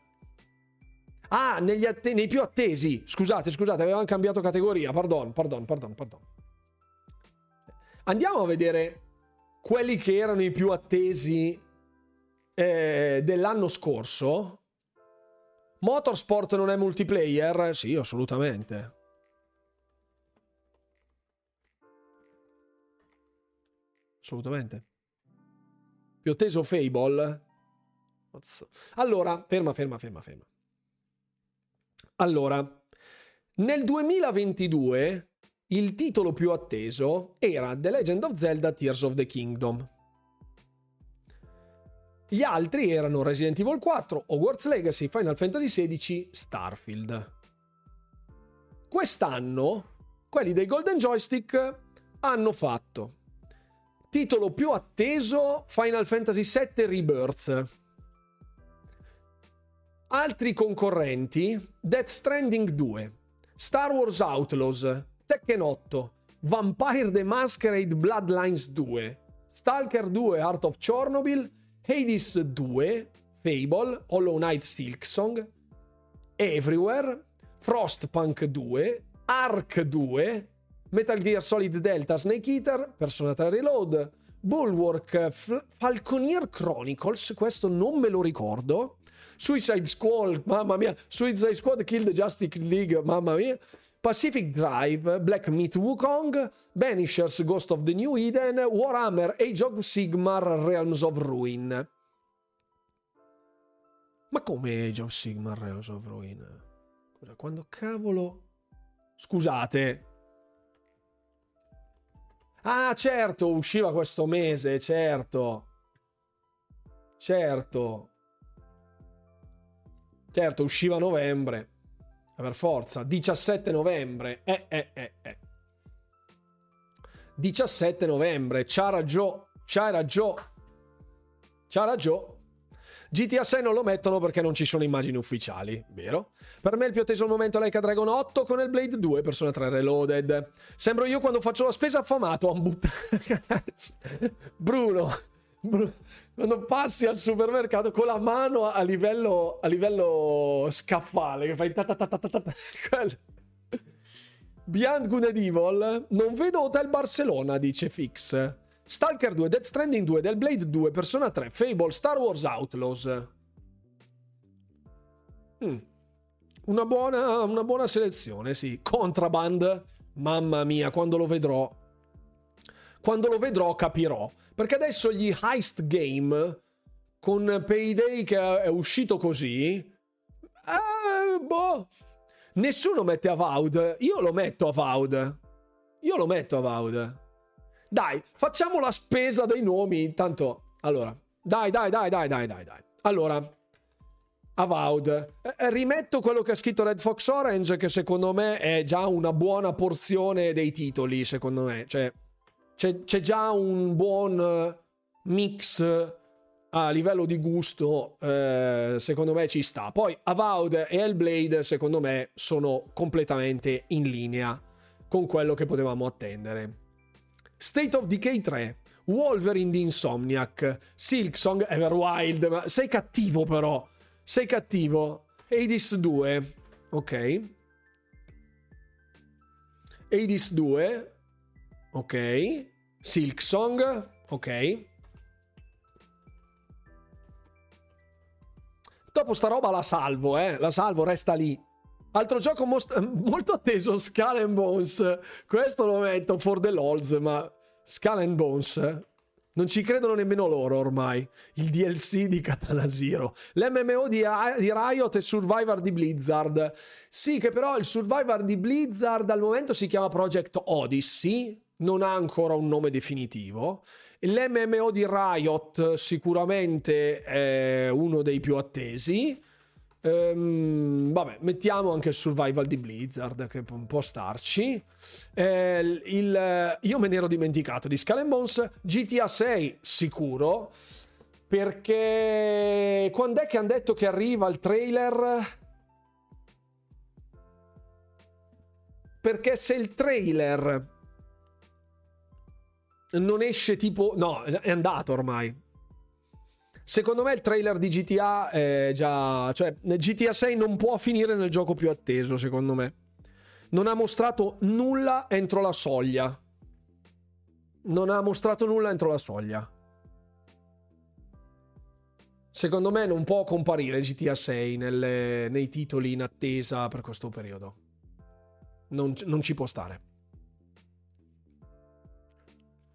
Ah, atte- nei più attesi. Scusate, scusate, avevamo cambiato categoria. Pardon, pardon, pardon, pardon. Andiamo a vedere quelli che erano i più attesi eh, dell'anno scorso. Motorsport non è multiplayer? Sì, assolutamente. Assolutamente. Più atteso Fable? Allora, ferma, ferma, ferma, ferma. Allora, nel 2022 il titolo più atteso era The Legend of Zelda Tears of the Kingdom. Gli altri erano Resident Evil 4, Hogwarts Legacy, Final Fantasy XVI, Starfield. Quest'anno quelli dei Golden Joystick hanno fatto titolo più atteso Final Fantasy VII Rebirth Altri concorrenti: Death Stranding 2, Star Wars Outlaws, Tekken 8, Vampire the Masquerade Bloodlines 2, Stalker 2 Art of Chernobyl, Hades 2, Fable, Hollow Knight Silksong, Everywhere, Frostpunk 2, Ark 2, Metal Gear Solid Delta Snake Eater, Persona 3 Reload, Bulwark, Falconeer Chronicles, questo non me lo ricordo, Suicide Squad, mamma mia, Suicide Squad Kill the Justice League, mamma mia. Pacific Drive, Black Meat Wukong, Banishers Ghost of the New Eden, Warhammer Age of Sigmar Realms of Ruin. Ma come Age of Sigmar Realms of Ruin? Quando cavolo Scusate. Ah, certo, usciva questo mese, certo. Certo. Certo, usciva a novembre. Per forza, 17 novembre. Eh, eh, eh, eh. 17 novembre, c'ha ragione, c'ha ragione. C'ha ragione. GTA 6 non lo mettono perché non ci sono immagini ufficiali, vero? Per me il più atteso al momento è Leica Dragon 8 con il Blade 2 Persona 3 Reloaded. Sembro io quando faccio la spesa affamato a buttare... Bruno, Bruno, quando passi al supermercato con la mano a livello, a livello scaffale, che fai Beyond Good and Evil, non vedo Hotel Barcelona, dice Fix. Stalker 2, Dead Stranding 2, Del Blade 2, Persona 3, Fable, Star Wars Outlaws. Mm. Una, buona, una buona selezione, sì. Contraband, mamma mia, quando lo vedrò. Quando lo vedrò capirò. Perché adesso gli heist game con Payday che è uscito così. Eh, boh. Nessuno mette Avowed. Io lo metto Avowed. Io lo metto Avowed. Dai, facciamo la spesa dei nomi. Intanto, allora, dai, dai, dai, dai, dai, dai, dai. Allora, Avowed. Eh, eh, rimetto quello che ha scritto Red Fox Orange, che secondo me è già una buona porzione dei titoli, secondo me. Cioè, c'è, c'è già un buon mix a livello di gusto, eh, secondo me ci sta. Poi Avowed e Hellblade, secondo me, sono completamente in linea con quello che potevamo attendere. State of Decay 3, Wolverine di Insomniac, Silksong, Everwild, ma sei cattivo però, sei cattivo. Hades 2, ok. Hades 2, ok. Silksong, ok. Dopo sta roba la salvo, eh. La salvo, resta lì. Altro gioco most- molto atteso, Skull and Bones. Questo lo metto for the lols, ma Skull and Bones non ci credono nemmeno loro ormai. Il DLC di Katana Zero. L'MMO di Riot e Survivor di Blizzard. Sì, che però il Survivor di Blizzard al momento si chiama Project Odyssey. Non ha ancora un nome definitivo. L'MMO di Riot sicuramente è uno dei più attesi. Ehm, vabbè, mettiamo anche il survival di Blizzard che può starci. Eh, il, io me ne ero dimenticato di Skull Bones. GTA 6 sicuro. Perché quando è che hanno detto che arriva il trailer? Perché se il trailer non esce tipo... No, è andato ormai. Secondo me il trailer di GTA è già... Cioè, GTA 6 non può finire nel gioco più atteso, secondo me. Non ha mostrato nulla entro la soglia. Non ha mostrato nulla entro la soglia. Secondo me non può comparire GTA 6 nelle, nei titoli in attesa per questo periodo. Non, non ci può stare.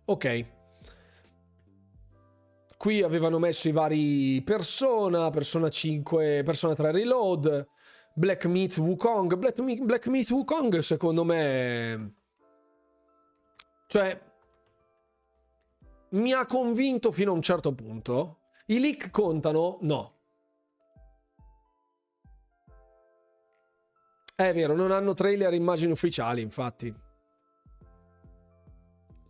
Ok qui avevano messo i vari Persona, Persona 5, Persona 3 Reload, Black Meat Wukong. Black, Black Meat Wukong secondo me... Cioè... Mi ha convinto fino a un certo punto. I leak contano? No. È vero, non hanno trailer immagini ufficiali, infatti.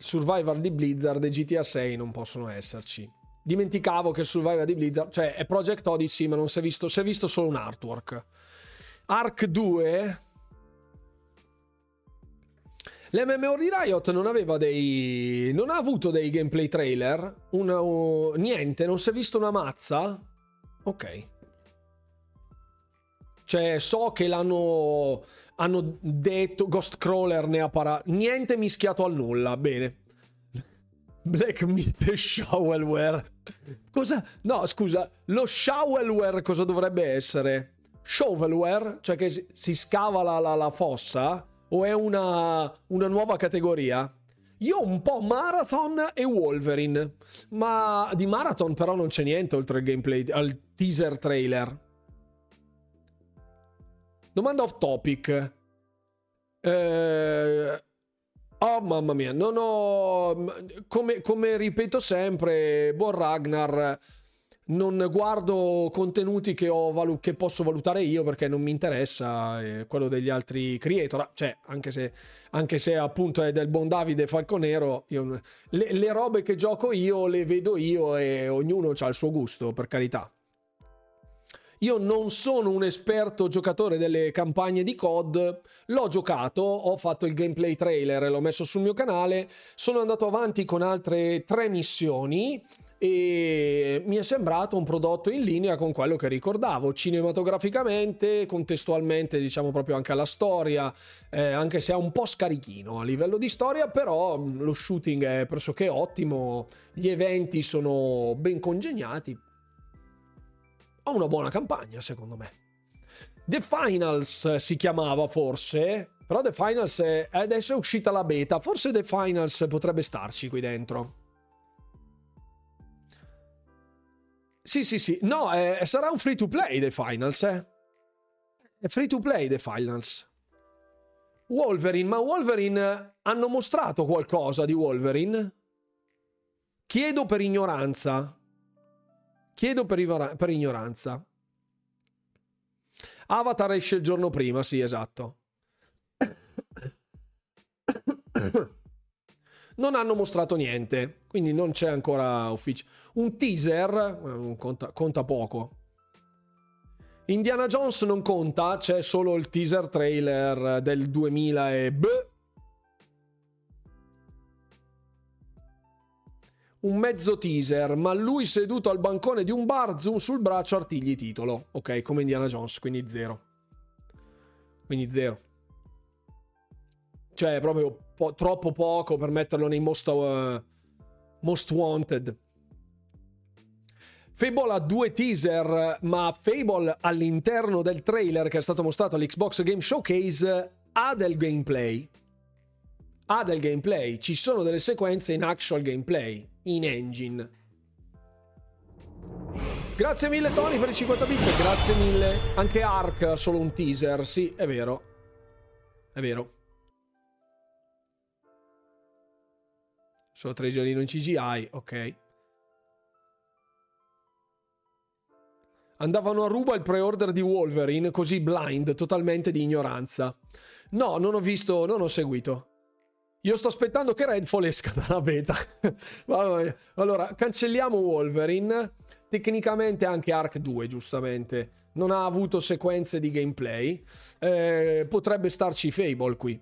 Survivor di Blizzard e GTA 6 non possono esserci. Dimenticavo che Survivor di Blizzard, cioè è Project Odyssey, ma non si è visto, si è visto solo un artwork. Arc 2 L'MMO di Riot non aveva dei. non ha avuto dei gameplay trailer. Una, uh, niente, non si è visto una mazza. Ok. Cioè, so che l'hanno. Hanno detto. Ghostcrawler ne ha parato. Niente mischiato al nulla. Bene. Black Meat Shovelware. Cosa? No, scusa, lo shovelware cosa dovrebbe essere? Shovelware? Cioè che si, si scava la, la, la, fossa? O è una, una nuova categoria? Io un po' Marathon e Wolverine. Ma di Marathon però non c'è niente oltre il gameplay, al teaser trailer. Domanda off topic. Eh, oh mamma mia, non ho... Come, come ripeto sempre, buon Ragnar non guardo contenuti che, valu- che, posso valutare io perché non mi interessa eh, quello degli altri creator. Cioè, anche se, anche se appunto è del buon Davide Falconero, io, le, le, robe che gioco io le vedo io e ognuno ha il suo gusto, per carità. Io non sono un esperto giocatore delle campagne di COD, l'ho giocato, ho fatto il gameplay trailer e l'ho messo sul mio canale, sono andato avanti con altre tre missioni e mi è sembrato un prodotto in linea con quello che ricordavo cinematograficamente, contestualmente, diciamo proprio anche alla storia, eh, anche se è un po' scarichino a livello di storia, però mm, lo shooting è pressoché ottimo, gli eventi sono ben congegnati. Ho una buona campagna, secondo me. The Finals si chiamava forse, però The Finals è, adesso è uscita la beta, forse The Finals potrebbe starci qui dentro. Sì, sì, sì. No, eh, sarà un free to play The Finals, eh. È free to play The Finals. Wolverine, ma Wolverine hanno mostrato qualcosa di Wolverine? Chiedo per ignoranza. Chiedo per, ivora- per ignoranza. Avatar esce il giorno prima, sì, esatto. non hanno mostrato niente, quindi non c'è ancora ufficio. Un teaser eh, conta, conta, poco. Indiana Jones non conta, c'è solo il teaser trailer del 2000 e... Beh. Un mezzo teaser, ma lui seduto al bancone di un bar, zoom sul braccio, artigli titolo. Ok, come Indiana Jones, quindi zero. Quindi zero. Cioè, proprio po- troppo poco per metterlo nei most, uh, most wanted. Fable ha due teaser, ma Fable all'interno del trailer che è stato mostrato all'Xbox Game Showcase ha del gameplay. Ha del gameplay, ci sono delle sequenze in actual gameplay, in engine. Grazie mille Tony per i 50 bit, grazie mille. Anche Ark solo un teaser, sì, è vero. È vero. Solo tre giorni in CGI, ok. Andavano a ruba il pre-order di Wolverine, così blind, totalmente di ignoranza. No, non ho visto, non ho seguito. Io sto aspettando che Redfall esca dalla beta. allora, cancelliamo Wolverine. Tecnicamente anche Ark 2, giustamente. Non ha avuto sequenze di gameplay. Eh, potrebbe starci Fable qui.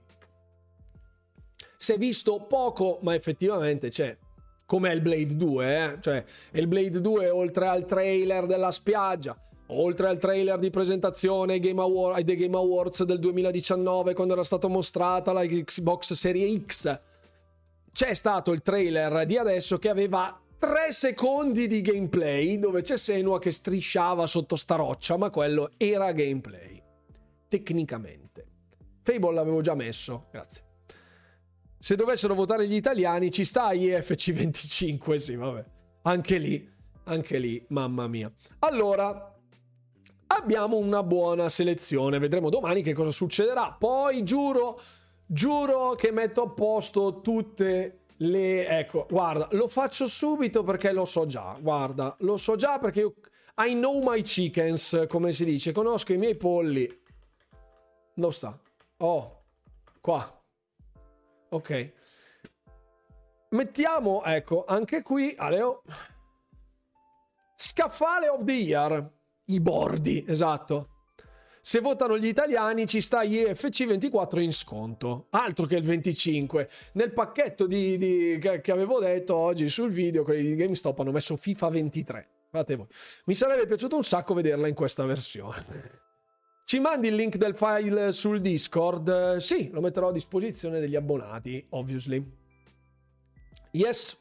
Si è visto poco, ma effettivamente c'è. Come il Blade 2, eh? Cioè, il Blade 2, oltre al trailer della spiaggia, oltre al trailer di presentazione ai Award, ai The Game Awards del 2019, quando era stata mostrata la Xbox Serie X, c'è stato il trailer di adesso che aveva 3 secondi di gameplay dove c'è Senua che strisciava sotto sta roccia, ma quello era gameplay. Tecnicamente. Fable l'avevo già messo, grazie se dovessero votare gli italiani ci sta IFC 25, sì, vabbè. Anche lì, anche lì, mamma mia. Allora, abbiamo una buona selezione, vedremo domani che cosa succederà. Poi giuro, giuro che metto a posto tutte le... Ecco, guarda, lo faccio subito perché lo so già, guarda, lo so già perché io... I know my chickens, come si dice, conosco i miei polli. Dove sta? Oh, qua. Ok. Mettiamo, ecco, anche qui, Aleo. Scaffale of the Year. I bordi, esatto. Se votano gli italiani ci sta IFC 24 in sconto, altro che il 25. Nel pacchetto di, di, che, che, avevo detto oggi sul video, quelli di GameStop hanno messo FIFA 23. Fate voi. Mi sarebbe piaciuto un sacco vederla in questa versione. Ci mandi il link del file sul Discord? Sì, lo metterò a disposizione degli abbonati, obviously. Yes.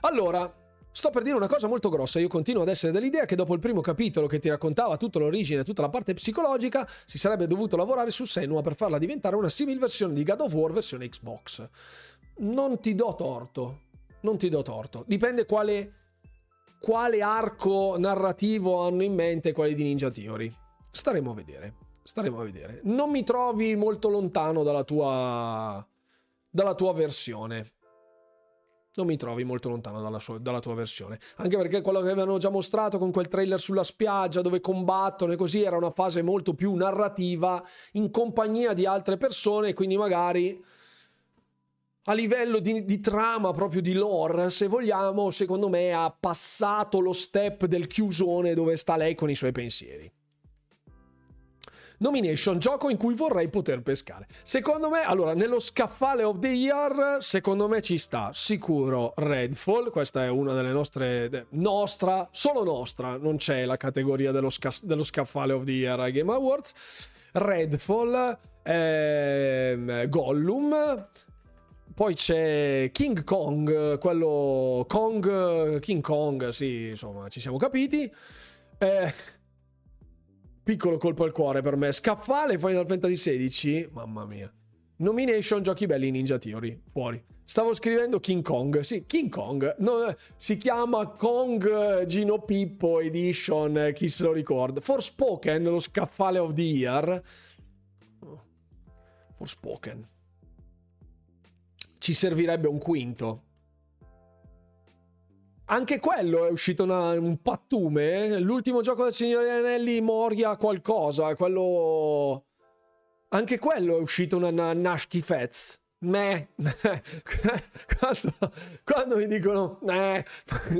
Allora, sto per dire una cosa molto grossa. Io continuo ad essere dell'idea che dopo il primo capitolo che ti raccontava tutta l'origine, tutta la parte psicologica, si sarebbe dovuto lavorare su Senua per farla diventare una simil versione di God of War versione Xbox. Non ti do torto. Non ti do torto. Dipende quale, quale arco narrativo hanno in mente quelli di Ninja Theory. Staremo a vedere. Staremo a vedere. Non mi trovi molto lontano dalla tua, dalla tua versione. Non mi trovi molto lontano dalla, sua, dalla, tua versione. Anche perché quello che avevano già mostrato con quel trailer sulla spiaggia dove combattono e così era una fase molto più narrativa in compagnia di altre persone. Quindi magari a livello di, di, trama, proprio di lore, se vogliamo, secondo me ha passato lo step del chiusone dove sta lei con i suoi pensieri. Nomination, gioco in cui vorrei poter pescare. Secondo me, allora, nello scaffale of the year, secondo me ci sta sicuro Redfall, questa è una delle nostre, nostra, solo nostra, non c'è la categoria dello, sca- dello scaffale of the year ai Game Awards. Redfall, ehm, Gollum, poi c'è King Kong, quello Kong, King Kong, sì, insomma, ci siamo capiti. Eh, piccolo colpo al cuore per me. Scaffale Final Fantasy XVI, mamma mia. Nomination Giochi Belli Ninja Theory, fuori. Stavo scrivendo King Kong, sì, King Kong. No, si chiama Kong Gino Pippo Edition, chi se lo ricorda. Forspoken, lo scaffale of the year. Forspoken ci servirebbe un quinto. Anche quello è uscito una, un pattume. Eh? L'ultimo gioco del Signore Anelli Moria qualcosa. Quello. Anche quello è uscito una, una, una schifezza. Me. quando, quando, mi dicono eh,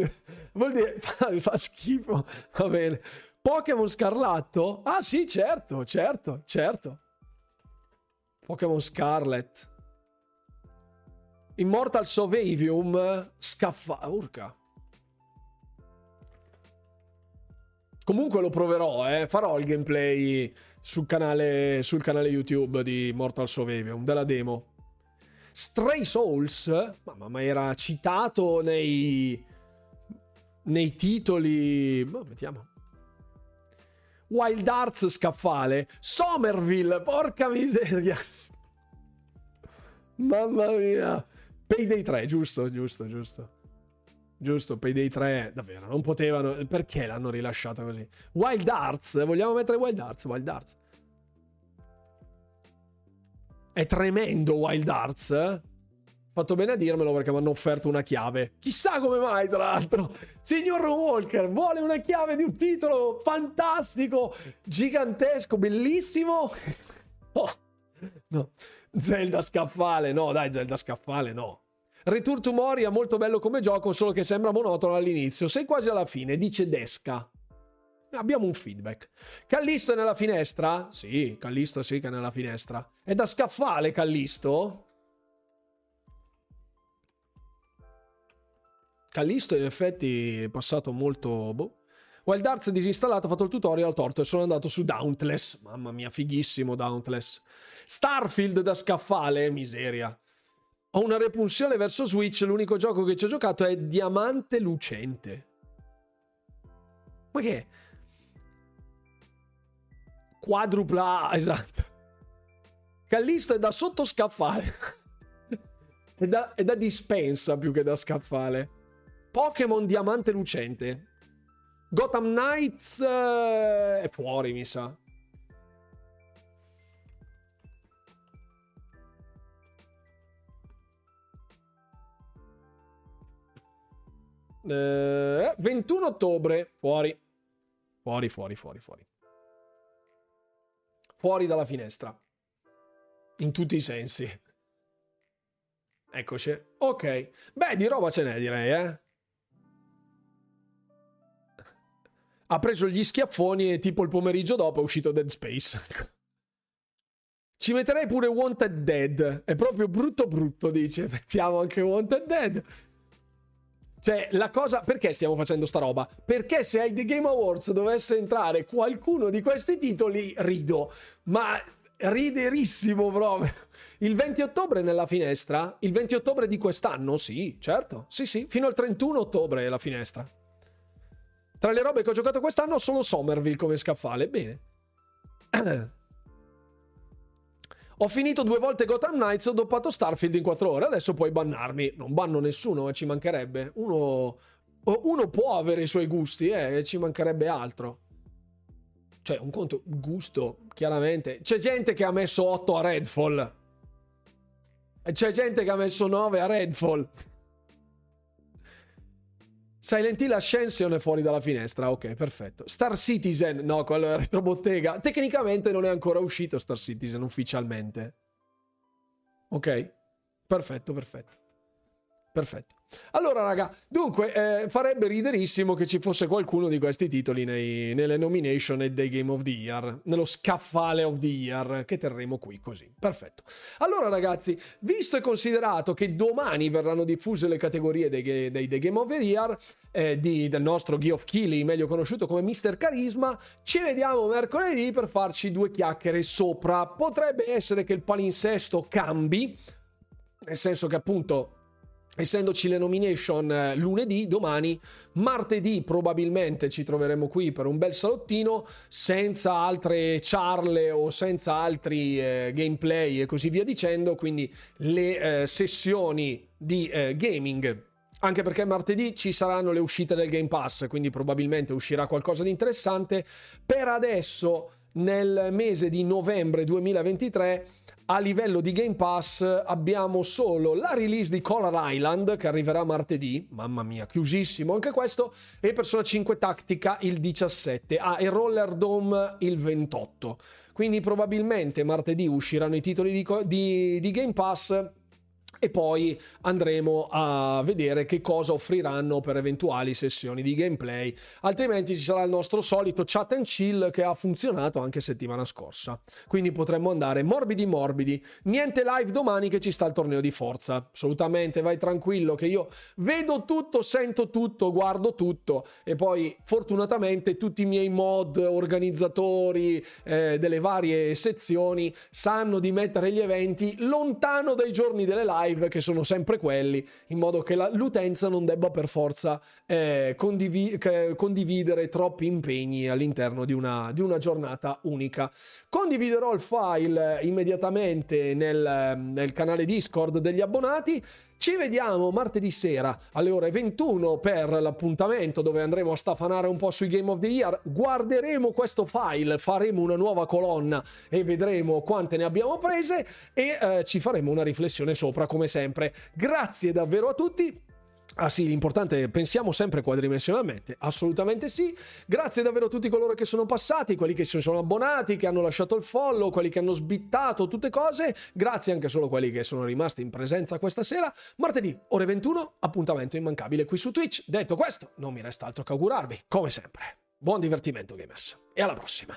vuol dire fa, fa schifo. Va bene. Pokémon Scarlatto? Ah sì, certo, certo, certo. Pokémon Scarlet. Immortal Sovavium scaffa... Urca. Comunque lo proverò, eh. Farò il gameplay sul canale, sul canale YouTube di Mortal Sovavium, della demo. Stray Souls, mamma ma era citato nei, nei titoli... Boh, vediamo. Wild Arts scaffale. Somerville, porca miseria. Mamma mia. Payday 3, giusto, giusto, giusto. Giusto, Payday 3, davvero, non potevano... Perché l'hanno rilasciato così? Wild Arts, vogliamo mettere Wild Arts? Wild Arts. È tremendo Wild Arts, eh? Fatto bene a dirmelo perché mi hanno offerto una chiave. Chissà come mai, tra l'altro. Signor Walker vuole una chiave di un titolo fantastico, gigantesco, bellissimo. Oh, no. Zelda scaffale, no, dai, Zelda scaffale, no. Return to Moria, molto bello come gioco, solo che sembra monotono all'inizio. Sei quasi alla fine, dice Desca. Abbiamo un feedback. Callisto è nella finestra? Sì, Callisto sì che è nella finestra. È da scaffale Callisto? Callisto in effetti è passato molto... Boh. Wild Arts disinstallato, ho fatto il tutorial torto e sono andato su Dauntless. Mamma mia, fighissimo Dauntless. Starfield da scaffale, miseria. Ho una repulsione verso Switch, l'unico gioco che ci ho giocato è Diamante Lucente. Ma che è? Quadrupla, esatto. Callisto è da sottoscaffale. è, da, è da dispensa più che da scaffale. Pokémon Diamante Lucente. Gotham Knights uh, è fuori, mi sa. Eh, 21 ottobre, fuori. Fuori, fuori, fuori, fuori. Fuori dalla finestra. In tutti i sensi. Eccoci. Ok. Beh, di roba ce n'è, direi, eh. Ha preso gli schiaffoni e tipo il pomeriggio dopo è uscito Dead Space. Ci metterei pure Wanted Dead. È proprio brutto brutto, dice. Mettiamo anche Wanted Dead. Cioè, la cosa. Perché stiamo facendo sta roba? Perché se ai The Game Awards dovesse entrare qualcuno di questi titoli, rido. Ma riderissimo proprio. Il 20 ottobre nella finestra? Il 20 ottobre di quest'anno? Sì, certo. Sì, sì. Fino al 31 ottobre è la finestra. Tra le robe che ho giocato quest'anno, solo Somerville come scaffale. Bene. Ho finito due volte Gotham Knights, ho doppato Starfield in quattro ore, adesso puoi bannarmi. Non banno nessuno, eh, ci mancherebbe. Uno, uno può avere i suoi gusti, eh, ci mancherebbe altro. Cioè, un conto gusto, chiaramente. C'è gente che ha messo 8 a Redfall. C'è gente che ha messo 9 a Redfall. Silent Hill Ascension è fuori dalla finestra, ok, perfetto. Star Citizen, no, quello è retrobottega. Tecnicamente non è ancora uscito Star Citizen ufficialmente. Ok, perfetto, perfetto. Perfetto. Allora, raga, dunque, eh, farebbe riderissimo che ci fosse qualcuno di questi titoli nei, nelle nomination e dei Game of the Year, nello scaffale of the Year che terremo qui così. Perfetto. Allora, ragazzi, visto e considerato che domani verranno diffuse le categorie dei, dei, dei Game of the Year, eh, di, del nostro Geoff Keighley, meglio conosciuto come Mr. Carisma, ci vediamo mercoledì per farci due chiacchiere sopra. Potrebbe essere che il palinsesto cambi, nel senso che appunto essendoci le nomination eh, lunedì, domani, martedì probabilmente ci troveremo qui per un bel salottino senza altre charle o senza altri eh, gameplay e così via dicendo, quindi le eh, sessioni di eh, gaming anche perché martedì ci saranno le uscite del Game Pass, quindi probabilmente uscirà qualcosa di interessante. Per adesso, nel mese di novembre 2023, a livello di Game Pass abbiamo solo la release di Color Island che arriverà martedì, mamma mia, chiusissimo anche questo, e Persona 5 Tactica il 17, ah, e Roller Dome il 28. Quindi probabilmente martedì usciranno i titoli di, di, di Game Pass e poi andremo a vedere che cosa offriranno per eventuali sessioni di gameplay. Altrimenti ci sarà il nostro solito chat and chill che ha funzionato anche settimana scorsa. Quindi potremmo andare morbidi morbidi. Niente live domani che ci sta il torneo di forza. Assolutamente, vai tranquillo che io vedo tutto, sento tutto, guardo tutto e poi fortunatamente tutti i miei mod organizzatori eh, delle varie sezioni sanno di mettere gli eventi lontano dai giorni delle live live che sono sempre quelli, in modo che la, l'utenza non debba per forza eh, condivi- condividere troppi impegni all'interno di una, di una, giornata unica. Condividerò il file immediatamente nel, nel canale Discord degli abbonati. Ci vediamo martedì sera alle ore 21 per l'appuntamento dove andremo a stafanare un po' sui Game of the Year. Guarderemo questo file, faremo una nuova colonna e vedremo quante ne abbiamo prese e eh, ci faremo una riflessione sopra come sempre. Grazie davvero a tutti. Ah sì, l'importante è pensiamo sempre quadridimensionalmente, assolutamente sì. Grazie davvero a tutti coloro che sono passati, quelli che si sono abbonati, che hanno lasciato il follow, quelli che hanno sbittato tutte cose. Grazie anche solo a quelli che sono rimasti in presenza questa sera. Martedì, ore 21, appuntamento immancabile qui su Twitch. Detto questo, non mi resta altro che augurarvi, come sempre, buon divertimento gamers e alla prossima.